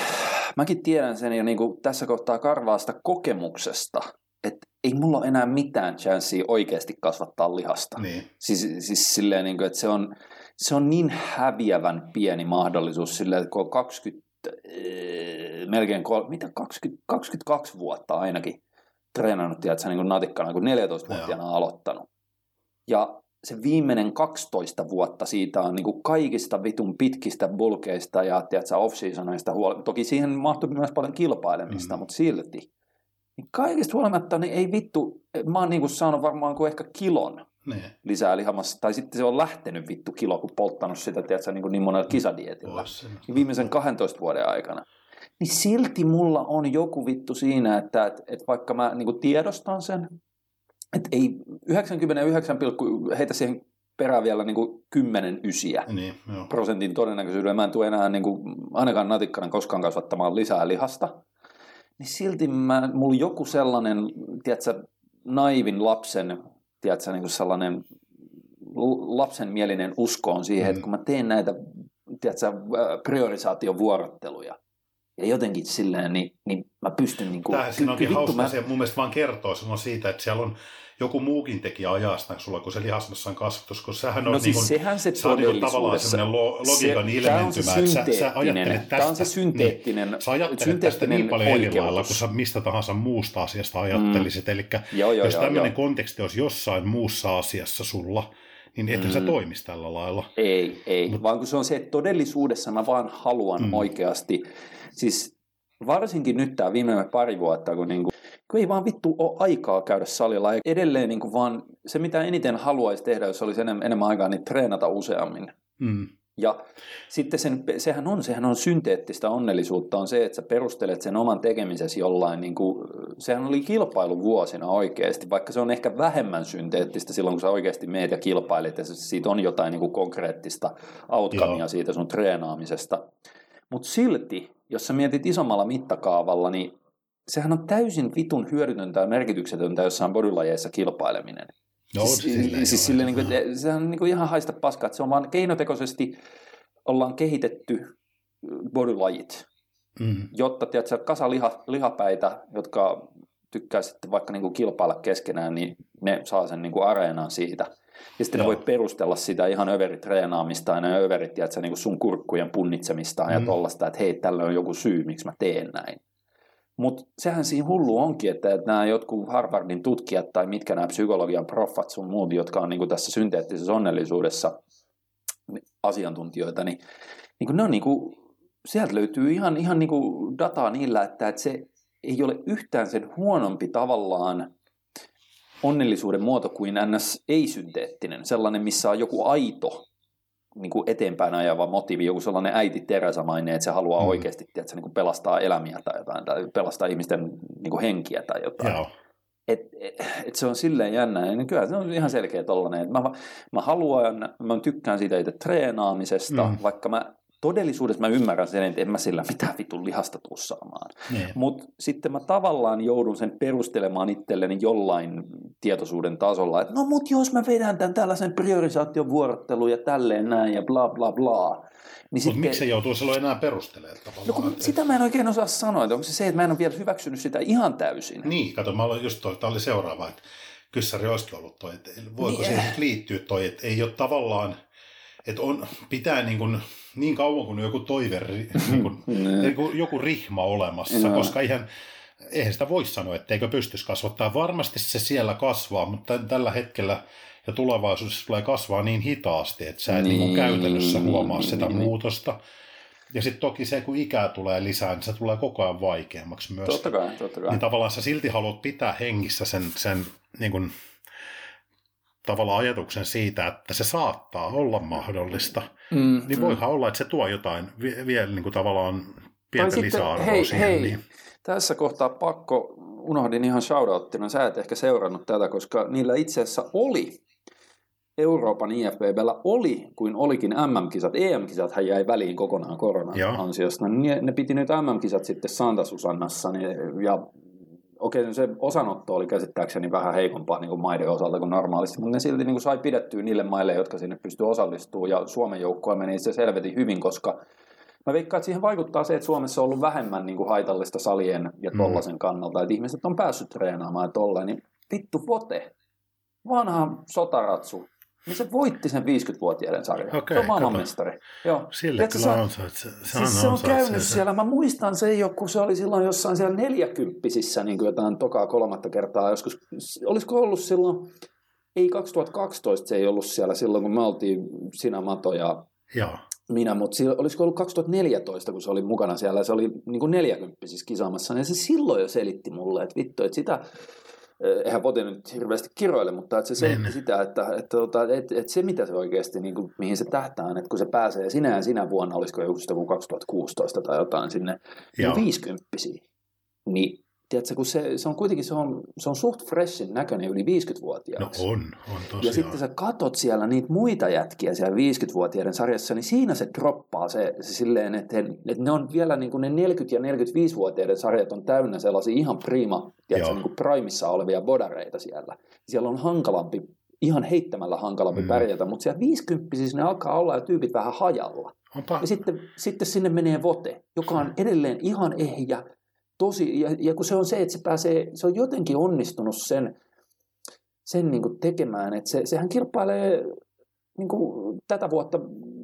mäkin tiedän sen jo niin kuin tässä kohtaa karvaasta kokemuksesta, että ei mulla ole enää mitään chanssiä oikeasti kasvattaa lihasta. Niin. Siis, siis silleen, niin kuin, että se on, se on niin häviävän pieni mahdollisuus silleen, että kun on 20, melkein kol, mitä 20, 22 vuotta ainakin treenannut, tiedätkö, niin kuin natikkana, kun 14-vuotiaana aloittanut. Ja se viimeinen 12 vuotta siitä on niin kuin kaikista vitun pitkistä bulkeista ja tiedätkö, off-seasoneista huolimatta. Toki siihen mahtui myös paljon kilpailemista, mm. mutta silti. Niin kaikista huolimatta niin ei vittu, mä oon niin kuin saanut varmaan kuin ehkä kilon ne. lisää lihamassa. Tai sitten se on lähtenyt vittu kilo, kun polttanut sitä tiedätkö, niin, kuin niin monella kisadietillä. Niin viimeisen 12 vuoden aikana. Niin silti mulla on joku vittu siinä, että, että, että vaikka mä niin kuin tiedostan sen, että ei 99, heitä siihen perään vielä niin kuin kymmenen ysiä Niin, joo. prosentin todennäköisyydellä. Mä en tule enää niin kuin, ainakaan natikkana koskaan kasvattamaan lisää lihasta. Niin silti mä, mulla joku sellainen, tiedätkö, naivin lapsen, tiedätkö, niin kuin sellainen lapsen mielinen usko on siihen, mm. että kun mä teen näitä, tiedätkö, priorisaation vuorotteluja, ja jotenkin silleen, niin, niin mä pystyn... Niin kuin, Tämähän siinä onkin hauska mä- se mun mielestä vaan kertoo silloin siitä, että siellä on joku muukin tekijä ajasta sulla kuin se lihasmassan kasvatus, kun sähän on No siis niin kuin, sehän se sä oot niin kuin tavallaan semmoinen lo, logiikan se- on ilmentymä, että sä, sä ajattelet tästä, tää on se synteettinen- niin, sä ajattelet tästä synteettinen niin paljon eri oikeutus. lailla, kun sä mistä tahansa muusta asiasta ajattelisit, mm. eli Joo, joo, jos joo, tämmöinen joo. konteksti olisi jossain muussa asiassa sulla, niin ethän mm. sä toimisi tällä lailla. Ei, ei, Mut... vaan kun se on se, että todellisuudessa mä vaan haluan mm. oikeasti, siis varsinkin nyt tämä viimeinen pari vuotta, kun, niinku, kun ei vaan vittu ole aikaa käydä salilla. Ja edelleen niinku vaan se, mitä eniten haluaisi tehdä, jos olisi enemmän, enemmän aikaa, niin treenata useammin. Mm. Ja sitten sen, sehän, on, sehän on synteettistä onnellisuutta, on se, että sä perustelet sen oman tekemisesi jollain, niin kuin, sehän oli kilpailu vuosina oikeasti, vaikka se on ehkä vähemmän synteettistä silloin, kun sä oikeasti meet ja kilpailet, ja siitä on jotain niin kuin konkreettista outcomea Joo. siitä sun treenaamisesta. Mutta silti, jos sä mietit isommalla mittakaavalla, niin sehän on täysin vitun hyödytöntä ja merkityksetöntä jossain bodylajeissa kilpaileminen. No, siis, silleen siis silleen, niin kuin, sehän on niin kuin ihan haista paskaa, että se on vaan keinotekoisesti ollaan kehitetty bodylajit, Mm. jotta tiedätkö, kasa liha, lihapäitä, jotka tykkää sitten vaikka niin kuin kilpailla keskenään, niin ne saa sen niin kuin areenan siitä. Ja sitten Joo. voi perustella sitä ihan överitreenaamista ja överit, tiedätkö, niin kuin sun kurkkujen punnitsemista mm. ja tollasta, että hei, tällä on joku syy, miksi mä teen näin. Mutta sehän siinä hullu onkin, että, että nämä jotkut Harvardin tutkijat tai mitkä nämä psykologian proffat sun muut, jotka on niin kuin tässä synteettisessä onnellisuudessa asiantuntijoita, niin, niin kuin ne on niin kuin, sieltä löytyy ihan, ihan niin kuin dataa niillä, että, että se ei ole yhtään sen huonompi tavallaan onnellisuuden muoto kuin ns. ei-synteettinen, sellainen, missä on joku aito niin kuin eteenpäin ajava motiivi, joku sellainen äiti Teresa-mainen, että se haluaa Mm. oikeasti tiedätkö, niin kuin pelastaa elämiä tai jotain, tai pelastaa ihmisten niin kuin henkiä tai jotain. Joo. Et, et, et se on silleen jännä, ja kyllä se on ihan selkeä tollainen, että mä, mä haluan, mä tykkään siitä itse treenaamisesta, mm. vaikka mä todellisuudessa mä ymmärrän sen, että en mä sillä mitään vitun lihasta tuu saamaan. Niin. Mutta sitten mä tavallaan joudun sen perustelemaan itselleni jollain tietoisuuden tasolla, että no mut jos mä vedän tämän tällaisen priorisaation vuorottelun ja tälleen näin ja bla bla bla. Niin sitten, miksi se joutuu silloin enää perustelemaan no tavallaan? kun sitä mä en oikein osaa sanoa, että onko se se, että mä en ole vielä hyväksynyt sitä ihan täysin. Niin, kato, mä aloin just toi, tämä oli seuraava, että kyssäri olisikin ollut toi, että voiko Niin. siihen liittyä toi, että ei ole tavallaan, että on, pitää niin, kuin, niin kauan kuin joku toive, niin kuin, Mm. joku, joku rihma olemassa, Joo. koska ihan, eihän sitä voi sanoa, etteikö pystyisi kasvattaa. Varmasti se siellä kasvaa, mutta tällä hetkellä ja tulevaisuudessa tulee kasvaa niin hitaasti, että sä et niin. Niin Niin, käytännössä huomaa sitä niin, niin. muutosta. Ja sitten toki se, kun ikää tulee lisää, niin se tulee koko ajan vaikeammaksi myös. Totta kai, totta kai. Niin tavallaan sä silti haluat pitää hengissä sen, sen niin kuin, tavallaan ajatuksen siitä, että se saattaa olla mahdollista. Mm, Niin voihan olla, että se tuo jotain vie- vielä niin kuin tavallaan Tai pientä sitten, lisäarvoa hei, siihen. hei, Niin. tässä kohtaa pakko, unohdin ihan shoutouttina, sä et ehkä seurannut tätä, koska niillä itse asiassa oli, Euroopan IFBBllä oli, kuin olikin MM-kisat, EM-kisat hän jäi väliin kokonaan koronan Joo. ansiosta, niin ne, ne piti nyt MM-kisat sitten Santa Susannassa, niin, ja okei, se osanotto oli käsittääkseni vähän heikompaa niin kuin maiden osalta kuin normaalisti, mutta ne silti niin kuin sai pidettyä niille maille, jotka sinne pystyy osallistumaan, ja Suomen joukkoa meni itse helvetin hyvin, koska Mä veikkaan, että siihen vaikuttaa se, että Suomessa on ollut vähemmän niin kuin haitallista salien ja Mm. tollasen kannalta, että ihmiset on päässyt treenaamaan ja tolleen, niin vittu Vote, vanha sotaratsu, niin se voitti sen 50-vuotiaiden sarjan. Okei, se on maailmanmestari. Joo. Sille Tiedätkö, kyllä se- ansaitsee. Se, Siis se on käynyt sen. siellä, mä muistan sen jo, kun se oli silloin jossain siellä neljäkymppisissä niin kuin jotain tokaa kolmatta kertaa joskus. Olisiko ollut silloin, ei 2012 se ei ollut siellä silloin, kun me oltiin sinä Mato ja Joo. minä, mutta olisiko ollut 2014, kun se oli mukana siellä, se oli niin kuin 40 kisaamassa, ja se silloin jo selitti mulle, että vittu, että sitä, eihän Vote nyt hirveästi kiroile, mutta että se selitti Niin. sitä, että, että, että, että, että se mitä se oikeasti, niin kuin, mihin se tähtää, että kun se pääsee sinä ja sinä vuonna, olisiko joku sitä kuin 2016 tai jotain sinne, niin 50 niin tiedätkö, kun se, se on kuitenkin se on, se on suht freshin näköinen yli 50-vuotiaaksi. No on, on tosiaan. Ja sitten sä katot siellä niitä muita jätkiä siellä 50-vuotiaiden sarjassa, niin siinä se droppaa se, se silleen, että, he, että ne on vielä niin kuin ne 40- ja 45-vuotiaiden sarjat on täynnä sellaisia ihan prima, tiedätkö, niin kuin primissa olevia bodareita siellä. Siellä on hankalampi, ihan heittämällä hankalampi mm. pärjätä, mutta siellä 50 siis ne alkaa olla ja tyypit vähän hajalla. Onpa. Ja sitten, sitten sinne menee vote, joka on edelleen ihan ehjä, tosi, ja, ja kun se on se, että se pääsee, se on jotenkin onnistunut sen, sen niin kuin tekemään, että se, sehän kilpailee niin kuin tätä vuotta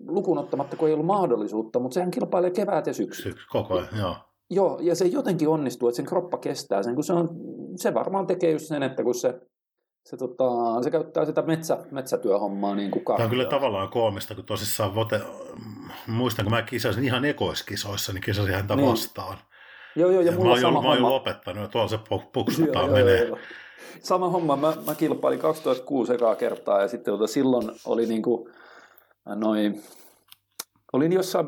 lukuun ottamatta, kun ei ollut mahdollisuutta, mutta sehän kilpailee kevät ja syksy. Syksy, koko ajan, joo. Joo, ja se jotenkin onnistuu, että sen kroppa kestää sen, kun se, on, se varmaan tekee just sen, että kun se, se, tota, se käyttää sitä metsä, metsätyöhommaa niin kuin Tämä on kyllä tavallaan koomista, kun tosissaan vote, muistan, kun mä kisasin ihan ekoiskisoissa, niin kisasin häntä niin. vastaan. Joo, joo, ja, ja mulla mä sama jo, mä oon jo lopettanut, ja tuolla se puksutaan Joo, joo, menee. joo. Sama homma, mä, mä kilpailin 2006 ekaa kertaa ja sitten tota, silloin oli niinku, noin, olin jossain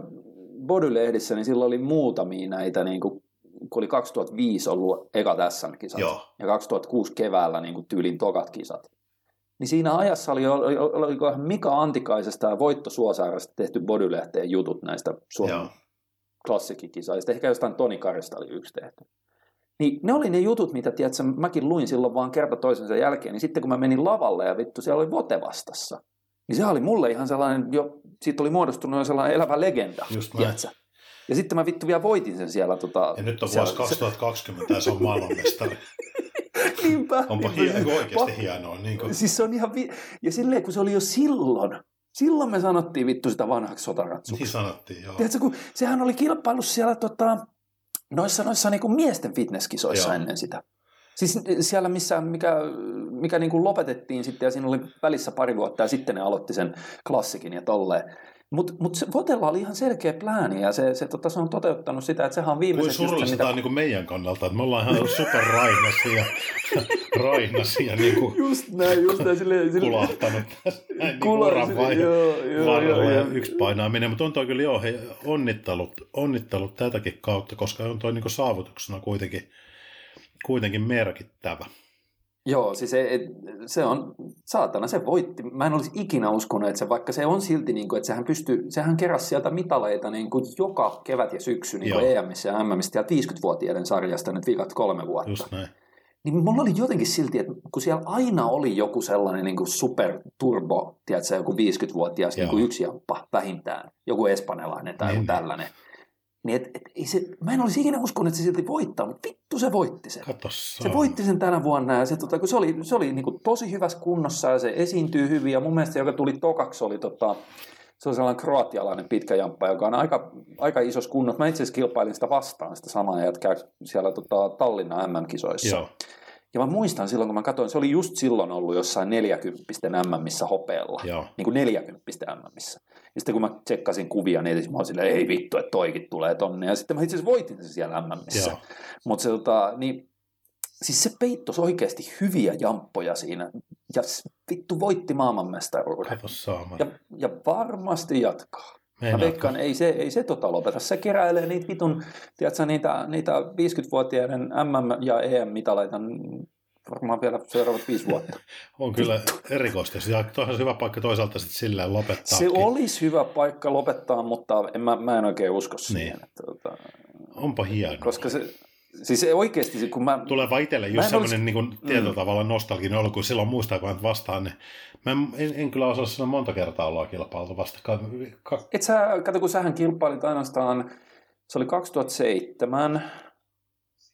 bodylehdissä, niin silloin oli muutamia näitä, niinku, kun oli 2005 ollut ekat SM-kisat Joo. ja 2006 keväällä niinku, tyylin tokat kisat. Niin siinä ajassa oli, oli, oli Mika Antikaisesta ja Voitto Suosaaresta tehty bodylehteen jutut näistä Suomen Joo. klassikkikisaista. Ehkä jostain Toni Karista oli yksi tehty. Niin ne oli ne jutut, mitä tiedätkö, mäkin luin silloin vaan kerta toisensa jälkeen. Niin sitten kun mä menin lavalle ja vittu, siellä oli Vote vastassa. Niin se oli mulle ihan sellainen, jo, siitä oli muodostunut jo sellainen elävä legenda. Just näin. Ja sitten mä vittu vielä voitin sen siellä. Tota, Ja nyt on siellä, vuosi 2020 ja se on maailmanmestari. Niinpä. Onpa niinpä. hieno, oikeasti Pa- hienoa. Niin kuin, Siis se on ihan, vi- ja silleen kun se oli jo silloin, silloin me sanottiin vittu sitä vanhaksi sotaratsuksi. niin sanottiin, joo. Tiedätkö, kun sehän oli kilpailu siellä tota, noissa, noissa niin kuin miesten fitnesskisoissa Joo. ennen sitä. Siis siellä, missä, mikä, mikä niin kuin lopetettiin sitten, ja siinä oli välissä pari vuotta, ja sitten ne aloitti sen klassikin ja tolleen. Mutta mut se Votella oli ihan selkeä plääni, ja se, se, tota, se on toteuttanut sitä, että sehän on Kuin just se, surullista mitä... niin kuin meidän kannalta, että me ollaan ihan superrainasia, rainasia niin kuin Just näin, just näin, silleen, silleen, kulahtanut tässä näin niin Kula- uran vai, joo, joo, varrella joo, ja joo. yksi painaaminen. Mutta on toi kyllä joo, hei, onnittelut, onnittelut tätäkin kautta, koska on toi niin kuin saavutuksena kuitenkin, kuitenkin merkittävä. Joo, siis se, se on, saatana, se voitti. Mä en olisi ikinä uskonut, että se, vaikka se on silti, niin kuin, että sehän pystyy, sehän keräsi sieltä mitaleita niin kuin joka kevät ja syksy niin kuin. EMissä ja MMissä ja 50-vuotiaiden sarjasta nyt viikat kolme vuotta. Just näin. Niin mulla oli jotenkin silti, että kun siellä aina oli joku sellainen niin kuin super turbo, tiedätkö, joku 50-vuotias, Joo. joku yksi jamppa vähintään, joku espanjalainen tai Niin, joku niin. tällainen. Niin et, et, ei se, mä en olisi ikinä uskonut, että se silti voittaa, mutta vittu se voitti sen. Kato Se voitti sen tänä vuonna ja se, tota, kun se oli, se oli niin kuin tosi hyvässä kunnossa ja se esiintyy hyvin. Ja mun mielestä se, joka tuli tokaksi, oli tota, se oli sellainen kroatialainen pitkä jamppa, joka on aika, aika isossa kunnossa. Mä itse asiassa kilpailin sitä vastaan, sitä samaa jätkää siellä tota, Tallinnan MM-kisoissa. Joo, Ja mä muistan silloin, kun mä katsoin, se oli just silloin ollut jossain 40 MMissä hopeella. joo. Niin kuin 40 MMissä. Ja sitten kun mä tsekkasin kuvia netissä, mä olin silleen, ei vittu, että toikin tulee tonne. Ja sitten mä itse asiassa voitin sen siellä MMissä. Mutta se, tota, niin, siis se peittos oikeasti hyviä jamppoja siinä. Ja vittu voitti maailmanmestaruuden. Ja, ja varmasti jatkaa. Mä Meinaatko? veikkaan, ei se, ei se tota lopeta. Se keräilee niitä vitun, tiedätkö, niitä, niitä 50-vuotiaiden MM- ja EM-mitaleita varmaan vielä seuraavat viisi vuotta. On kyllä erikoista. Ja toihan se hyvä paikka toisaalta sitten silleen lopettaa. Se olisi hyvä paikka lopettaa, mutta en, mä, mä en oikein usko siihen. Niin. Että, tota, Onpa hienoa. koska se, siis oikeasti, kun mä... Tulee vaan itselle just en semmoinen olisi- niin tietyllä tavalla nostalginen olo, kun silloin muistaa, kun vastaan, niin mä en, en, en kyllä osaa sanoa monta kertaa ollaan kilpailtu vastakkain. Ka- Et sä, kato, kun sähän kilpailit ainoastaan, se oli 2007,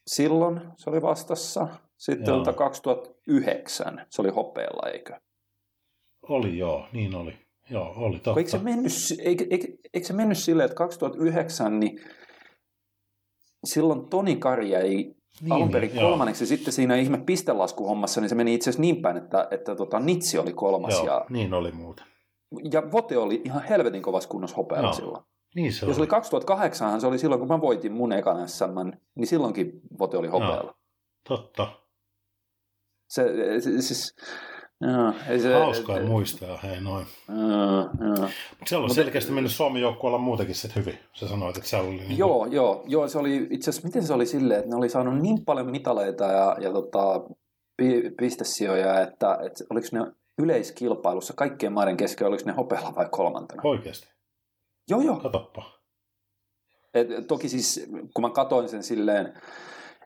silloin se oli vastassa. Sitten Joo. tota 2009 se oli hopeella, eikö? Oli joo, niin oli. Joo, oli Kun Eikö se, totta. mennyt, eikö, eikö, eikö se mennyt silleen, että 2009, niin silloin Toni Kari jäi niin, alun perin joo. kolmanneksi, ja sitten siinä ihme pistelaskuhommassa, niin se meni itse asiassa niin päin, että, että tota, Nitsi oli kolmas, Joo, ja, niin oli muuten. ja Vote oli ihan helvetin kovassa kunnossa hopeella Joo. silloin. Niin se Jos oli oli. 2008, se oli silloin, kun mä voitin mun ekan SM, niin silloinkin Vote oli hopealla. Totta. Se, se, siis, Joo, ei se, Hauskaa et, muistaa, hei noin. Joo, Siellä on Mut, selkeästi mennyt Suomen joukkueella muutenkin sitten hyvin. Sä sanoit, että siellä oli... Niin joo, kuin... joo, joo, se oli itse asiassa, miten se oli silleen, että ne oli saanut niin paljon mitaleita ja, ja tota, pistesijoja, että, että oliko ne yleiskilpailussa kaikkien maiden kesken, oliko ne hopealla vai kolmantena? Oikeasti? Joo, joo. Katoppa. Et, toki siis, kun mä katoin sen silleen,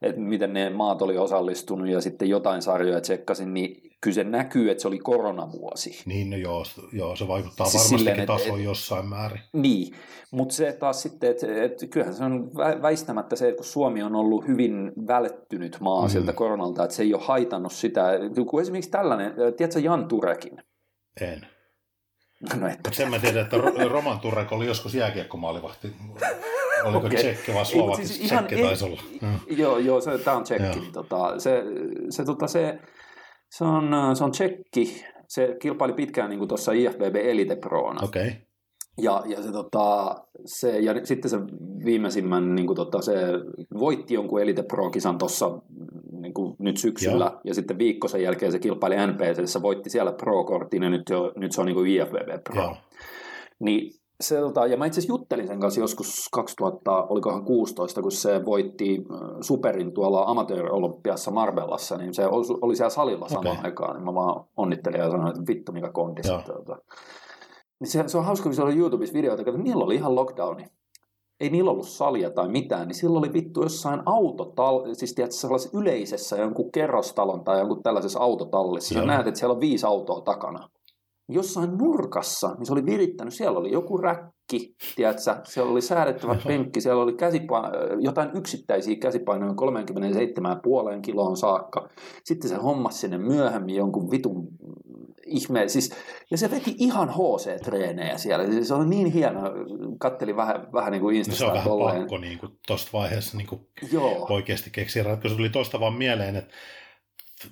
että miten ne maat oli osallistunut ja sitten jotain sarjoja tsekkasin, niin kyllä se näkyy, että se oli koronavuosi. Niin, no joo, joo se vaikuttaa siis varmastikin tasoon jossain määrin. Niin, mutta se taas sitten, että et, kyllähän se on väistämättä se, että kun Suomi on ollut hyvin välttynyt maa mm. sieltä koronalta, että se ei ole haitannut sitä. Kun esimerkiksi tällainen, tiedätkö Jan Turekin? En. No, että... Sen mä tiedän, että Roman Turek oli joskus jääkiekkomaalivahti Oliko okay. tsekki vai slovakki? Siis ihan, tsekki taisi olla. Mm. Joo, joo se, tämä on tsekki. Niin tota, se, se, tota, se, se, on, se on tsekki. Se kilpaili pitkään niin tuossa IFBB Elite Proona. Okay. Ja, ja, se, tota, se, ja sitten se viimeisimmän, niin kuin, tota, se voitti jonkun Elite Pro-kisan tuossa niin nyt syksyllä, Joo. ja sitten viikko sen jälkeen se kilpaili NPC, voitti siellä Pro-kortin, ja nyt, jo, nyt se on niin kuin IFBB Pro. Joo. Niin se, tota, ja mä itse asiassa juttelin sen kanssa joskus 2000, olikohan 16, kun se voitti superin tuolla amatööriolympiassa Marbellassa, niin se oli siellä salilla samaan okay. aikaan, niin mä vaan onnittelin ja sanoin, että vittu mikä kondis. Tota. Niin se, se on hauska, kun se oli YouTubessa videoita, että niillä oli ihan lockdowni. Ei niillä ollut salia tai mitään, niin silloin oli vittu jossain autotal, siis tiedätkö, sellaisessa yleisessä jonkun kerrostalon tai jonkun tällaisessa autotallissa. Joo. näet, että siellä on viisi autoa takana jossain nurkassa, niin se oli virittänyt, siellä oli joku räkki, tiedätkö, siellä oli säädettävä penkki, siellä oli käsipa- jotain yksittäisiä käsipainoja 37,5 kiloon saakka. Sitten se hommasi sinne myöhemmin jonkun vitun ihme, siis, ja se veti ihan HC-treenejä siellä, siis se oli niin hieno, katteli vähän, vähän niin kuin Instasta. No se on vähän tolleen. pakko niin kuin, tosta vaiheessa niin kuin Joo. oikeasti keksiä ratkaisu. Tuli tosta vaan mieleen, että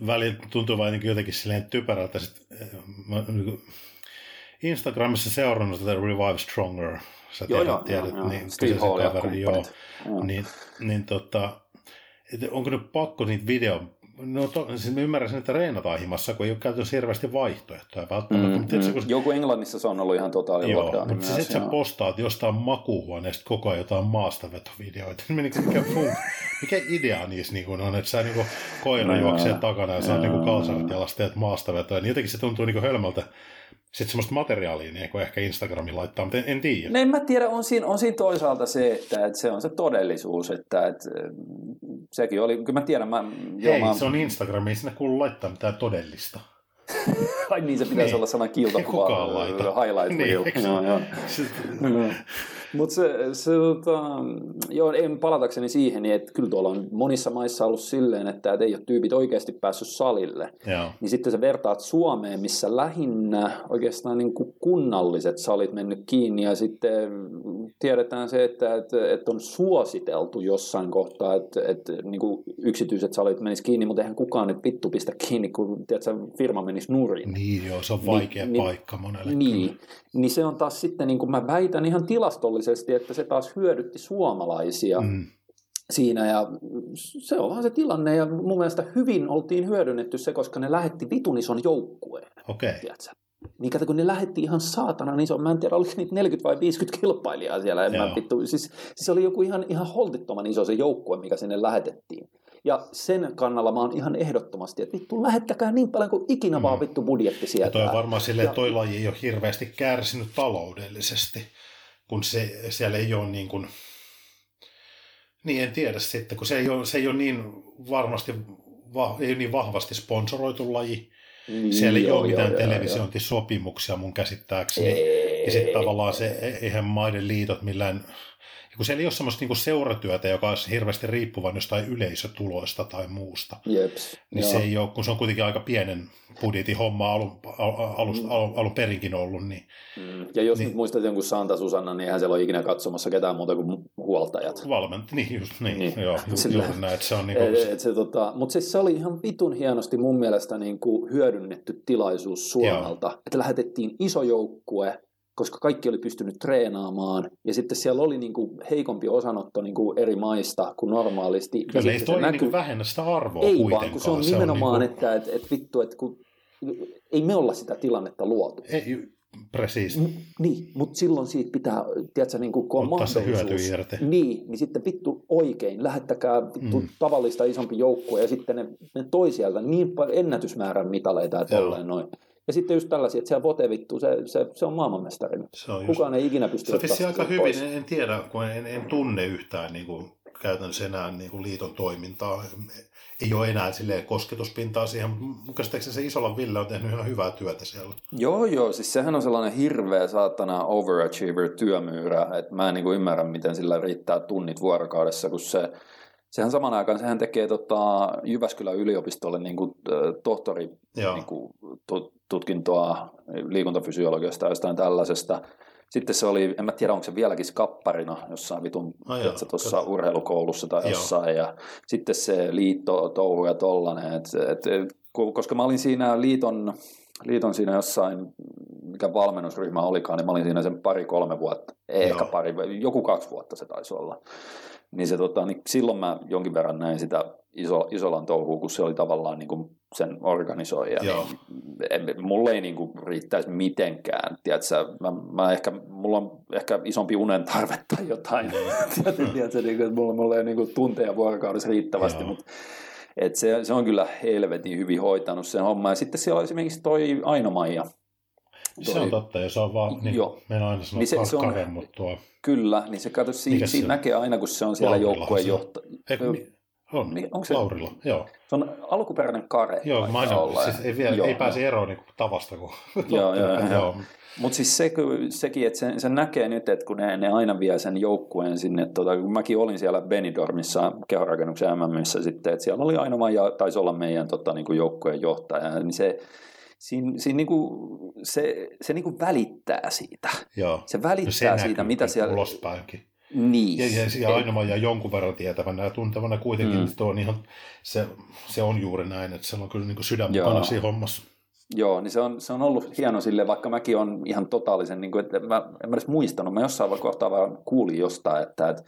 välillä tuntuu vain jotenkin silleen typerältä. Sit, eh, mä, niin Instagramissa seurannut tätä Revive Stronger. Sä joo, tiedät, joo, tiedät joo, niin, Steve Hall kaveri, joo, joo. Niin, niin tota, onko nyt pakko niitä video, No to, siis mä ymmärrän sen, että reenataan himassa, kun ei ole käytössä hirveästi vaihtoehtoja. Välttämättä. Mm, mutta mm. kun... Joku Englannissa se on ollut ihan totaali Joo, mutta siis että sä postaat jostain makuuhuoneesta koko ajan jotain maastavetovideoita, niin mikä, fun... mikä idea niissä niin on, että sä niin koira juoksee takana ja sä oot niin kalsarit jalasta teet maastavetoja, niin jotenkin se tuntuu niin hölmältä sitten semmoista materiaalia niin kuin ehkä Instagramin laittaa, mutta en, en tiedä. No en mä tiedä, on siinä, on siinä toisaalta se, että, että se on se todellisuus, että, että sekin oli, kyllä mä tiedän, mä... Hei, joo, mä... se on Instagram, ei sinne kuulu laittaa mitään todellista. Ai niin, se pitäisi niin. olla sana kiltakuva, highlight niin, reel. Joo, joo. Mutta se, se tota, joo, en palatakseni siihen, niin että kyllä tuolla on monissa maissa ollut silleen, että et ei ole tyypit oikeasti päässyt salille. Joo. Niin sitten se vertaat Suomeen, missä lähinnä oikeastaan niin kuin kunnalliset salit mennyt kiinni ja sitten tiedetään se, että, että, että on suositeltu jossain kohtaa, että, että niin kuin yksityiset salit menis kiinni, mutta eihän kukaan nyt vittu pistä kiinni, kun tiedätkö, firma menisi nurin. Niin joo, se on vaikea niin, paikka monelle. Niin, niin se on taas sitten, niin kuin mä väitän ihan tilastollisesti, että se taas hyödytti suomalaisia. Mm siinä ja se on vaan se tilanne ja mun mielestä hyvin oltiin hyödynnetty se, koska ne lähetti vitun ison joukkueen. Okei. Okay. Niin kato, kun ne lähetti ihan saatana niin se on, mä en tiedä, oliko niitä 40 vai 50 kilpailijaa siellä. En mä vittu, siis, siis, oli joku ihan, ihan holtittoman iso se joukkue, mikä sinne lähetettiin. Ja sen kannalla mä oon ihan ehdottomasti, että vittu lähettäkää niin paljon kuin ikinä mm. vaan vittu budjetti sieltä. Ja toi on varmaan silleen, että toi laji ei ole hirveästi kärsinyt taloudellisesti, kun se, siellä ei ole niin kuin, niin en tiedä sitten, kun se ei ole, se ei ole niin varmasti, ei ole niin vahvasti sponsoroitu laji, niin, Siellä ei joo, ole mitään joo, televisiointisopimuksia mun käsittääkseni. Ei, ja sitten tavallaan se, eihän maiden liitot millään kun siellä ei ole semmoista niinku seuratyötä, joka olisi hirveästi riippuvainen jostain yleisötuloista tai muusta, Jeps, niin joo. se ei ole, kun se on kuitenkin aika pienen budjetin homma alun, alun, mm. alun, alun perinkin ollut. Niin, mm. Ja jos niin, nyt muistat jonkun Santa Susanna, niin eihän siellä ole ikinä katsomassa ketään muuta kuin huoltajat. Valmenti, niin just niin. niin. Joo, Sillä, juuri näin, että se on niin kuin... et, se, tota, Mutta siis se oli ihan vitun hienosti mun mielestä niin kuin hyödynnetty tilaisuus Suomelta, joo. että lähetettiin iso joukkue, koska kaikki oli pystynyt treenaamaan, ja sitten siellä oli niin kuin heikompi osanotto niin kuin eri maista kuin normaalisti. Kyllä ei toi näky... niin vähennä sitä arvoa Ei vaan, kun se on se nimenomaan, on niin kuin... että et, et vittu, että kun ei me olla sitä tilannetta luotu. Ei, Precis. M- niin, mutta silloin siitä pitää, tiedätkö, niin kuin, kun on Ottaa se hyöty irti. niin, niin sitten vittu oikein, lähettäkää vittu Mm. tavallista isompi joukkue ja sitten ne, ne toi sieltä niin paljon ennätysmäärän mitaleita ja tolleen noin. Ja sitten just tällaisia, että siellä Vote vittu, se, se, se on maailmanmestari. Se on just Kukaan ei ikinä pysty Se aika hyvin, pois. en, en tiedä, kun en, en tunne yhtään niin kuin, käytännössä enää niin kuin liiton toimintaa. Ei ole enää silleen kosketuspintaa siihen, mutta käsittääkseni se Isolla Ville on tehnyt ihan hyvää työtä siellä. Joo, joo, siis sehän on sellainen hirveä saatana overachiever-työmyyrä, että mä en niin kuin ymmärrä, miten sillä riittää tunnit vuorokaudessa, kun se, sehän saman aikaan, sehän tekee tota, Jyväskylän yliopistolle niin kuin, tohtori Joo. niin kuin, tu- tutkintoa liikuntafysiologiasta ja jostain tällaisesta. Sitten se oli, en mä tiedä, onko se vieläkin skapparina jossain vitun, oh, joo, tuossa urheilukoulussa tai Joo. jossain. Ja sitten se liitto touhu ja tollanen. Et, et, koska mä olin siinä liiton, liiton siinä jossain, mikä valmennusryhmä olikaan, niin mä olin siinä sen pari-kolme vuotta, ei Joo. ehkä pari, joku kaksi vuotta se taisi olla. Niin, se, tota, niin silloin mä jonkin verran näin sitä iso, Isolan touhua, kun se oli tavallaan niin kuin sen organisoija. Joo. Niin, mulle ei niin kuin riittäisi mitenkään. Tiedätkö, mä, mä ehkä, mulla on ehkä isompi unen tarve tai jotain. tiedätkö, tiedätkö, niin kuin, että mulla, mulla ei niin kuin tunteja vuorokaudessa riittävästi, Joo. mutta et se, se on kyllä helvetin hyvin hoitanut sen homman. Ja sitten siellä on esimerkiksi toi Aino-Maija. Se on totta, ja se on vaan, niin Joo. meillä aina sanoa Niin se- niin se on- tuo, Kyllä, niin se kato, siinä, siinä se- näkee aina, kun se on siellä joukkueen se on. johtaja. Mi- on, Niin, onko se- Laurilla, joo. Se on alkuperäinen kare. Joo, mä aina, olla. siis ei, vielä, Joo, ei pääse eroon niin tavasta, kun Joo, joo, joo. joo. Mutta siis se, sekin, että sen, sen näkee nyt, että kun ne, ne aina vie sen joukkueen sinne, tota, kun mäkin olin siellä Benidormissa kehorakennuksen MMissä sitten, että siellä oli aina ja taisi olla meidän tota, niin kuin joukkueen johtaja, niin se, siinä, siinä niin kuin, se, se niin kuin välittää siitä. joo. Se No välittää se siitä, mitä siellä... Ulospäinkin. Niin. Ja, ja, ja Ei- ainoa ja jonkun verran tietävänä ja tuntevana kuitenkin, Mm. tuo on ihan, se, se on juuri näin, että se on kyllä niin sydän mukana siinä hommassa. Joo, niin se on, se on ollut hieno sille, vaikka mäkin on ihan totaalisen, niin kuin, että mä, en mä edes muistanut, mä jossain kohtaa vaan kuulin jostain, että, että,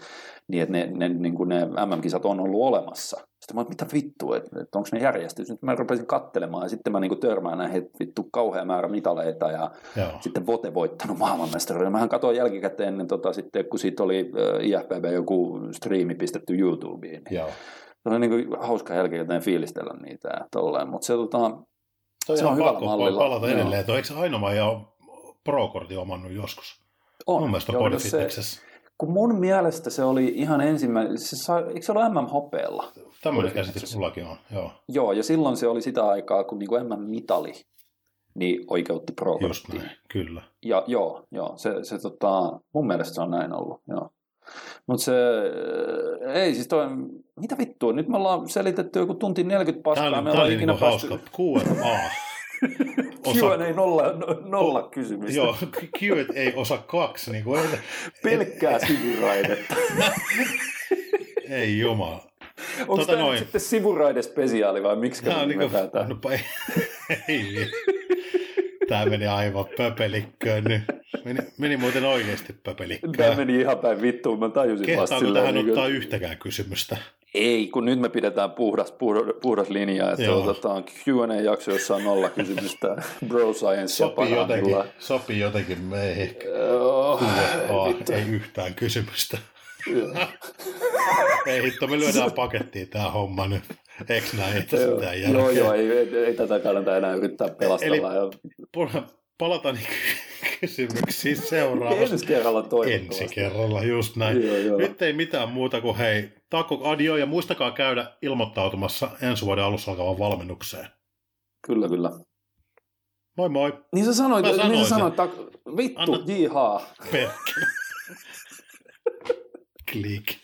niin, että ne, ne, niin kuin ne MM-kisat on ollut olemassa. Sitten mä oon, mitä vittu, että, että onko ne järjestys? Sitten mä rupesin kattelemaan ja sitten mä niin kuin törmään näihin, että vittu kauhea määrä mitaleita ja Joo. sitten Vote voittanut maailmanmestaruuden. Mähän katsoin jälkikäteen ennen, tota, sitten, kun siitä oli äh, IFBB joku striimi pistetty YouTubeen. Niin Joo. se oli niin kuin hauska jälkikäteen fiilistellä niitä ja tolleen, mutta se tota, Toi Se on on pakko mallilla. palata edelleen, että eikö Ainoa ja Pro-kortin omannut joskus? on. Mun mielestä Joo, se-. Kun mun mielestä se oli ihan ensimmäinen, se sai, eikö se ollut MM-hopeella? Tämmöinen käsitys mullakin on, joo. Joo, ja silloin se oli sitä aikaa, kun niinku MM-mitali niin oikeutti pro Just näin, kyllä. Ja joo, joo se, se tota, mun mielestä se on näin ollut, joo. Mutta se, ei siis toi, mitä vittua, nyt me ollaan selitetty joku tunti 40 paskaa, Tämä oli, me tämä oli ikinä niinku hauska. Q&A. Osa, Q&A nolla, nolla kysymystä. joo, Q&A osa kaksi. Niin kuin, Pelkkää sivuraidetta. ei jumala. Onko Tota tämä noin. nyt sitten sivuraidespesiaali vai miksi Tämä on nimetään tämä? no, ei, ei. Tämä meni aivan pöpelikköön nyt. Meni, meni muuten oikeasti Tämä pöpelikköön. meni ihan päin vittuun, mä tajusin vasta Kehtaako silleen, tähän niin ottaa kuin, yhtäkään kysymystä? ei, kun nyt me pidetään puhdas, puhdas, puhdas linja, että Joo. otetaan Q&A-jakso, jossa on nolla kysymystä, bro science Sopii jotenkin, parhaimmillaan. sopii jotenkin meihin. Oh, ei yhtään kysymystä. Ei hitto, me lyödään pakettiin tää homma nyt. Eiks näin, että sitä joo, joo, ei, ei, ei, tätä kannata enää yrittää pelastella. Eli- ja Palata niin kysymyksiin seuraavassa. ensi kerralla toivottavasti. Ensi kerralla, just näin. Joo, joo. Nyt ei mitään muuta kuin hei, takko adio ja muistakaa käydä ilmoittautumassa ensi vuoden alussa alkavan valmennukseen. Kyllä, kyllä. Moi moi, Niin sä sanoit, niin sä sanoit, vittu, Anna- jihaa. perkele. Klick.